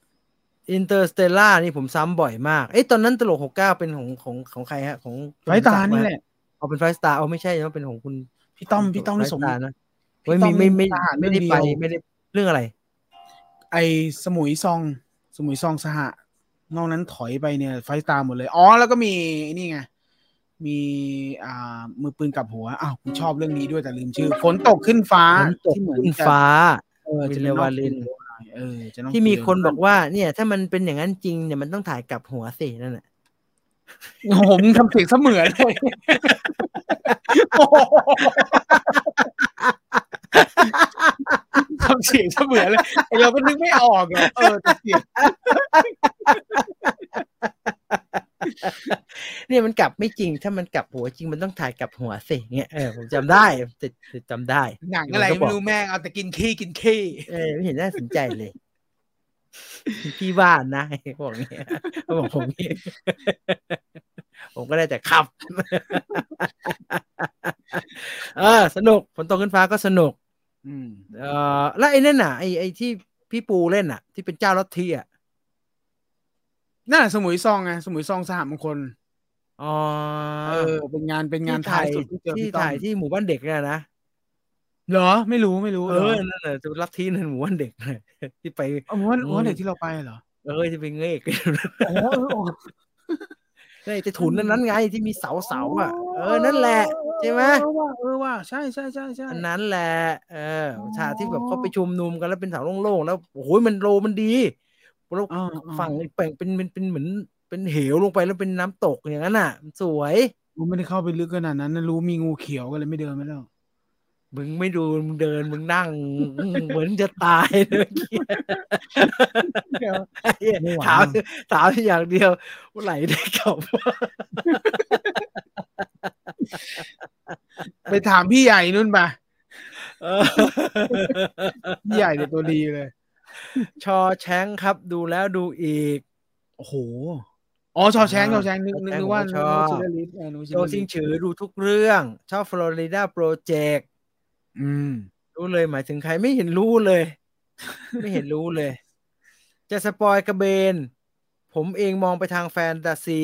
อินเตอร์สเตลล่านี่ผมซ้ำบ่อยมากเอ้ยตอนนั้นตลกหกเก้าเป็นของของของใครฮะ ของไฟตานี่แหละเอาเป็นไฟสตาร์เอาไม่ใช่นะเป็นของคุณพี่ต้อมพี่ต้อมไฟนี่สสมตาร์นะพี่ไม่ต้มีอมไม่ไม่ทหารไม่ได้เรื่องไปเดียวไม่ได้เรื่องอะไร ไอสมุยซอง สมุยซองสหะนอกนั้นถอยไปเนี่ย ไฟตามหมดเลยอ๋อแล้วก็มีนี่ไงมีอ่ามือปืนกลับหัวอ้าวผมชอบเรื่องนี้ด้วยแต่ลืมชื่อฝนตกขึ้นฟ้าฝนตกที่เหมือนขึ้นจะฟ้าเออวิจะนเลวาลิน เออจะองที่มีคนเดียวบอกว่า เนี่ย ถ้ามันเป็นอย่างนั้นจริงเนี่ยมันต้องถ่ายกลับหัวสินั่นแหละโอ้โหมึงทำเสียงเสมือนเลยโอ้โหทำเสียงเสมือนเลยไอ้เราก็นึกไม่ออกอะเออแต่เสียง เนี่ยมันกลับไม่จริง ถ้ามันกลับหัวจริงมันต้องถ่ายกลับหัวสิเงี้ยเออผมจำได้จะจะจำได้ หนังอะไรไม่รู้แม่งเอาแต่กินขี้กินขี้เออไม่เห็นน่าสนใจเลยพี่ว่านนะบอกเงี้ยเขาบอกผมงี้ผมก็ได้แต่ขับ เออ สนุกฝนตกขึ้นฟ้าก็สนุก อืม เออแล้วไอ้นั่นน่ะไอ้ไอ้ที่พี่ปูเล่นน่ะ ที่เป็นเจ้าลัทธิอะ น่าสมุยซองไงสมุยซองสหมงคลอ๋อเออเป็นงานเป็นงานที่ท้าถ่ายยสุดที่เจอที่พี่ต้อถ่ายมที่หมู่บ้านเด็กเนี่ยนะเหรอไม่รู้ไม่รู้เอหรอนั่นแหละจะลัทธินั่นหมู่บ้านเด็กที่ไปเอาว่าว่าเด็กที่เราไปเหรอเออที่ไปเงกอ๋อเออเออไอ้ถุนนั้นนั้นไงที่มีเสาเสาๆอะ เออนั่นแหละใช่ไหมเออว่าเออว่าใช่ใช่ใช่ใช่อันนั้นแหละ เอออ๋อฉากที่แบบเขาไปชุมนุมกันแล้วเป็นเสาโล่งๆแล้วโอ้โหมันโลมันดี แล้วอ่าอ่าฝั่งอีกแป่งเป็นเป็นเป็นเหมือนเป็นเหวลงไปแล้วเป็นน้ำตกอย่างนั้นอะมันสวยกูไม่ได้เข้าไปลึกขนาดนั้นนะรู้มีงูเขียวก็เลยไม่เดินไม่แล้วมึงไม่ดูมึงเดินมึงนั่ง เหมือนจะตายเลยเมื่อกี้ไอ้เหี้ยไม่ไหวถามถามอย่างเดียวว่าไหลได้กลับไปถามพี่ใหญ่นู่นไปเออพี่ใหญ่เนี่ยตัวดีเลย ชอแชงค์ครับ ดูแล้วดูอีก โอ้โห อ๋อ ชอแชงอ่าชอแชงนึกนึกชอแชงนึกว่าผมนึชกอบว่าชิลเลอร์ลิสเออนึกว่าชิลโจเลอร์ซิลิงสฉือดูทุกเรื่อง ชอบฟลอริดาโปรเจกต์อืม รู้เลยหมายถึงใครไม่เห็นรู้เลย ไม่เห็นรู้เลย จะสปอยกระเบน ผมเองมองไปทางแฟนตาซี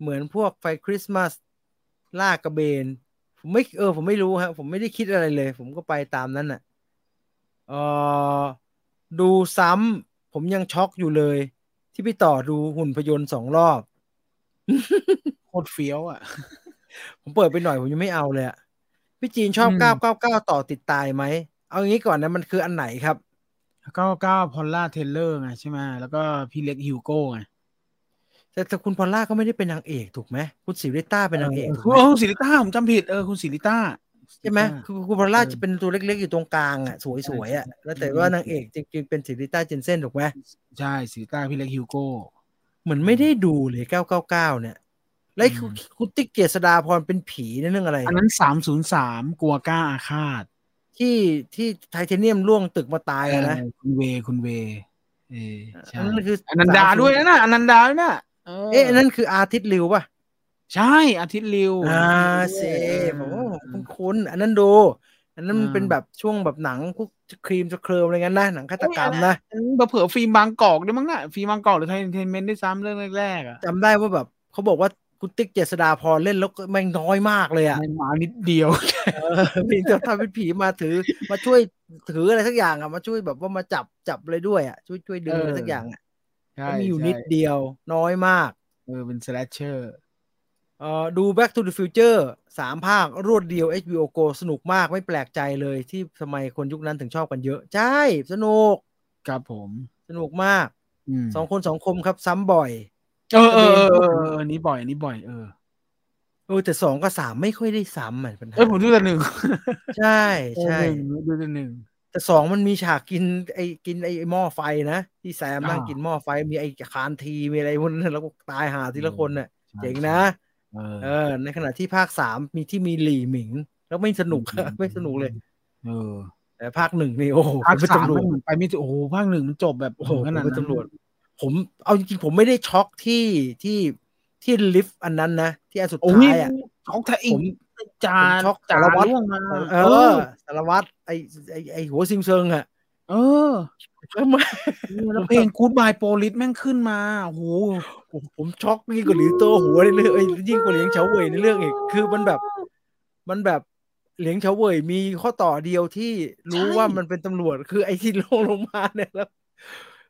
เหมือนพวกไฟคริสต์มาสล่ากระเบน ผมไม่เออ ผมไม่รู้ฮะ ผมไม่ได้คิดอะไรเลย ผมก็ไปตามนั้นน่ะเออ ดูซ้ำผมยังช็อกอยู่เลย ที่พี่ต่อดูหุ่นพยนต์สองรอบโคตรเฟี้ยวอะ ผมเปิดไปหน่อยผมยังไม่เอาเลยอะพี่จีนชอบอืมเก้าเก้าเก้าต่อติดตายไหม เอางี้ก่อนนะมันคืออันไหนครับเก้าเก้าพอลล่าเทเลอร์ไงใช่ไหมแล้วก็พี่เล็กฮิวโก้ไงแต่แต่คุณพอลล่าก็ไม่ได้เป็นนางเอกถูกไหมคุณสิริต้าเป็นนางเอกถูกเอไหมอคุณศิริต้าผมจำผิดเออคุณศิริต้า ใช่ไหมศิริต้าคือคุณพอลล่าเออจะเป็นตัวเล็กๆ อยู่ตรงกลางอะสวยๆอะแล้วแต่อืมว่านางเอกจริงๆเป็นสิริต้าเจนเซ่นถูกไหมใช่ศิริต้าพี่เล็กฮิวโก้เหมือนไม่ได้ดูเลยเก้าเก้าเก้าเนี่ยแล้วไอ้อืมคุณคุณติ๊กเจษดาพรเป็นผีในเรื่องอะไร อันนั้นสามศูนย์สามกลัวกล้าอาฆาต ที่ที่ไทเทเนียมล่วงตึกมาตายอะนะเออคุณเวคุณเวเออใช่อันนั้นคืออนันดาด้วยนะน่ะอนันดาด้วยนะเอ๊ะอันนั้นคืออาทิตย์ริวป่ะ ใช่อาทิตย์ริวอ่าเซเออผมว่าผมคุ้นๆอันนั้นดู อันนั้นมันอ่าเป็นแบบช่วงแบบหนังพวกครีมสเคริมอะไรเงี้ยนะหนังฆาตกรรมนะอันนั้นเผื่อๆฟิล์มบางกอกด้วยมั้งน่ะฟิล์มบางกอกหรือไทยเทนเมนต์ด้วยซ้ำเรื่องแรกๆอะจำได้ว่าแบบเขาบอกว่าคุณติ๊กเจษดาพรเล่นแล้วก็แม่งน้อยมากเลยอะในหมานิดเดียวเออมีแต่ทำเป็นผีมาถือ มาช่วยถืออะไรสักอย่างอะมาช่วยแบบว่ามาจับจับเลยด้วยอะช่วยช่วยดึงอะไรเออสักอย่างอะใช่ก็มีอยู่ใช่นิดเดียวน้อยมากเออเป็นสแลชเชอร์ เอ่อดู Back to the Future สามภาครวดเดียว HBO Go สนุกมากไม่แปลกใจเลยที่ทำไมคนยุคนั้นถึงชอบกันเยอะ ใช่ สนุก ครับผม สนุกมากอืมสองคนสองคมครับ ซ้ำบ่อย เออเออเออเออเอออันนี้บ่อยอันนี้บ่อยเออเออแต่สองกับสามไม่ค่อยได้ซ้ำเหมือนปัญหาเอ้ยผมดูแต่หนึ่งใช่ใช่เออหนึ่งดูแต่หนึ่งแต่สองมันมีฉากกินไอ้กินไอ้หม้อไฟนะที่แซมนั่งอ่ากิกินหม้อไฟมีไอ้คานทีมีอะไรพวกนั้นแล้วก็ตายหาทีละคนน่ะใช่เจ๋งนะ เออเออ ในขณะที่ภาคสามมีที่มีหลี่หมิง แล้วไม่สนุกไม่สนุกเลย เออ แต่ภาคหนึ่งนี่โอ้โหภาคผมเป็นสามตำรวมัจนเหมือนไปไม่ถึงโอ้โหภาคหนึ่งมันจบแบบโอ้โหขผมนาดเป็นนั้นตำรวจ ผมเอาจริงๆผมไม่ได้ช็อกที่ที่ที่ลิฟต์อันนั้นนะ ที่อันสุดโอ้ท้ายยอะช็อกแท้อีผกมจาผมช็อกจาสารวัตรล่วงมาเออสารวัตรไอไอไอหัวซิงเซิงอะเออก็มาแล้วเพลง Goodbye Police แม่งขึ้นมาโอ้โห ผมผมช็อกยิ่งกว่าหลิวโตหัวในเรื่องเอ้ยยิ่งกว่าเหลียงเฉาเว่ยในเรื่องอีกคือมันแบบ มันแบบเหลียงเฉาเว่ยมีข้อต่อเดียวที่รู้ใช่ว่ามันเป็นตำรวจคือไอ้ที่ลงลงมาเนี่ยแล้ว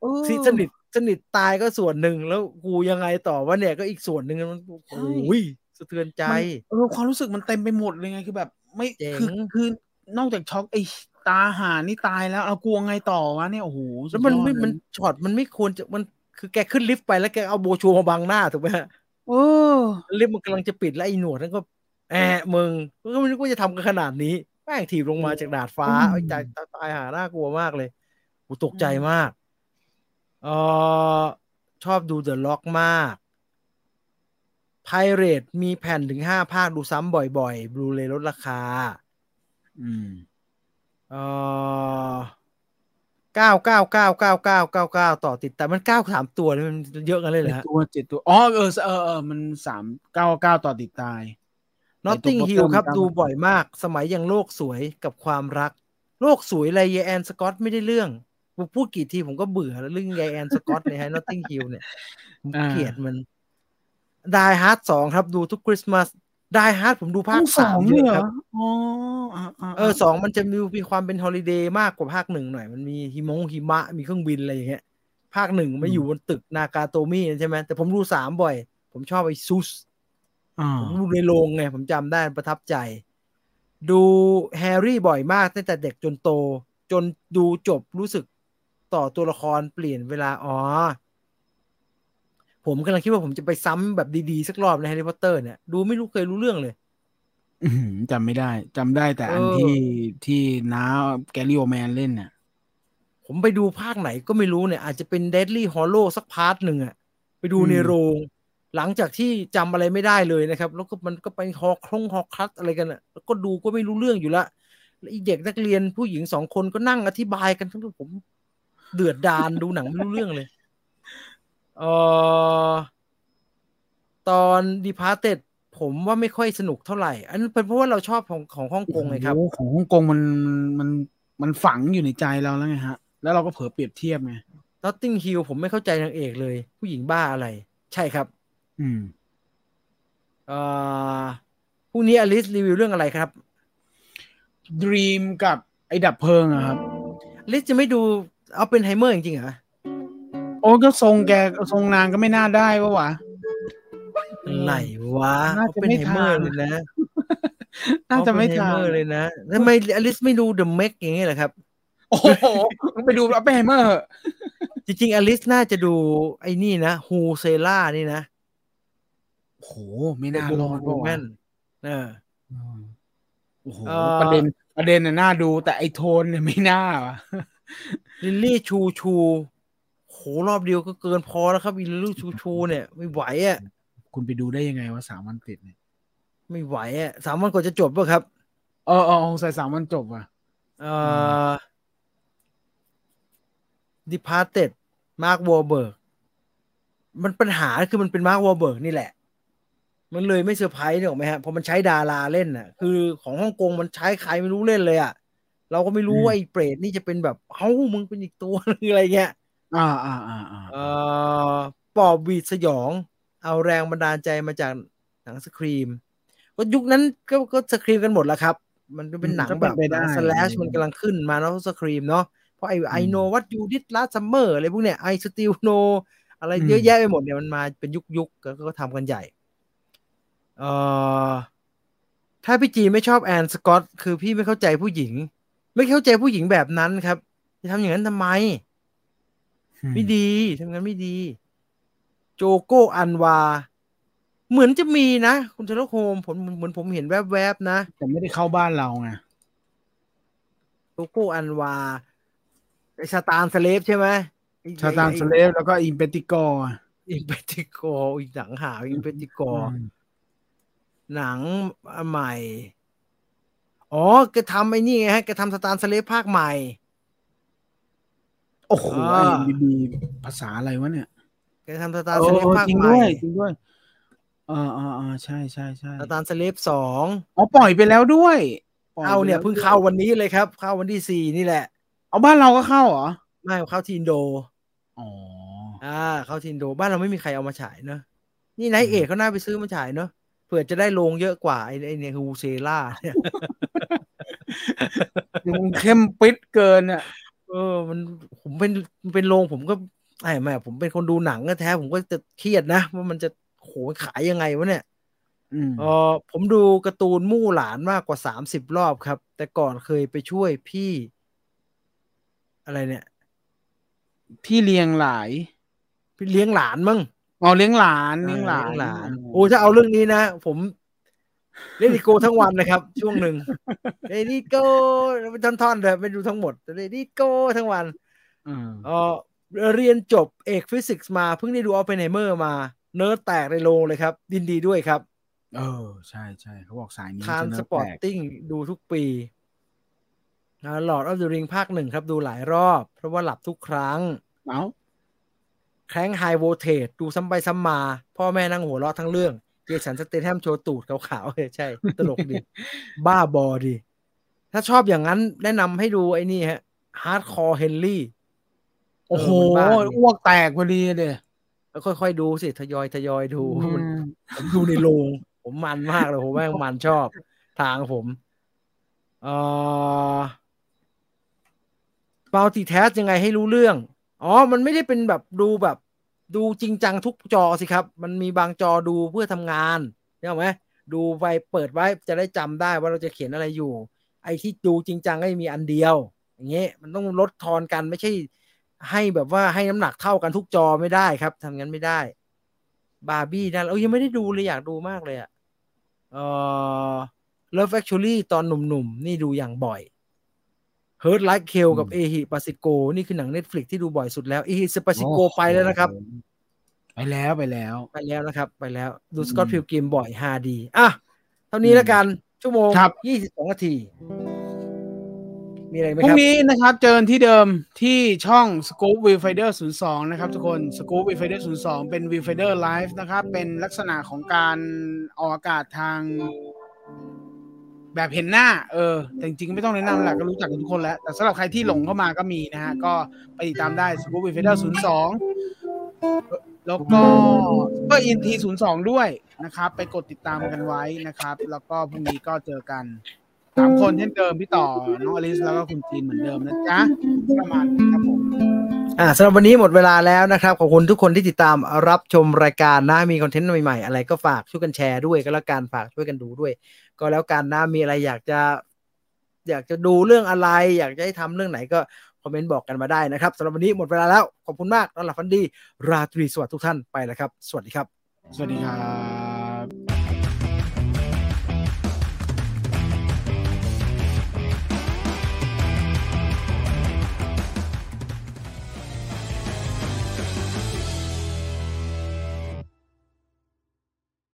เออที่สนิทสนิทตายก็ส่วนหนึ่งแล้วกูยังไงต่อว่าเนี่ยก็อีกส่วนหนึ่งมันใช่โอ้ยสะเทือนใจมันเออความรู้สึกมันเต็มไปหมดเลยไงคือแบบ ไม่เจ๋งคือคือนอกจากช็อกไอ้ตาหานี่ตายแล้วเอากลัวไงต่อวะเนี่ยโอ้โหสุแล้ดวมันยอดไม่เลยมันช็อตมันไม่ควรจะมัน คือแกขึ้นลิฟต์ไปแล้วแกเอาโบชัวร์มาบังหน้าถูกไหมฮะเออลิฟต์มันกำลังจะปิดแล้วไอ้หนวดนั่นก็แอะมึงก็ไม่รู้ว่าจะทำกันขนาดนี้แม่งถีบลงมาจากดาดฟ้าอืมไอ้ใจตายหาน่ากลัวมากเลยกูตกใจมากเออชอบดูเดอะล็อกมากไพเรตมีแผ่นถึงห้าภาคดูซ้ำบ่อยๆบลูเรลดราคา อืมเออ เก้าเก้าเก้าเก้าเก้าเก้าเก้าต่อติดแต่มันเก้าสามตัวนี่มันเยอะกันเลยเหรเจ็อดฮะตัวเจ็ดตัวอ๋อเออเออเออมันสามเก้าเก้าต่อติดตายNotting ไอ้ตัว Hill ครับเพิ่มดูบ่อยมาก สมัยยังโลกสวยกับความรัก โลกสวยอะไรยายแอนสกอตไม่ได้เรื่องผมพูดกี่ทีผมก็เบื่อแล้วเรื่องยายแอนสกอตในฮะ Notting Hill เนี่ยผมอ่าเกลียดมัน Die Hard สองครับดูทุกคริสต์มาส Die Hard ผมดูภาคต้องสามเลเยยเหรอะคอรับอ๋ออ่าาเออสองมันจะมีมีความเป็น holiday มากกว่าภาคหนึ่งหน่อย มันมีหิมงหิมะมีเครื่องบินอะไรอย่างเงี้ย ภาคหนึ่งมาอยู่บนตึกนากาโตมิใช่ไหมแต่ผมดูสามบ่อย ผมชอบไอ้ซุสอ่าผมดูในโรงไง ผมจำได้ประทับใจ ดูแฮร์รี่บ่อยมากตั้งแต่เด็กจนโต จนดูจบรู้สึกต่อตัวละครเปลี่ยนเวลา อ๋อ ผมกำลังคิดว่าผมจะไปซ้ำแบบดีๆ สักรอบในแฮร์รี่พอตเตอร์เนี่ยดูไม่รู้เคยรู้เรื่องเลยอื้อหือจำไม่ได้จำได้แต่อันเออที่ที่น้าแกรี่โอลด์แมนเล่นน่ะผมไปดูภาคไหนก็ไม่รู้เนี่ย อาจจะเป็น Deathly Hallows สัก part หนึ่งอะไปดูอืมในโรง หลังจากที่จำอะไรไม่ได้เลยนะครับ แล้วก็มันก็ไปฮอคลงฮอคัสอะไรกันอะแล้วก็ดูก็ไม่รู้เรื่องอยู่ละแล้วอีเด็กนักเรียนผู้หญิงสองคนก็นั่งอธิบายกันทั้งที่ผมเดือดดานดูหนังไม่รู้เรื่องเลย เออตอน Departed ผมว่าไม่ค่อยสนุกเท่าไหร่ อันนั้นเป็นเพราะว่าเราชอบของของฮ่องกงไงครับโอ้โหของฮ่องกงมันมันมันฝังอยู่ในใจเราแล้วไงฮะ แล้วเราก็เผลอเปรียบเทียบไง Notting Hill ผมไม่เข้าใจนางเอกเลย ผู้หญิงบ้าอะไร ใช่ครับ อืมเอ่อพรุ่งนี้อลิสรีวิวเรื่องอะไรครับ Dream กับไอ้ดับเพลิงอะครับอลิสจะไม่ดูเอาเป็นไฮเมอร์จริงๆเหรอ โอ้ก็ทรงแกทรงนางก็ไม่น่าได้วะวะอะไรวะน่าเอาจะเป็นไม่ไฮเมอร์ทานเลยนะน่าจะไม่เอเป็นทาไฮเมอร์เลยนะทำไมอลิสไม่ดูเดอะเมกอย่างเงี้ยเหรอครับ โอ้โหไปดูอัปเปอร์ไฮเมอร์ จริงๆอลิสน่าจะดูไอ้นี่นะฮูเซล่านี่นะโอ้โหไม่น่ารอดโบวะแมวะนเอออืมโอ้โหเอ่อประเด็นประเด็นน่ะน่าดูแต่ไอโทนเนี่ยไม่น่าวะลิลลี่ชูชูโห รอบเดียวก็เกินพอแล้วครับลิลลี่ชูชูเนี่ย ไม่ไหวอะคุณไปดูได้ยังไงวะสามวันติดเนี่ย ไม่ไหวอะสามวันกว่าจะจบป่ะครับเออเออสงสัยสามวันจบว่ะเอ่อ Departed Mark Wahlberg มันปัญหาคือมันเป็น Mark Wahlberg นี่แหละ มันเลยไม่เซอร์ไพรส์เนี่ยหรอกไหมฮะเพราะมันใช้ดาราเล่นน่ะ คือของฮ่องกงมันใช้ใครไม่รู้เล่นเลยอะเราก็ไม่รู้ว่าไอ้เปรตนี่จะเป็นแบบเฮ้ามึงเป็นอีกตัวนึงอะไรเงี้ย อ่าอ่าอ่าอ่าเอ่อปอบหวีดสยอง เอาแรงบันดาลใจมาจากหนัง Scream ก็ยุคนั้นก็ก็ Scream กันหมดแล้วครับ มันก็เป็นหนังแบบหนัง slash มันกำลังขึ้นมาแล้ว Scream เนาะเพราะไอ I Know What You Did Last Summer อะไรพวกเนี้ย I Still Know อะไรเยอะแยะไปหมดเนี่ยมันมาเป็นยุคยุคๆก็ก็ทำกันใหญ่ เอ่อถ้าพี่จีไม่ชอบ Anna Scott คือพี่ไม่เข้าใจผู้หญิง ไม่เข้าใจผู้หญิงแบบนั้นครับ จะทำอย่างนั้นทำไม ไม่ดีทำงั้นไม่ดี Joko Anwar เหมือนจะมีนะ คุณเชลโฮมผมเหมือนผมเห็นแวบๆนะ แต่ไม่ได้เข้าบ้านเราไง Joko Anwar ไอ Satan's Slaves ใช่ไหมไอ้ Satan ไอ้ Slaves แล้วก็ Impetigore Impetigore อีกหนังหา Impetigore หนังใหม่ อ๋อแกทำไอ้นี่ไงฮะแกทำสตาร์สเลฟภาคใหม่โอ้โหอ่าไอ้บีภาษาอะไรวะเนี่ยแกทำสตาร์เอสเลฟอภาคจริงใหม่ด้วยจริงด้วยเออเออเออใช่ใช่ใช่สตาร์สเลฟสองอ๋อปล่อยไปแล้วด้วยปล่เอาเนี่ยไปแล้วเพิ่งเข้าวันนี้เลยครับ เข้าวันที่สี่นี่แหละ เอาบ้านเราก็เข้าเหรอไม่เข้าทีนโดอ๋ออ่า เข้าทีนโดบ้านเราไม่มีใครเอามาฉายเนอะนี่นายเอกเขาน่าไปซื้อมาฉายเนอะเผื่อจะได้โรงเยอะกว่าไอ้ไอ้เนี่ยฮูเซล่าเนี่ยมันเข้มปิดเกินอะ เออ มันผมเป็นเป็นโรงผมก็ไอ้แม่ผมเป็นคนดูหนังก็แท้ผมก็จะเครียดนะว่ามันจะโหขายยังไงวะเนี่ยอืมเออผมดูการ์ตูนมู่หลานมากกว่าสามสิบรอบครับ แต่ก่อนเคยไปช่วยพี่ อะไรเนี่ย พี่เลี้ยงหลาย พี่เลี้ยงหลานมั้งอ๋อเลี้ยงหลานเลี้ยงหลานเลี้ยงหลานโอ้ถ้าเอาเรื่องนี้นะผม เล่นดิโกทั้งวันนะครับ ช่วงหนึ่งเล่นดิโกเป็นท่อนๆเลยไม่ดูทั้งหมดเล่นดิโกทั้งวันอืมเออเรียนจบเอกฟิสิกส์มาเพิ่งได้ดูออฟเปนไฮเมอร์มา เนิร์ดแตกในโรงเลยครับ ดินดีด้วยครับ เออ ใช่ใช่เขาบอกสายนี้ทานจะเนื้สอปอร์ตแตกติ้งดูทุกปีหลอดออฟเดอะริงภาคหนึ่งครับ ดูหลายรอบ เพราะว่าหลับทุกครั้ง เอ้า Crank High Voltage ดูซ้ำไปซ้ำมา พ่อแม่นั่งหัวเราะทั้งเรื่อง Jason Statham โชว์ตูดขาวๆเออใช่ ตลกดี บ้าบอดี ถ้าชอบอย่างนั้นแนะนำให้ดูไอ้นี่ฮะ Hardcore Henry โอ้โหเออมันบ้าดิอ้วกแตกพอดีเลยแล้วค่อยๆดูสิ ทยอยทยอยดูอืมันมผมดูในโรงผมมันมากเลยผมแม่งมันชอบทางผมเอ่อมัลติแทสยังไงให้รู้เรื่อง อ๋อ มันไม่ได้เป็นแบบดูแบบ ดูจริงจังทุกจอสิครับ มันมีบางจอดูเพื่อทำงานใช่ไหมดูไปเปิดไว้จะได้จำได้ว่าเราจะเขียนอะไรอยู่ ไอ้ที่ดูจริงจังก็มีอันเดียว อย่างเงี้ยมันต้องลดทอนกันไม่ใช่ ให้แบบว่าให้น้ำหนักเท่ากันทุกจอไม่ได้ครับทำงั้นไม่ได้ บาร์บี้นั่นเอ้ยยังไม่ได้ดูเลยอยากดูมากเลยอะเออ Love Actually ตอนหนุ่มๆนี่ดูอย่างบ่อย Hurt Like Hell กับเอฮิปาซิโก นี่คือหนัง Netflix ที่ดูบ่อยสุดแล้วเอฮิปาซิโกไปแล้วนะครับ ไปแล้วไปแล้ว ไปแล้วนะครับ ไปแล้วดูสกอตพิลกิมบ่อยฮาดี อะ เท่านี้แล้วกัน ชั่วโมงครับยี่สิบสองนาที มีอะไรไหมพรุ่คงรับนี้นะครับ เจอกันที่เดิมที่ช่อง Scope Viewfinder 02นะครับทุกคน Scope Viewfinder 02เป็น Viewfinder Live นะครับ เป็นลักษณะของการออกอากาศทาง แบบเห็นหน้า เออ แต่จริงๆ ไม่ต้องแนะนำแหละก็รู้จักกันทุกคนแล้ว แต่สำหรับใครที่หลงเข้ามาก็มีนะฮะ ก็ไปติดตามได้ Scope Viewfinder 02แล้วก็ก็อินทีศูนย์สองด้วยนะครับ ไปกดติดตามกันไว้นะครับ แล้วก็พรุ่งนี้ก็เจอกันสามคนเช่นเดิมพี่ต่อ น้องอลิสแล้วก็คุณจีนเหมือนเดิมนะจ๊ะประมาณนี้ครับผมอ่าสำหรับวันนี้หมดเวลาแล้วนะครับขอบคุณทุกคนที่ติดตามรับชมรายการนะมีคอนเทนต์ใหม่ๆ อะไรก็ฝากช่วยกันแชร์ด้วยก็แล้วกันฝากช่วยกันดูด้วย ก็แล้วกันนะมีอะไรอยากจะ อยากจะดูเรื่องอะไร อยากจะให้ทำเรื่องไหนก็คอมเมนต์บอกกันมาได้นะครับสำหรับวันนี้หมดเวลาแล้ว ขอบคุณมากนอนหลับฝันดี ราตรีสวัสดิ์ทุกท่านไปแล้วครับ สวัสดีครับ สวัสดีครับ